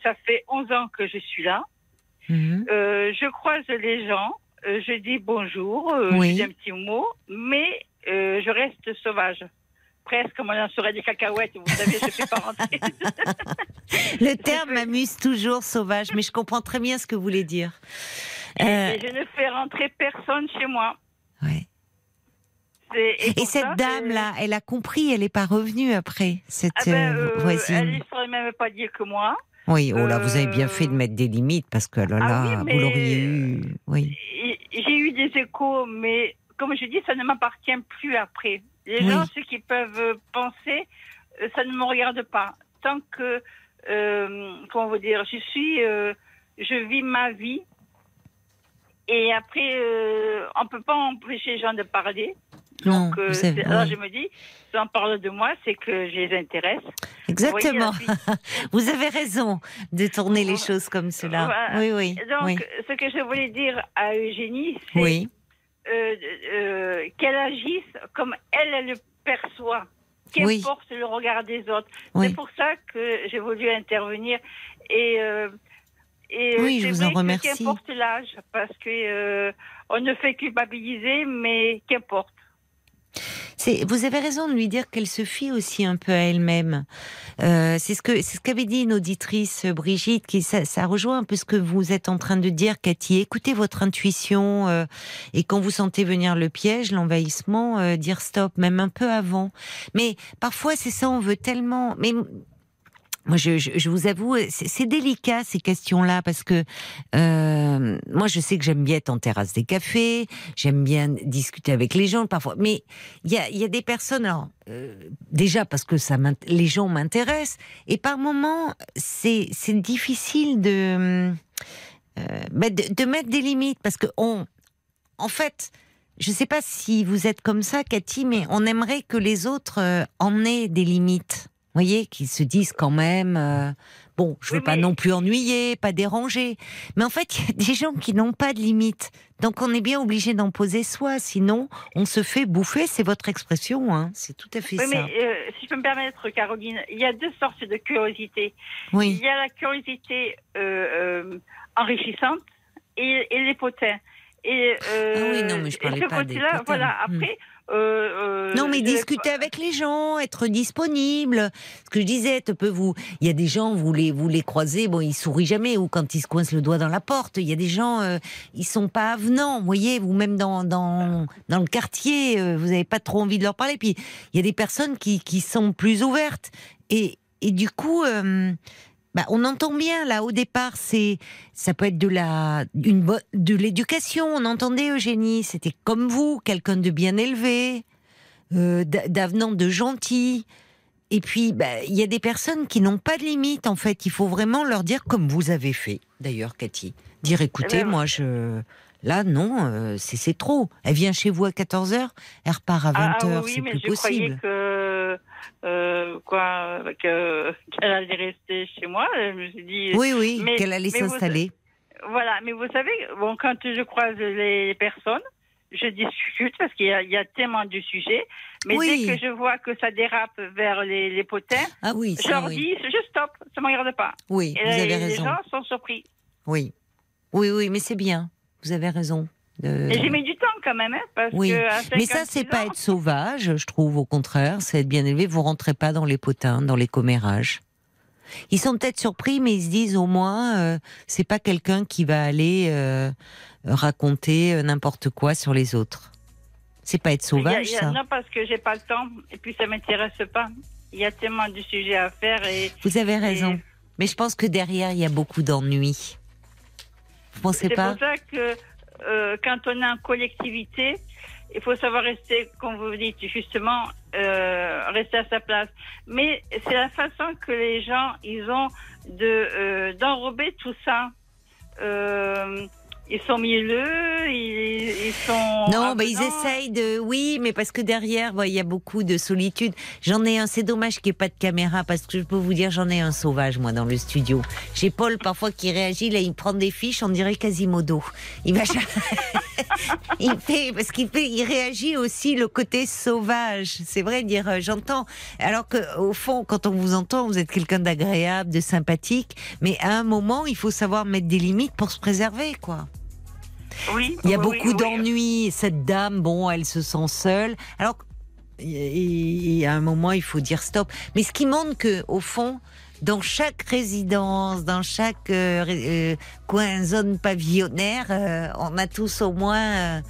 ça fait 11 ans que je suis là. Mhm. Euh, je croise les gens, euh, je dis bonjour, euh, Oui. je dis un petit mot, mais euh, je reste sauvage. Presque comme on en serait des cacahuètes, vous savez, je ne fais pas rentrer. (laughs) (laughs) Le terme m'amuse toujours, sauvage, mais je comprends très bien ce que vous voulez dire. Et je ne fais rentrer personne chez moi. ouais. Et cette dame-là, elle a compris, elle n'est pas revenue après, cette Ah ben, voisine. elle ne saurait même pas dire que moi. Oui, oh là, vous avez bien euh, fait de mettre des limites parce que là, Ah là, oui, vous l'auriez eu. Oui. J'ai eu des échos, mais comme je dis, ça ne m'appartient plus après. Les Oui. gens, ceux qui peuvent euh, penser, euh, ça ne me regarde pas. Tant que, euh, comment vous dire, je suis, euh, je vis ma vie. Et après, euh, on peut pas empêcher les gens de parler. Non, Donc, euh, alors oui. je me dis, si on parle de moi, c'est que je les intéresse. Exactement. Vous voyez, (laughs) avez raison de tourner les choses comme cela. Voilà. Oui, oui. Donc, oui. ce que je voulais dire à Eugénie, c'est Oui. euh, euh, qu'elle agisse comme elle, elle le perçoit. Qu'importe le regard des autres. C'est pour ça que j'ai voulu intervenir. Et, et Oui, je vous en vrai remercie. Qu'importe l'âge, parce que euh, on ne fait culpabiliser, mais qu'importe. Vous avez raison de lui dire qu'elle se fie aussi un peu à elle-même. Euh, c'est ce que c'est ce qu'avait dit une auditrice Brigitte, qui ça, ça rejoint un peu ce que vous êtes en train de dire, Cathy. Écoutez votre intuition euh, et quand vous sentez venir le piège, l'envahissement, euh, dire stop, même un peu avant. Mais parfois c'est ça, on veut tellement. Mais moi, je, je, je vous avoue, c'est délicat ces questions-là parce que euh, moi, je sais que j'aime bien être en terrasse des cafés, j'aime bien discuter avec les gens parfois, mais il y a, y a des personnes, alors, euh, déjà parce que ça les gens m'intéressent, et par moments, c'est difficile de, euh, bah, de de mettre des limites parce que on, en fait. Je sais pas si vous êtes comme ça, Cathy, mais on aimerait que les autres euh, en aient des limites voyez, qui se disent quand même, euh, bon, je veux Oui, pas mais- non plus ennuyer, pas déranger. Mais en fait, (laughs) il y a des gens qui n'ont pas de limite. Donc on est bien obligé d'en poser soi, sinon on se fait bouffer, c'est votre expression, hein. c'est tout à fait Oui, ça. mais euh, si je peux me permettre, Caroline, il y a deux sortes de curiosité. Il Oui, y a la curiosité euh, enrichissante et, et les potins. Et, Ah oui, non, mais je parlais pas des potins. Voilà, Hmm. après. Euh, euh, non mais je- discuter avec les gens, être disponible. Ce que je disais, peut vous, il y a des gens vous les vous les croisez, bon ils sourient jamais ou quand ils se coincent le doigt dans la porte. Il y a des gens, euh, ils sont pas avenants, vous voyez, vous même dans dans dans le quartier, euh, vous avez pas trop envie de leur parler. Puis il y a des personnes qui qui sont plus ouvertes et et du coup. Bah, on entend bien là au départ, c'est ça peut être de la une de l'éducation. On entendait Eugénie, c'était comme vous, quelqu'un de bien élevé, euh, d'a- d'avenant, de gentil. Et puis, bah, il y a des personnes qui n'ont pas de limite en fait. Il faut vraiment leur dire comme vous avez fait, d'ailleurs, Cathy. Dire écoutez, Eh ben, moi je là non, euh, c'est trop. Elle vient chez vous à 14 h elle repart à 20 Ah, ah oui, c'est mais plus je croyais possible. que euh, quoi que (laughs) qu'elle allait rester chez moi. Je me suis dit. Oui, oui, qu'elle allait s'installer. Voilà, mais vous savez, bon, quand je croise les personnes, je discute parce qu'il y, a- il y a tellement de sujets. Mais Oui. dès que je vois que ça dérape vers les, les potins, Ah oui, je leur oui. dis, je stoppe, ça ne me regarde pas. Oui, Et vous avez les, raison. gens sont surpris. Oui, oui, oui, mais c'est bien. Vous avez raison. de- Et j'ai mis du temps quand même, hein, parce Oui, que mais ça, 56 c'est pas ans- être sauvage, je trouve, au contraire, c'est être bien élevé. Vous rentrez pas dans les potins, dans les commérages. Ils sont peut-être surpris, mais ils se disent au moins, euh, c'est pas quelqu'un qui va aller euh, raconter euh, n'importe quoi sur les autres. C'est pas être a- sauvage, a- ça. Non, parce que j'ai pas le temps, et puis ça m'intéresse pas. Il y a tellement de sujets à faire et Vous avez raison. et Mais je pense que derrière, il y a beaucoup d'ennuis. Vous pensez c'est pour ça que euh, quand on est en collectivité, il faut savoir rester, comme vous dites justement, euh, rester à sa place. Mais c'est la façon que les gens ils ont de euh, d'enrober tout ça. Ils sont mielleux, ils, ils sont. Non, bah, ils essayent de. Oui, mais parce que derrière, bah, il y a beaucoup de solitude. J'en ai un. C'est dommage qu'il n'y ait pas de caméra parce que je peux vous dire, j'en ai un sauvage moi dans le studio. J'ai Paul parfois qui réagit. Là, il prend des fiches. On dirait Quasimodo. Il va. (laughs) il fait parce qu'il fait. Il réagit aussi le côté sauvage. C'est vrai de dire. euh, J'entends. Alors que au fond, quand on vous entend, vous êtes quelqu'un d'agréable, de sympathique. Mais à un moment, il faut savoir mettre des limites pour se préserver, quoi. Oui, Il y a oui, beaucoup oui, oui. d'ennuis. Cette dame, bon, elle se sent seule. Alors, il y a un moment, il faut dire stop. Mais ce qui montre que, au fond, dans chaque résidence, dans chaque euh, euh, coin, zone pavillonnaire, euh, on a tous au moins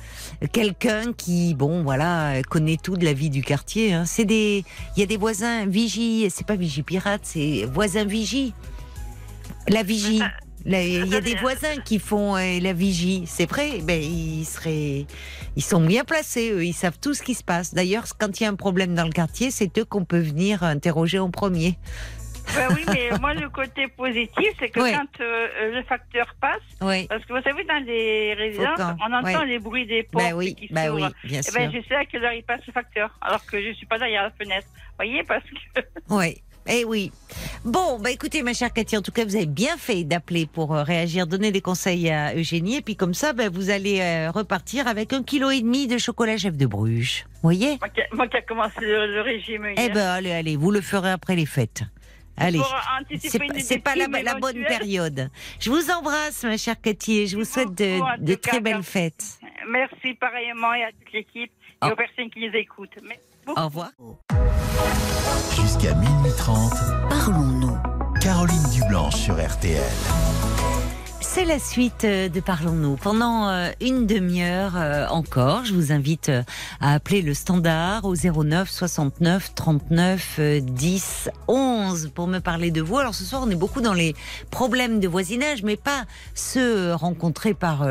quelqu'un qui, bon, voilà, connaît tout de la vie du quartier. hein. C'est des, il y a des voisins vigie. C'est pas vigie pirate, c'est voisins vigie. La vigie. Il y a des voisins qui font euh, la vigie, c'est vrai. Ben ils seraient, ils sont bien placés. Eux, ils savent tout ce qui se passe. D'ailleurs, quand il y a un problème dans le quartier, c'est eux qu'on peut venir interroger en premier. Ben oui, mais moi, le côté positif, c'est que Oui. quand euh, euh, le facteur passe, Oui. parce que vous savez, dans les résidences, on entend les bruits des portes Bah oui, qui s'ouvrent. oui, bien Eh sûr. ben, je sais à quelle heure il passe le facteur, alors que je suis pas derrière la fenêtre. Vous voyez, parce que Oui. Eh oui. Bon, bah écoutez, ma chère Cathy, en tout cas, vous avez bien fait d'appeler pour euh, réagir, donner des conseils à Eugénie, et puis comme ça, bah, vous allez euh, repartir avec un kilo et demi de chocolat chef de Bruges. Vous voyez? Moi qui, moi qui a commencé le, le régime Eh ben, allez, allez, vous le ferez après les fêtes. Allez. C'est pas, pas la, bonne période. Je vous embrasse, ma chère Cathy, et je vous souhaite de, très belles fêtes. Merci pareillement et à toute l'équipe et aux personnes qui les écoutent. Merci. Au revoir. Jusqu'à minuit 30, Parlons-nous. Caroline Dublanche sur RTL. C'est la suite euh, de Parlons-nous. Pendant euh, une demi-heure euh, encore, je vous invite à appeler le standard au 09 69 39 euh, 10 11 pour me parler de vous. Alors ce soir, on est beaucoup dans les problèmes de voisinage, mais pas ceux rencontrés par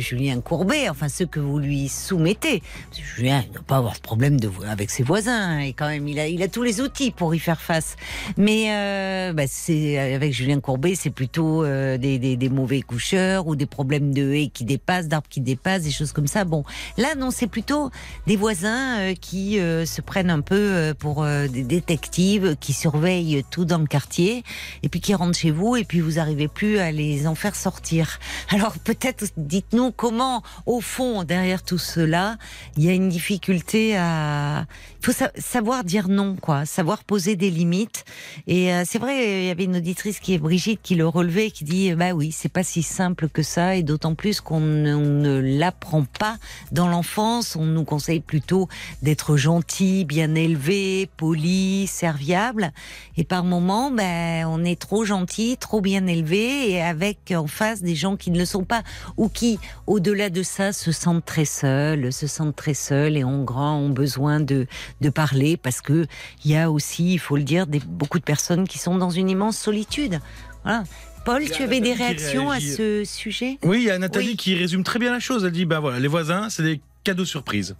Julien Courbet, enfin ceux que vous lui soumettez. Parce que Julien ne doit pas avoir de problème de avec ses voisins, et quand même, il a, tous les outils pour y faire face. Mais bah, c'est avec Julien Courbet, c'est plutôt des mauvais coucheurs ou des problèmes de haies qui dépassent, d'arbres qui dépassent, des choses comme ça. Bon, là non, c'est plutôt des voisins euh, qui euh, se prennent un peu euh, pour des détectives, qui surveillent tout dans le quartier et puis qui rentrent chez vous et puis vous arrivez plus à les en faire sortir. (laughs) Alors peut-être dites-nous comment, au fond, derrière tout cela, il y a une difficulté à. Faut sa- savoir dire non, quoi, savoir poser des limites. Et euh, c'est vrai, il y avait une auditrice qui est Brigitte qui le relevait, qui dit bah oui, c'est pas si simple que ça, et d'autant plus qu'on ne, on ne l'apprend pas dans l'enfance. On nous conseille plutôt d'être gentil, bien élevé, poli, serviable. Et par moments, ben, on est trop gentil, trop bien élevé, et avec en face des gens qui ne le sont pas, ou qui, au-delà de ça, se sentent très seuls, se sentent très seuls et ont grand, ont besoin de, de parler, parce que il y a aussi, il faut le dire, des, beaucoup de personnes qui sont dans une immense solitude. Voilà. Paul, tu avais des réactions à ce sujet? Oui, il y a Nathalie Oui. qui résume très bien la chose. Elle dit bah voilà, les voisins, c'est des cadeaux surprises.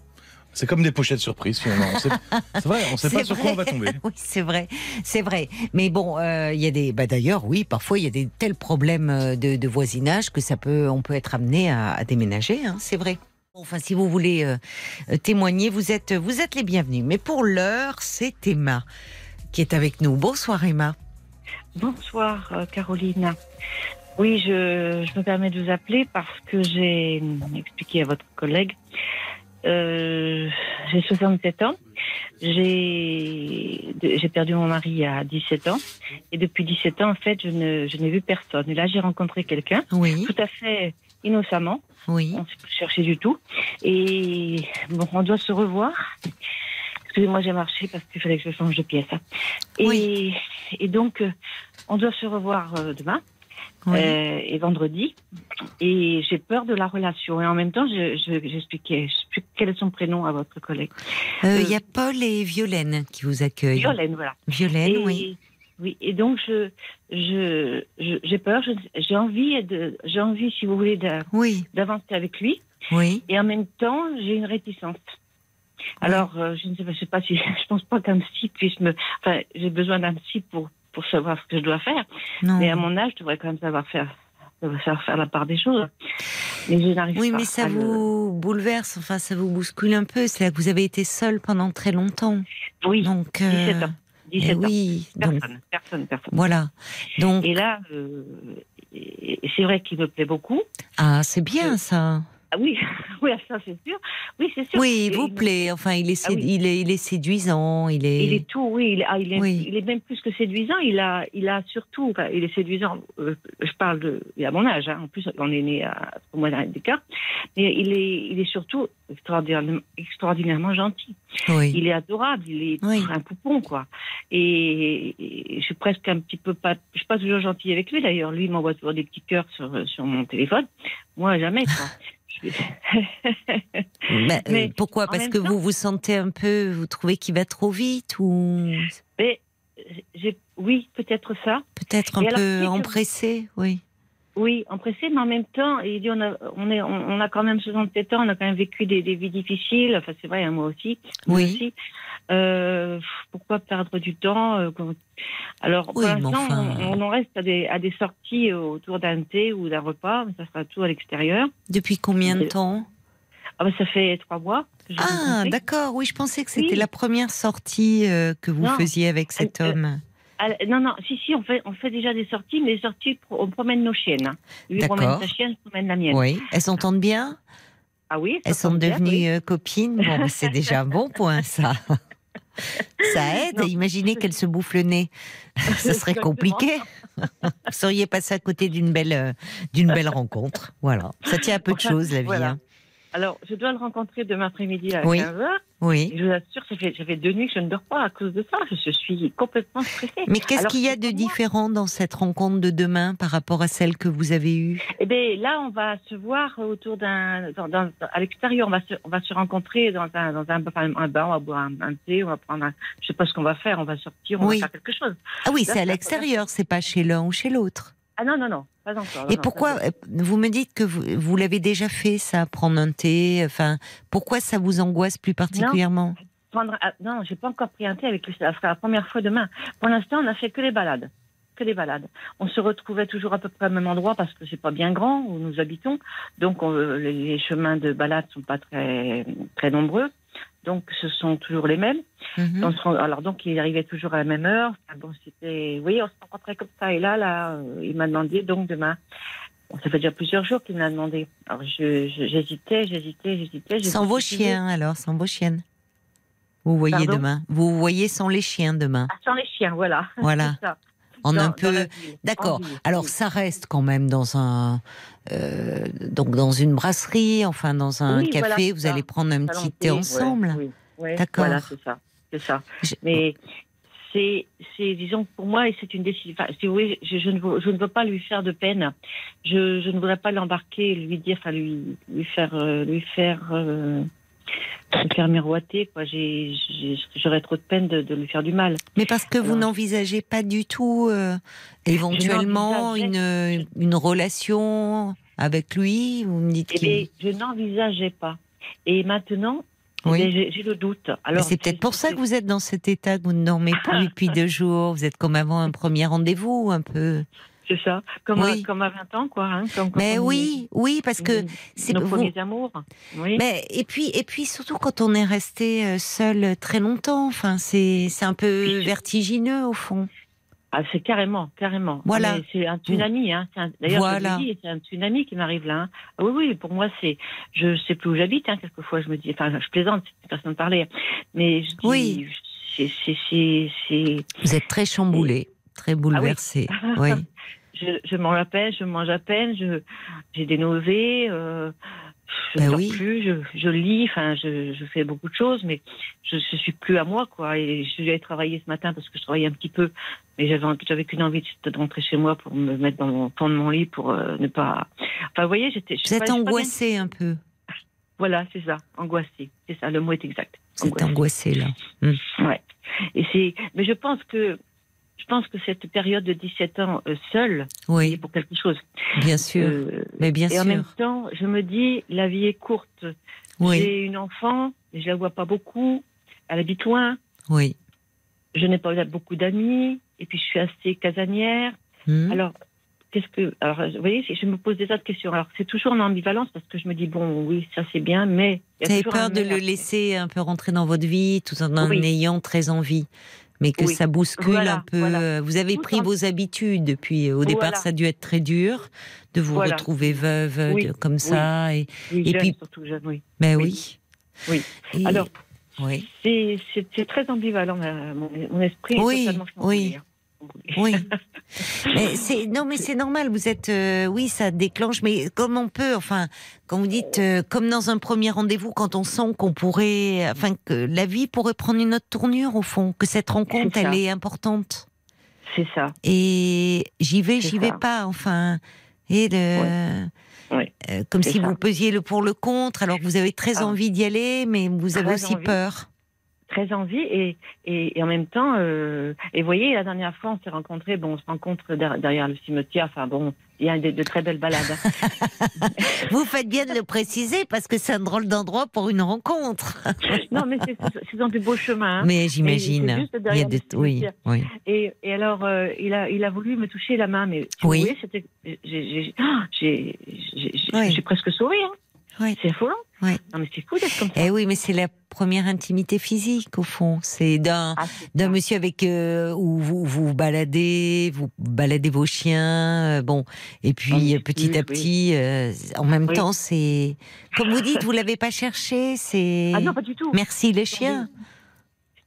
C'est comme des pochettes surprises finalement. C'est vrai, on ne sait pas C'est sur quoi on va vrai. tomber. (laughs) Oui, c'est vrai, c'est vrai. Mais bon, euh, il y a des. Bah d'ailleurs, oui, parfois il y a des tels problèmes euh, de, de voisinage que ça peut, on peut être amené à, à déménager. hein, c'est vrai. Enfin, si vous voulez euh, euh, témoigner, vous êtes, vous êtes les bienvenus. Mais pour l'heure, c'est Emma qui est avec nous. Bonsoir Emma. Bonsoir euh, Caroline. Oui, je, je me permets de vous appeler parce que j'ai expliqué à votre collègue. Euh, j'ai 67 ans. J'ai perdu mon mari à 17 ans. Et depuis 17 ans, en fait, je ne je n'ai vu personne. Et là, j'ai rencontré quelqu'un Oui, tout à fait innocemment. oui. On ne cherché du tout. Et bon, on doit se revoir. Excusez-moi, j'ai marché parce qu'il fallait que je change de pièce. hein. Et, Oui. et donc, euh, on doit se revoir euh, demain oui. euh, et vendredi. Et j'ai peur de la relation. Et en même temps, je- je- j'expliquais je, quel est son prénom à votre collègue. Euh, Il y a Paul et Violaine qui vous accueillent. Violaine, voilà. Violaine, et, oui. Oui. Et donc, je, je, j'ai peur. J'ai envie de, j'ai envie, si vous voulez, d'a- Oui, d'avancer avec lui. oui. Et en même temps, j'ai une réticence. Alors, euh, je ne sais pas, je sais pas si, (laughs) je pense pas qu'un psy puisse me, enfin, j'ai besoin d'un psy pour, pour savoir ce que je dois faire. Non. Mais à mon âge, je devrais quand même savoir faire, savoir faire la part des choses. Mais je n'arrive Oui, pas. mais ça à le- vous bouleverse, enfin ça vous bouscule un peu. C'est là que vous avez été seule pendant très longtemps. Oui, Donc, 17 ans. Eh 17 ans. oui, donc Personne, personne, personne. voilà. Donc, Et là, euh, c'est vrai qu'il me plaît beaucoup. ah, c'est bien ça. Ah oui, (laughs) oui, ça c'est sûr. Oui, c'est sûr. Oui, il vous plaît. Enfin, il est, Ah oui. il est, il est séduisant. Il est. Il est tout, oui. Il, ah, il, est, Oui. il est même plus que séduisant. Il a, il a surtout, il est séduisant. euh, je parle de, il a mon âge. Hein, en plus, on est né à au moins d'écart. Mais il est, il est surtout extraordinairement, extraordinairement gentil. Oui. Il est adorable. Il est un poupon, quoi. Et, et je suis presque un petit peu pas, je suis pas toujours gentille avec lui d'ailleurs. Lui m'envoie toujours des petits cœurs sur, sur mon téléphone. Moi, jamais, quoi. (laughs) (laughs) Suis- Bah, euh, mais pourquoi Parce que temps- vous vous sentez un peu, vous trouvez qu'il va trop vite ou Mais j'ai, oui, peut-être ça. peut-être un Et alors, peu que- empressé, oui. Oui, empressé, mais en même temps, il dit on a, on est, on, a quand même 67 ans, on a quand même vécu des, des vies difficiles. Enfin, c'est vrai, hein, moi aussi. moi Oui. aussi. Euh, pourquoi perdre du temps euh, Alors, pour Oui, mais l'instant, enfin- on, on en reste à des, à des sorties autour d'un thé ou d'un repas, mais ça sera tout à l'extérieur. Depuis combien de temps Ah, ben, ça fait trois mois. Ah, d'accord. Oui, je pensais que c'était Oui. la première sortie euh, que vous Non. faisiez avec cet Euh, homme. Non, non, si, si, on fait, on fait déjà des sorties, mais des sorties, on promène nos chiennes. Lui promène sa chienne, je promène la mienne. Oui. Elles s'entendent bien Ah oui, Elles sont bien, devenues oui. copines. Bon, bah, c'est déjà un bon point, ça. (laughs) Ça aide. Non. Imaginez qu'elles se bouffent le nez. Ça serait Exactement. compliqué. Vous seriez passé à côté d'une belle, euh, d'une belle rencontre. Voilà. Ça tient à peu de choses, la vie. voilà. hein. Alors, je dois le rencontrer demain après-midi à Oui. 15h. Oui. Et je vous assure, ça fait, ça fait deux nuits que je ne dors pas à cause de ça. Je suis complètement stressée. Mais qu'est-ce qu'il y a de différent dans cette rencontre de demain par rapport à celle que vous avez eue? Eh bien, là, on va se voir autour d'un, à l'extérieur. On va se, on va se rencontrer dans un, dans un, enfin, un bar, on va boire un, un thé, on va prendre un, je sais pas ce qu'on va faire, on va sortir, on Oui. va faire quelque chose. Ah oui, c'est à l'extérieur, c'est pas chez l'un ou chez l'autre. Ah non, non, non, pas encore. non, Et non, pourquoi euh, vous me dites que vous, vous l'avez déjà fait ça, prendre un thé Enfin, pourquoi ça vous angoisse plus particulièrement? Prendre, ah, non, j'ai pas encore pris un thé avec lui. Ça sera la première fois demain. Pour l'instant, on a fait que les balades. Que les balades. On se retrouvait toujours à peu près au même endroit parce que c'est pas bien grand où nous habitons. Donc, on- les, les chemins de balade sont pas très, très nombreux. Donc, ce sont toujours les mêmes. Mhm. Alors, donc, il arrivait toujours à la même heure. Enfin, bon, c'était, oui, on se rencontrait comme ça. Et là, là, euh, il m'a demandé, donc, demain. Bon, ça fait déjà plusieurs jours qu'il m'a demandé. Alors, j'hésitais, j'hésitais, j'hésitais. Sans vos chiens alors, sans vos chiennes. Vous voyez Pardon demain. Vous voyez sans les chiens demain. Ah, sans les chiens, voilà. Voilà. (laughs) En Dans- un peu. D'accord. Alors ça reste quand même dans un euh, donc dans une brasserie, enfin dans un Oui, café. voilà, vous ça. allez prendre un petit thé ensemble. ouais, oui, ouais, D'accord. Voilà, c'est ça. C'est ça. Je- Mais c'est, disons, pour moi, et c'est une décision. Enfin, si vous voulez, je, je ne veux, je ne veux pas lui faire de peine. Je, je ne voudrais pas l'embarquer, lui dire, enfin, lui, lui faire, euh, lui faire. euh, se faire miroiter. Quoi. J'ai, j'aurais trop de peine de, de lui faire du mal. Mais parce que vous n'envisagez pas du tout euh, éventuellement une, n'envisageais- une relation avec lui Vous me dites Eh bien, je n'envisageais pas. Et maintenant, eh Oui. bien, j'ai, le doute. Alors, c'est peut-être pour ça que vous êtes dans cet état, que vous ne dormez plus (laughs) depuis deux jours. Vous êtes comme avant un premier rendez-vous, un peu. C'est ça, comme, Oui. à, comme à 20 ans, quoi. Hein, comme, Mais oui, oui, parce que Mm. c'est nos vous- premiers amours. Oui. Mais et puis et puis surtout quand on est resté euh, seul très longtemps, enfin c'est c'est un peu vertigineux au fond. Ah, c'est carrément, carrément. Voilà. C'est un tsunami. Hein. D'ailleurs, Voilà. c'est un tsunami qui m'arrive là. hein. Ah oui, oui, pour moi, c'est. Je sais plus où j'habite, hein, quelquefois, je me dis. Enfin, je plaisante, personne parlait. Mais je dis. Oui. C'est. Vous êtes très chamboulé, très bouleversé. (laughs) oui. Je, je mange à peine, je mange à peine, je, j'ai des nausées, euh, je Ben ne dors oui. plus, je, je lis, enfin, je, je fais beaucoup de choses, mais je ne suis plus à moi, quoi. Et je suis allée travailler ce matin parce que je travaillais un petit peu, mais j'avais, j'avais qu'une envie, de rentrer chez moi pour me mettre dans mon de mon lit pour euh, ne pas. Enfin, vous voyez, j'étais. Vous êtes pas- je sais pas bien- angoissé un peu. Voilà, c'est ça, angoissée. C'est ça, le mot est exact. Vous êtes angoissé là. Hmm. Ouais. Et c'est, mais je pense que, je pense que cette période de 17 ans euh, seule, c'est Oui, pour quelque chose. bien sûr. Euh, Mais bien et en même temps, je me dis, la vie est courte. Oui, J'ai une enfant, mais je la vois pas beaucoup. Elle habite loin. oui. Je n'ai pas beaucoup d'amis. Et puis, je suis assez casanière. Hmm. Alors, qu'est-ce que. Alors, vous voyez, je me pose des tas de questions. Alors, c'est toujours en ambivalence parce que je me dis, bon, oui, ça c'est bien, mais. Vous avez peur de le laisser un peu rentrer dans votre vie tout en en Oui. ayant très envie. Mais que Oui. ça bouscule Voilà, un peu. voilà. euh, Vous avez pris vos habitudes depuis. Au départ, Voilà. ça a dû être très dur de vous retrouver veuve Oui. de- comme ça. Et, Oui, Et jeune, puis- surtout jeune, oui. ben Oui. oui. Et- Alors, oui. c'est très ambivalent. Mon, mon esprit est Oui, totalement oui. Oui. mais c'est non, mais c'est normal. Vous êtes, euh, oui, ça déclenche. Mais comme on peut, enfin, quand vous dites, euh, comme dans un premier rendez-vous, quand on sent qu'on pourrait, enfin, que la vie pourrait prendre une autre tournure au fond, que cette rencontre, elle est importante. C'est ça. Et j'y vais, j'y vais pas. Enfin, et le, Ouais. euh, comme si ça. vous pesiez le pour le contre, alors que vous avez très Ah. envie d'y aller, mais vous avez Très aussi envie. peur. Très envie et, et, et en même temps euh, et vous voyez la dernière fois on s'est rencontrés bon on se rencontre der- derrière le cimetière enfin bon il y a de, de très belles balades. (laughs) Vous faites bien de le préciser parce que c'est un drôle d'endroit pour une rencontre. (laughs) non mais c'est c'est dans du beau chemin hein. Mais j'imagine. Il y a le Oui, oui. et, et alors euh, il a il a voulu me toucher la main mais Oui. voyez c'était j'ai j'ai j'ai j'ai- j'ai- Oui. presque souri hein. Oui. c'est affolant Oui. non mais c'est fou d'être comme ça Eh oui, mais c'est la première intimité physique au fond. C'est d'un Ah, d'un monsieur avec euh, où vous vous baladez, vous baladez vos chiens, euh, bon, et puis euh, petit à oui. petit, euh, en même Oui. temps, c'est comme vous dites, vous l'avez pas cherché, c'est ah non pas du tout merci les chiens.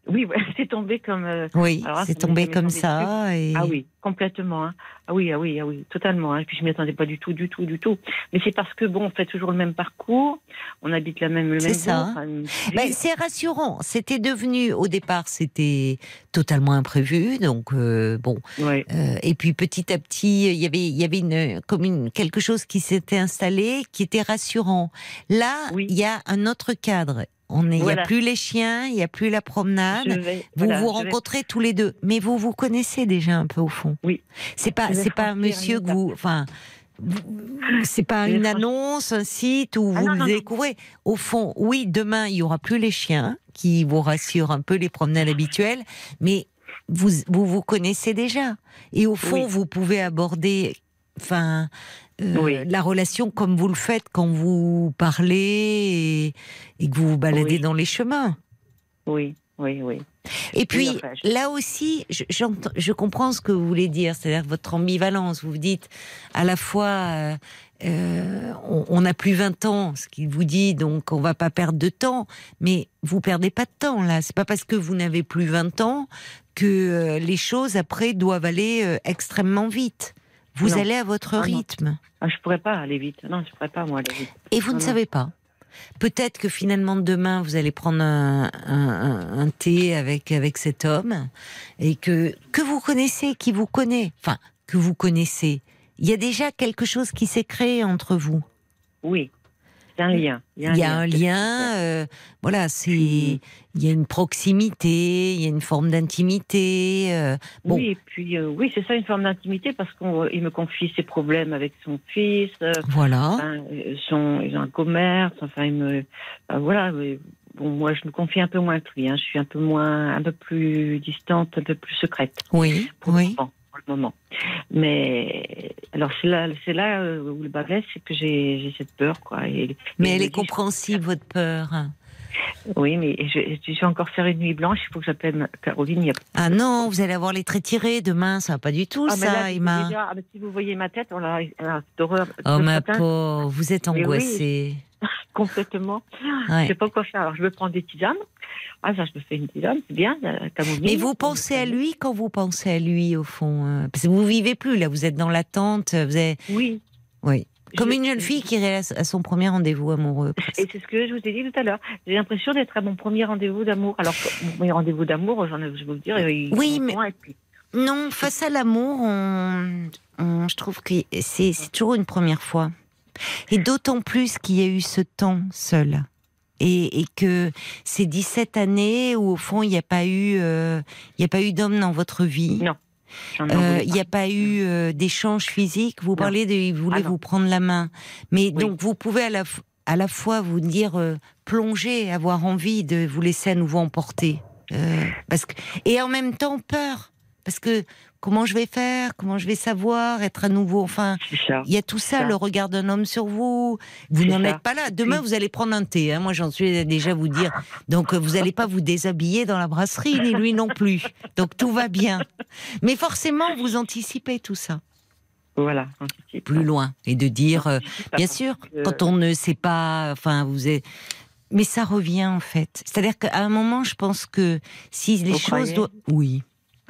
Oui (laughs) c'est tombé comme euh, Oui, c'est tombé comme ça. Et... Ah oui, complètement. hein. Ah oui, ah oui, ah oui, totalement. hein. Puis je m'y attendais pas du tout, du tout, du tout. Mais c'est parce que bon, on fait toujours le même parcours, on habite la même le C'est ça. enfin, Ben, c'est rassurant. C'était devenu, au départ, c'était totalement imprévu. Donc, euh, bon. Ouais. Euh, et puis, petit à petit, il y avait, il y avait une, comme une, quelque chose qui s'était installé, qui était rassurant. Là, Oui. il y a un autre cadre. On il n'y a plus les chiens, il n'y a plus la promenade. Vais- Vous voilà, vous vais- rencontrez tous les deux, mais vous vous connaissez déjà un peu au fond. Oui. C'est pas, c'est pas un monsieur que vous, enfin, c'est pas une annonce, un site où Ah vous non, le non, non. découvrez. Au fond, oui, demain il y aura plus les chiens qui vous rassurent un peu les promenades habituelles, mais vous vous vous connaissez déjà. Et au fond, Oui. vous pouvez aborder, enfin. Euh, Oui. la relation comme vous le faites quand vous parlez et, et que vous vous baladez Oui. dans les chemins. Oui, oui, oui. Et puis enfin, je- là aussi, je, comprends ce que vous voulez dire, c'est-à-dire votre ambivalence. Vous vous dites à la fois, euh, euh, on- n'a plus 20 ans, ce qu'il vous dit, donc on va pas perdre de temps. Mais vous perdez pas de temps là. C'est pas parce que vous n'avez plus 20 ans que euh, les choses après doivent aller extrêmement vite. Vous Non. allez à votre Ah rythme. Ah, je pourrais pas aller vite. Non, je pourrais pas moi aller vite. Et vous ne non. savez pas. Peut-être que finalement demain vous allez prendre un- un thé avec avec cet homme et que que vous connaissez, qui vous connaît, enfin que vous connaissez. Il y a déjà quelque chose qui s'est créé entre vous. Oui. Un lien. Il y a un lien, euh, voilà, c'est, il y a une proximité, il y a une forme d'intimité. euh, bon, Oui, et puis euh, oui, c'est ça une forme d'intimité parce qu'il me confie ses problèmes avec son fils. voilà. enfin, son, ils ont un commerce. Enfin, il me, voilà. Bon, moi, je me confie un peu moins que lui. hein. Je suis un peu moins, un peu plus distante, un peu plus secrète. Oui, pour oui. Le moment. Mais alors c'est là, c'est là euh, où le bas blesse, c'est que j'ai, cette peur, quoi. Et, Mais et elle est compréhensible, votre peur. Oui, mais je, je vais encore faire une nuit blanche. Il faut que j'appelle Caroline. a- Ah non, vous allez avoir les traits tirés demain, ça va pas du tout, Ah, ça, là, Emma. déjà, ah, mais si vous voyez ma tête, on a, on a cette horreur. Oh ma pauvre, vous êtes oui. (laughs) Complètement. Ouais. Je sais pas quoi faire. Alors je me prends des tisanes. Ah, ça, je me fais une tisane, c'est bien. Mais vous pensez à lui quand vous pensez à lui, au fond euh, Parce que vous vivez plus, là, vous êtes dans l'attente, vous êtes... Oui. Oui. Comme Je- une jeune fille qui irait à son premier rendez-vous amoureux. presque. Et c'est ce que je vous ai dit tout à l'heure. J'ai l'impression d'être à mon premier rendez-vous d'amour. Alors, mon premier rendez-vous d'amour, j'en ai, je vais vous dire, il Oui, mais- Non, face à l'amour, on, on- je trouve que c'est toujours une première fois. Et d'autant plus qu'il y a eu ce temps seul. Et, et que ces 17 années où, au fond, il n'y a pas eu, euh, il n'y a pas eu d'homme dans votre vie. Non. Euh, Il n'y a pas eu euh, d'échange physique. Vous parlez de, il voulait Ah vous prendre la main. Mais donc, vous pouvez à la, à la fois vous dire plonger, avoir envie de vous laisser à nouveau emporter. Parce que, et en même temps, peur. Parce que comment je vais faire? Comment je vais savoir? Être à nouveau. Enfin, il y a tout ça, Ça. le regard d'un homme sur vous. Vous n'en êtes pas là. Demain, Oui. vous allez prendre un thé. hein. Moi, j'en suis déjà vous dire. Donc, euh, vous n'allez pas vous déshabiller dans la brasserie, ni lui non plus. Donc, tout va bien. Mais forcément, vous anticipez tout ça Voilà. plus loin et de dire, euh, bien sûr, que- quand on ne sait pas, enfin, vous êtes. Mais ça revient en fait. C'est-à-dire qu'à un moment, je pense que si les Vous choses doivent, oui.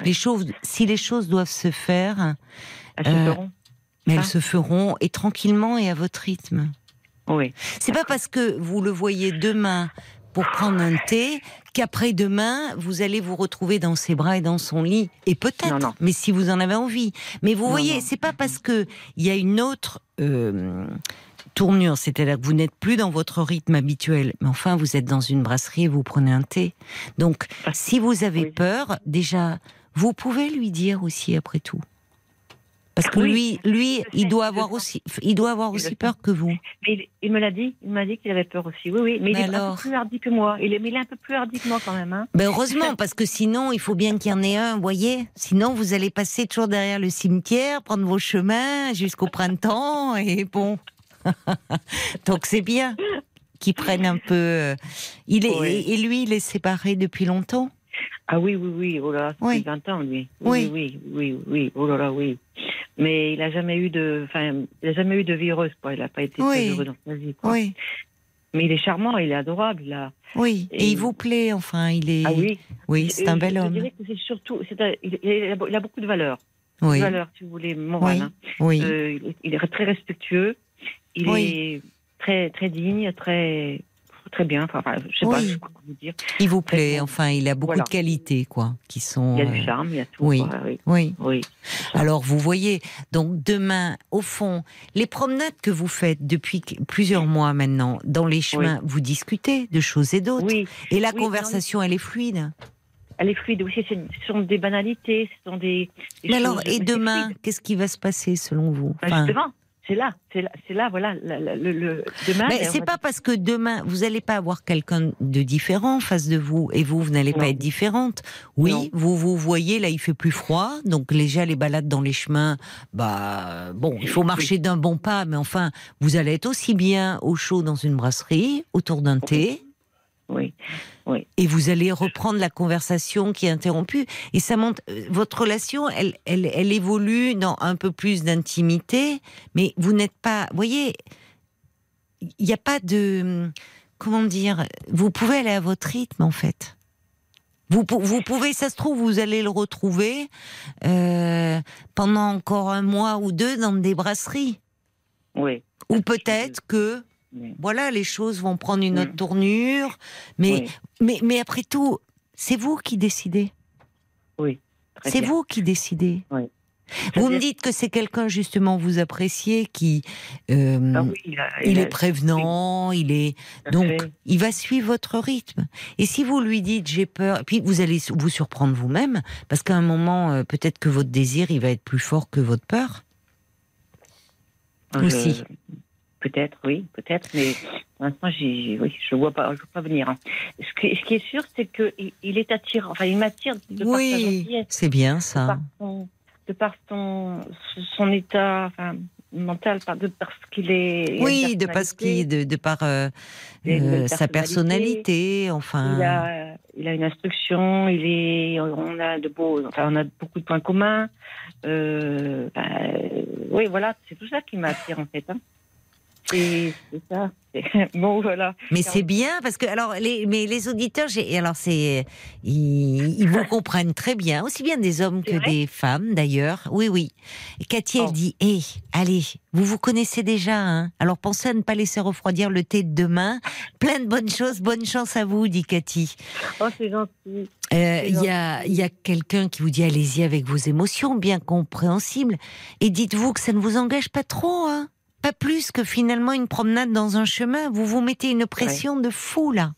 Les choses, si les choses doivent se faire, Elles se euh, feront. mais elles se feront et tranquillement et à votre rythme. Oui. C'est pas parce que vous le voyez demain pour prendre un thé qu'après demain vous allez vous retrouver dans ses bras et dans son lit et peut-être non. mais si vous en avez envie mais vous Non, voyez c'est pas parce que il y a une autre euh, tournure c'est-à-dire que vous n'êtes plus dans votre rythme habituel mais enfin vous êtes dans une brasserie et vous prenez un thé donc Ah, si vous avez oui. peur déjà vous pouvez lui dire aussi après tout parce que Oui. lui lui il doit avoir aussi il doit avoir aussi peur que vous Mais il, il me l'a dit. Il m'a dit qu'il avait peur aussi. Oui, oui. Mais, Mais il est un peu plus hardi que moi. Il est, mais il est un peu plus hardi que moi quand même. Hein. Ben heureusement, parce que sinon, il faut bien qu'il y en ait un, vous voyez. Sinon, vous allez passer toujours derrière le cimetière, prendre vos chemins jusqu'au printemps, et bon. (laughs) Donc c'est bien qu'ils prennent un peu. euh, Il est Oui. et lui, il est séparé depuis longtemps. Ah oui, oui, oui. Oh là, Oui. fait 20 ans, lui. Oui. Oui, oui, oui, oui. Oh là là, oui. Mais il n'a jamais eu de, enfin, il a jamais eu de heureuse, quoi. Il n'a pas été Oui. très heureux dans sa vie, quoi. Oui, Mais il est charmant, il est adorable, a. oui. Et, Et- il vous plaît, enfin, il est. Ah oui. Oui, c'est un Je- bel Je homme. dirais que c'est surtout, un- il, a, beaucoup de valeurs. Oui, De valeurs, si vous voulez, morales. oui, hein. Euh, il est- très respectueux. Il est très, très digne, très, très bien. Enfin, je sais pas, je sais pas vous dire. Il vous plaît, enfin, il a beaucoup Voilà. de qualités, quoi, qui sont. Il y a euh, du charme, il y a tout. oui. quoi, oui. Oui. oui. Alors vous voyez, donc demain, au fond, les promenades que vous faites depuis plusieurs mois maintenant, dans les chemins, vous discutez de choses et d'autres. Oui, Et la conversation, elle est fluide. elle est fluide. Oui, ce sont des banalités, ce sont des. des Mais alors, et demain, qu'est-ce qui va se passer selon vous? Bah, Enfin, Justement, c'est là, c'est là, voilà, le, le- demain. mais c'est pas parce que demain, vous n'allez pas avoir quelqu'un de différent en face de vous, et vous, vous n'allez pas être différente. Oui, Non. vous vous voyez, là, il fait plus froid, donc déjà les balades dans les chemins, bah bon, il faut marcher d'un bon pas, mais enfin, vous allez être aussi bien au chaud dans une brasserie, autour d'un thé, Oui, et vous allez reprendre la conversation qui est interrompue. Et ça montre euh, votre relation, elle, elle, elle évolue dans un peu plus d'intimité, mais vous n'êtes pas, vous voyez, il n'y a pas de, comment dire, vous pouvez aller à votre rythme en fait. Vous, pou- vous pouvez, ça se trouve, vous allez le retrouver euh, pendant encore un mois ou deux dans des brasseries. oui. Ou peut-être que oui. voilà, les choses vont prendre une autre tournure. Mais, mais, mais après tout, c'est vous qui décidez. Oui, C'est vous qui décidez. Oui. Vous me dites que c'est quelqu'un justement vous appréciez qui euh, Ah oui, il, a- il a- est prévenant, il est donc fait. il va suivre votre rythme. Et si vous lui dites j'ai peur, puis vous allez vous surprendre vous-même parce qu'à un moment euh, peut-être que votre désir il va être plus fort que votre peur. Je- aussi. Peut-être, oui, peut-être, mais pour l'instant, oui, je vois pas, je vois pas venir. hein. Ce, qui, ce qui est sûr, c'est que il, il est attirant. Enfin, il m'attire de par sa Oui, c'est bien de ça. par son, de par son, son état, enfin, mental, par- de parce qu'il est. Oui, de parce qu'il de, de par euh, euh, sa personnalité. enfin. Il a, il a une instruction, il est, on a de beaux, enfin, on a beaucoup de points communs. Euh, oui, voilà, c'est tout ça qui m'attire en fait. Hein. C'est ça. (laughs) Bon, voilà. Mais c'est bien parce que alors les mais les auditeurs alors c'est ils, ils vous comprennent très bien aussi bien des hommes que des femmes d'ailleurs oui oui Cathy Oh. elle dit hé allez vous vous connaissez déjà hein alors pensez à ne pas laisser refroidir le thé de demain plein de bonnes choses bonne chance à vous dit Cathy Oh, c'est gentil. Euh, il y a il y a quelqu'un qui vous dit allez-y avec vos émotions bien compréhensibles et dites-vous que ça ne vous engage pas trop hein pas plus que finalement une promenade dans un chemin vous vous mettez une pression de fou là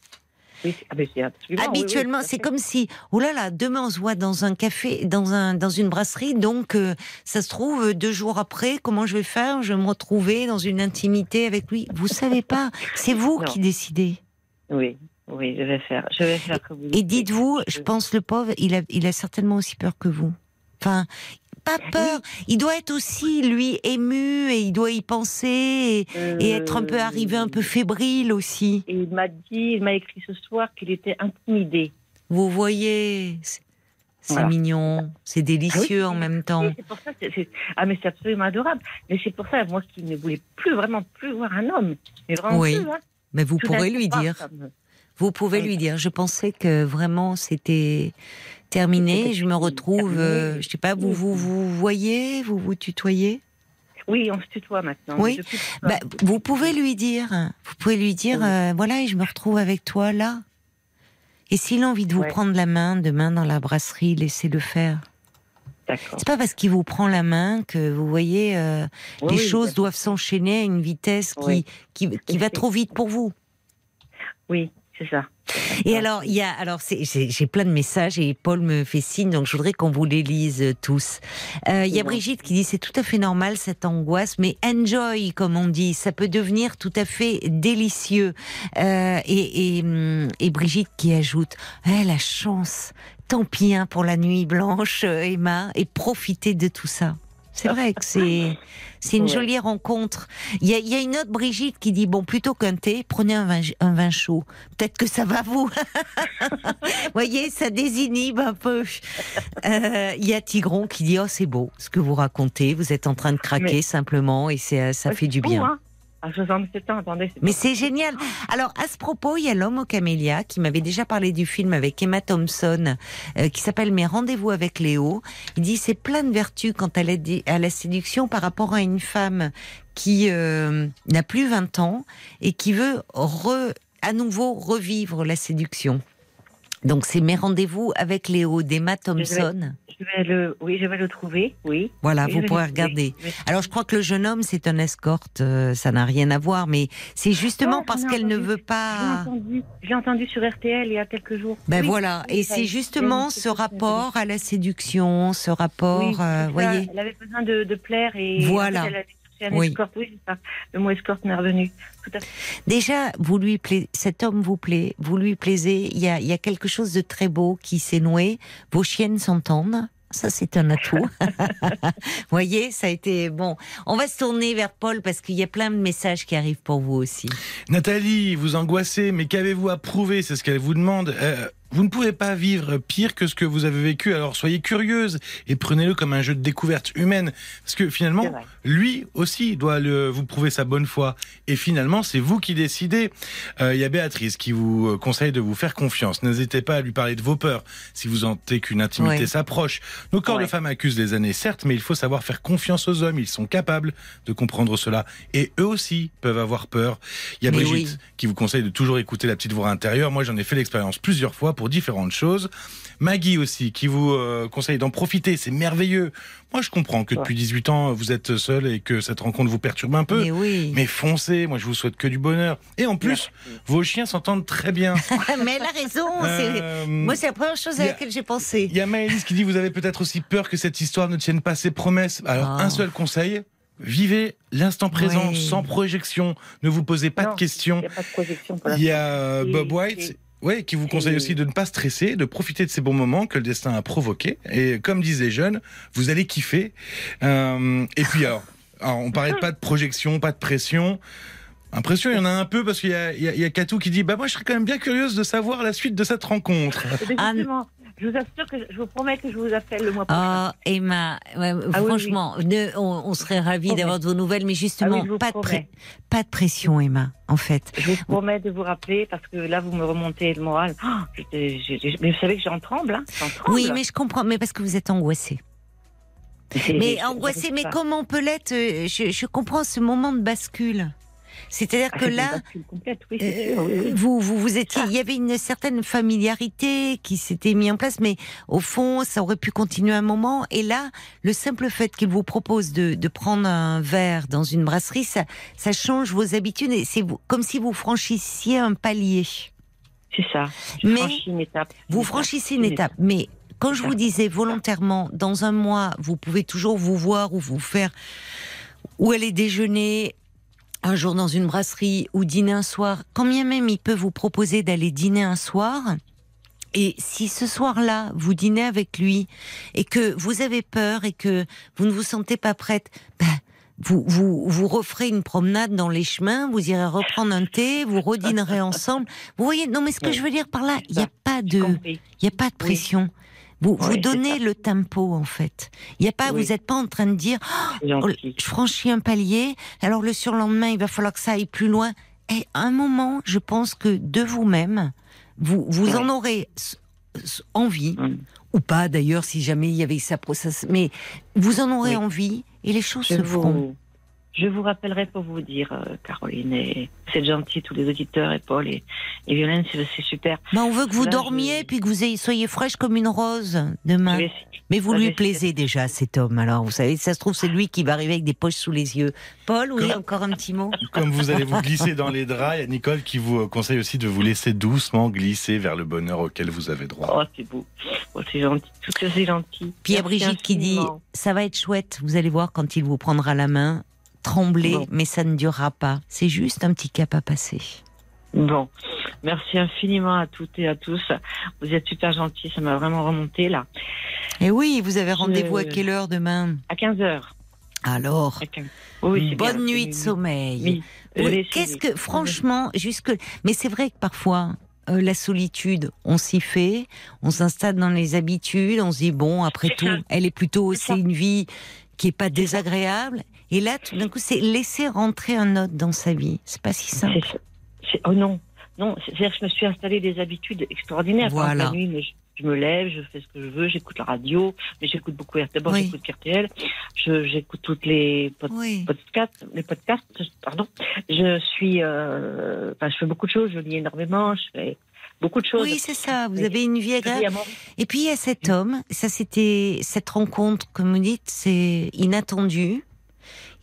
Oui, ah, ben, oui, oui, Habituellement, c'est comme si, oh là là, demain on se voit dans un café, dans un, dans une brasserie, donc euh, ça se trouve deux jours après, comment je vais faire? Je vais me retrouver dans une intimité avec lui. Vous savez pas, c'est vous Non. qui décidez. Oui, oui, je vais faire. Je vais faire comme vous Et dites. dites-vous, je pense le pauvre, il a, il a certainement aussi peur que vous. Enfin, pas peur. Il doit être aussi lui ému et il doit y penser et, et être un peu arrivé un peu fébrile aussi. Et il m'a dit, il m'a écrit ce soir qu'il était intimidé. Vous voyez, c'est Voilà. mignon, c'est délicieux Ah en oui, même temps. Oui, pour ça. Ah, mais c'est absolument adorable. Mais c'est pour ça, moi, qui ne voulais plus vraiment plus voir un homme. Mais vraiment Oui. plus. Hein. Mais vous Tout pourrez lui paf, dire. Vous pouvez Oui. lui dire. Je pensais que vraiment c'était terminé. Je me retrouve. euh, je sais pas. Vous vous vous voyez. Vous vous tutoyez? Oui, on se tutoie maintenant. Oui. Bah, vous pouvez lui dire. Vous pouvez lui dire. Oui. euh, voilà, je me retrouve avec toi là. Et s'il a envie de vous Ouais. prendre la main demain dans la brasserie, laissez-le faire. C'est pas parce qu'il vous prend la main que vous voyez euh, Oui, les oui, choses doivent s'enchaîner à une vitesse qui qui, qui va trop vite pour vous. Oui, c'est ça. Et alors, il y a, alors, c'est- j'ai plein de messages et Paul me fait signe, donc je voudrais qu'on vous les lise euh, tous. Euh, Il y a. Brigitte qui dit c'est tout à fait normal cette angoisse, mais enjoy comme on dit, ça peut devenir tout à fait délicieux. Euh, et, et, hum, et Brigitte qui ajoute, eh, la chance, tant pis hein, pour la nuit blanche, euh, Emma, et profitez de tout ça. C'est vrai que c'est c'est une Ouais. jolie rencontre. Il y, a, il y a une autre Brigitte qui dit bon plutôt qu'un thé, prenez un vin, un vin chaud. Peut-être que ça va vous. (laughs) voyez, ça désinhibe un peu. Euh, Il y a Tigron qui dit oh c'est beau ce que vous racontez. Vous êtes en train de craquer Mais- simplement et c'est ça fait du bien. hein. À 67 ans, attendez. Mais c'est génial. Alors, à ce propos, il y a l'homme au camélia qui m'avait déjà parlé du film avec Emma Thompson, euh, qui s'appelle Mes rendez-vous avec Léo. Il dit c'est plein de vertus quand elle est à la séduction par rapport à une femme qui euh, n'a plus 20 ans et qui veut re, à nouveau revivre la séduction. Donc, c'est Mes rendez-vous avec Léo d'Emma Thompson. Je vais le, oui, je vais le trouver, oui. Voilà, Oui, je vous vais pourrez regarder. Oui. Alors, je crois que le jeune homme, c'est un escorte, euh, ça n'a rien à voir, mais c'est justement Non, parce qu'elle ne entendu. veut Je pas. entendu, je l'ai entendu sur RTL il y a quelques jours. Ben Oui. voilà, et c'est justement ce rapport à la séduction, ce rapport, Oui, euh, voyez. Elle avait besoin de, de plaire et Voilà. en fait, un Oui. escorte. Oui, c'est ça. Le mot escorte m'est revenu. Tout à fait. Déjà, vous lui plaît, cet homme vous plaît, vous lui plaisez. Il y a, il y a quelque chose de très beau qui s'est noué. Vos chiennes s'entendent. Ça, c'est un atout. (laughs) voyez, ça a été bon. On va se tourner vers Paul parce qu'il y a plein de messages qui arrivent pour vous aussi. Nathalie, vous angoissez, mais qu'avez-vous à prouver? C'est ce qu'elle vous demande. Euh, vous ne pouvez pas vivre pire que ce que vous avez vécu, alors soyez curieuse et prenez-le comme un jeu de découverte humaine. Parce que finalement, lui aussi doit le, vous prouver sa bonne foi. Et finalement, c'est vous qui décidez. Euh, Il y a Béatrice qui vous euh, conseille de vous faire confiance. N'hésitez pas à lui parler de vos peurs si vous sentez qu'une intimité s'approche. Nos corps de femmes accusent les années, certes, mais il faut savoir faire confiance aux hommes. Ils sont capables de comprendre cela. Et eux aussi peuvent avoir peur. Il y a Mais Brigitte oui. qui vous conseille de toujours écouter la petite voix intérieure. Moi, j'en ai fait l'expérience plusieurs fois. pour différentes choses. Maggie aussi, qui vous euh, conseille d'en profiter, c'est merveilleux. Moi, je comprends que depuis 18 ans, vous êtes seul et que cette rencontre vous perturbe un peu. Mais oui. Mais foncez, moi je vous souhaite que du bonheur. Et en plus, vos chiens s'entendent très bien. (laughs) mais elle a raison. c'est- Euh, Moi, c'est la première chose à laquelle j'ai pensé. Il y a Maëlys qui dit vous avez peut-être aussi peur que cette histoire ne tienne pas ses promesses. Alors Ah. un seul conseil. Vivez l'instant présent Oui. sans projection. Ne vous posez pas Non, de questions. Il n'y a pas de projection pour Il y a euh, Bob White. Ouais, qui vous conseille et- aussi de ne pas stresser, de profiter de ces bons moments que le destin a provoqués. Et comme disait Jeune, vous allez kiffer. Euh, et puis alors, alors, on parlait pas de projection, pas de pression. Impression, il y en a un peu parce qu'il y a, il y a, il y a Katou qui dit bah moi je serais quand même bien curieuse de savoir la suite de cette rencontre. Anne- justement, je vous assure que je vous promets que je vous appelle le mois prochain. Oh, Emma, ouais, Ah oui, franchement, ne- on, on serait ravis d'avoir de vos nouvelles, mais justement, Ah oui, je vous pas, de pas de pression, Emma, en fait. Je vous promets de vous rappeler parce que là, vous me remontez le moral. Oh, j'ai- mais vous savez que j'en tremble, hein tremble. Oui, mais je comprends, mais parce que vous êtes angoissée. Mais je- angoissée, mais comment on peut l'être? Euh, je, je comprends ce moment de bascule. C'est-à-dire Ah, que une là, oui, Euh, sûr, oui, oui. vous, vous, vous étiez, il y avait une certaine familiarité qui s'était mise en place, mais au fond, ça aurait pu continuer un moment. Et là, le simple fait qu'il vous propose de, de prendre un verre dans une brasserie, ça, ça change vos habitudes et c'est comme si vous franchissiez un palier. C'est ça. Je Mais une étape. Vous Une franchissez étape, une étape, mais quand je vous disais volontairement, dans un mois, vous pouvez toujours vous voir ou vous faire, ou aller déjeuner un jour dans une brasserie ou dîner un soir, quand bien même il peut vous proposer d'aller dîner un soir, et si ce soir-là, vous dînez avec lui et que vous avez peur et que vous ne vous sentez pas prête, ben, vous, vous, vous referez une promenade dans les chemins, vous irez reprendre un thé, vous redînerez ensemble. Vous voyez, non, mais ce que je veux dire par là, il n'y a pas de, il a pas de pression. Vous c'est donnez le tempo, en fait. Il y a pas, Oui. vous n'êtes pas en train de dire, Oh, je franchis un palier, alors le surlendemain, il va falloir que ça aille plus loin. Et à un moment, je pense que de vous-même, vous, vous en aurez envie, Mm. ou pas d'ailleurs, si jamais il y avait ça, ça- mais vous en aurez envie et les choses Je se feront. Je vous rappellerai pour vous dire, euh, Caroline, et c'est gentil, tous les auditeurs, et Paul et, et Violaine, c'est super. Ben, on veut que vous Là, je- dormiez puis que vous ayez- soyez fraîche comme une rose demain. Vais. Mais vous Ça, lui plaisez déjà, cet homme. Alors, vous savez, ça se trouve, c'est lui qui va arriver avec des poches sous les yeux. Paul, oui, Comme- encore un petit mot Comme vous allez vous glisser dans les draps, il y a Nicole qui vous euh, conseille aussi de vous laisser doucement glisser vers le bonheur auquel vous avez droit. Oh, c'est beau. Oh, c'est gentil. Tout ça, c'est gentil. Puis il y a Brigitte qui dit ça va être chouette, vous allez voir quand il vous prendra la main, trembler, Bon. mais ça ne durera pas. C'est juste un petit cap à passer. Bon, merci infiniment à toutes et à tous. Vous êtes super gentils, ça m'a vraiment remonté là. Et oui, vous avez Je- rendez-vous à quelle heure demain? À 15h. Alors, Oui, bonne nuit de sommeil. Oui. Qu'est-ce que, franchement, jusque. Mais c'est vrai que parfois, euh, la solitude, on s'y fait, on s'installe dans les habitudes, on se dit, bon, après tout, ça. elle est plutôt, c'est une vie qui est pas désagréable. Et là, tout d'un coup, c'est laisser rentrer un autre dans sa vie. C'est pas si simple. Oh non, non, c'est-à-dire que je me suis installé des habitudes extraordinaires. Voilà. La nuit, mais je, je me lève, je fais ce que je veux, j'écoute la radio, mais j'écoute beaucoup. D'abord, Oui. j'écoute RTL, j'écoute toutes les pod- Oui. podcasts, les podcasts, pardon. Je suis, euh, enfin, je fais beaucoup de choses, je lis énormément, je fais beaucoup de choses. Oui, c'est ça. Vous Mais- avez une vie agréable. Et puis il y a cet homme, ça c'était cette rencontre, comme vous dites, c'est inattendu,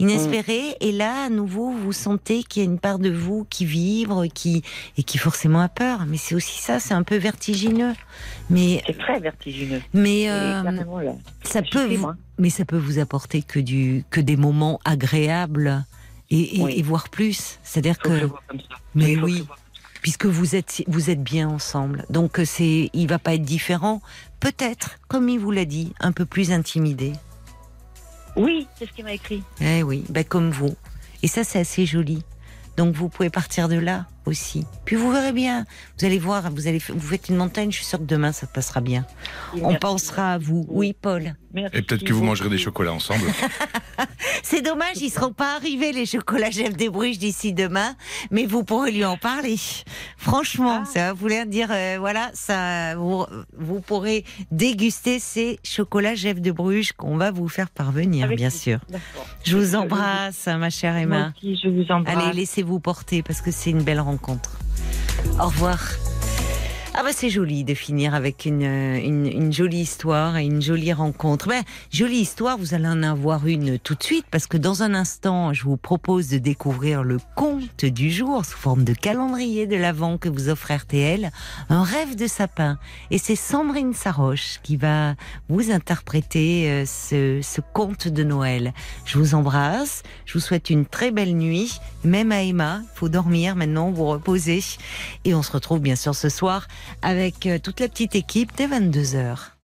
inespéré, et là à nouveau vous sentez qu'il y a une part de vous qui vibre, qui et qui forcément a peur. Mais c'est aussi ça, c'est un peu vertigineux. Mais C'est très vertigineux. mais euh, là, ça peut, vous, mais ça peut vous apporter que du que des moments agréables et, et, Oui. et voire plus. C'est-à-dire que comme ça. Mais oui. puisque vous êtes vous êtes bien ensemble. Donc c'est il va pas être différent. Peut-être, comme il vous l'a dit, un peu plus intimidé. Oui, c'est ce qu'il m'a écrit. Eh oui, ben comme vous. Et ça c'est assez joli. Donc vous pouvez partir de là aussi. Puis vous verrez bien. Vous allez voir, vous allez vous faites une montagne. Je suis sûre que demain ça passera bien. On Merci. pensera à vous. Oui, Paul. Merci Et peut-être que vous mangerez des chocolats ensemble. (laughs) C'est dommage, ils seront pas arrivés les chocolats Jeff des Bruges d'ici demain, mais vous pourrez lui en parler. Franchement, Ah. ça va vouloir dire, euh, voilà, ça, vous, vous pourrez déguster ces chocolats Jeff de Bruges qu'on va vous faire parvenir, Avec bien sûr. Je vous embrasse, ma chère Moi Emma. aussi, je vous embrasse. Allez, laissez-vous porter parce que c'est une belle rencontre. Au revoir. Ah bah c'est joli de finir avec une, euh, une, une jolie histoire et une jolie rencontre. Ben, jolie histoire, vous allez en avoir une tout de suite parce que dans un instant, je vous propose de découvrir le conte du jour sous forme de calendrier de l'Avent que vous offre RTL, un rêve de sapin. Et c'est Sandrine Saroche qui va vous interpréter euh, ce, ce conte de Noël. Je vous embrasse, je vous souhaite une très belle nuit, même à Emma, il faut dormir maintenant, vous reposer. Et on se retrouve bien sûr ce soir avec euh, toute la petite équipe dès 22h.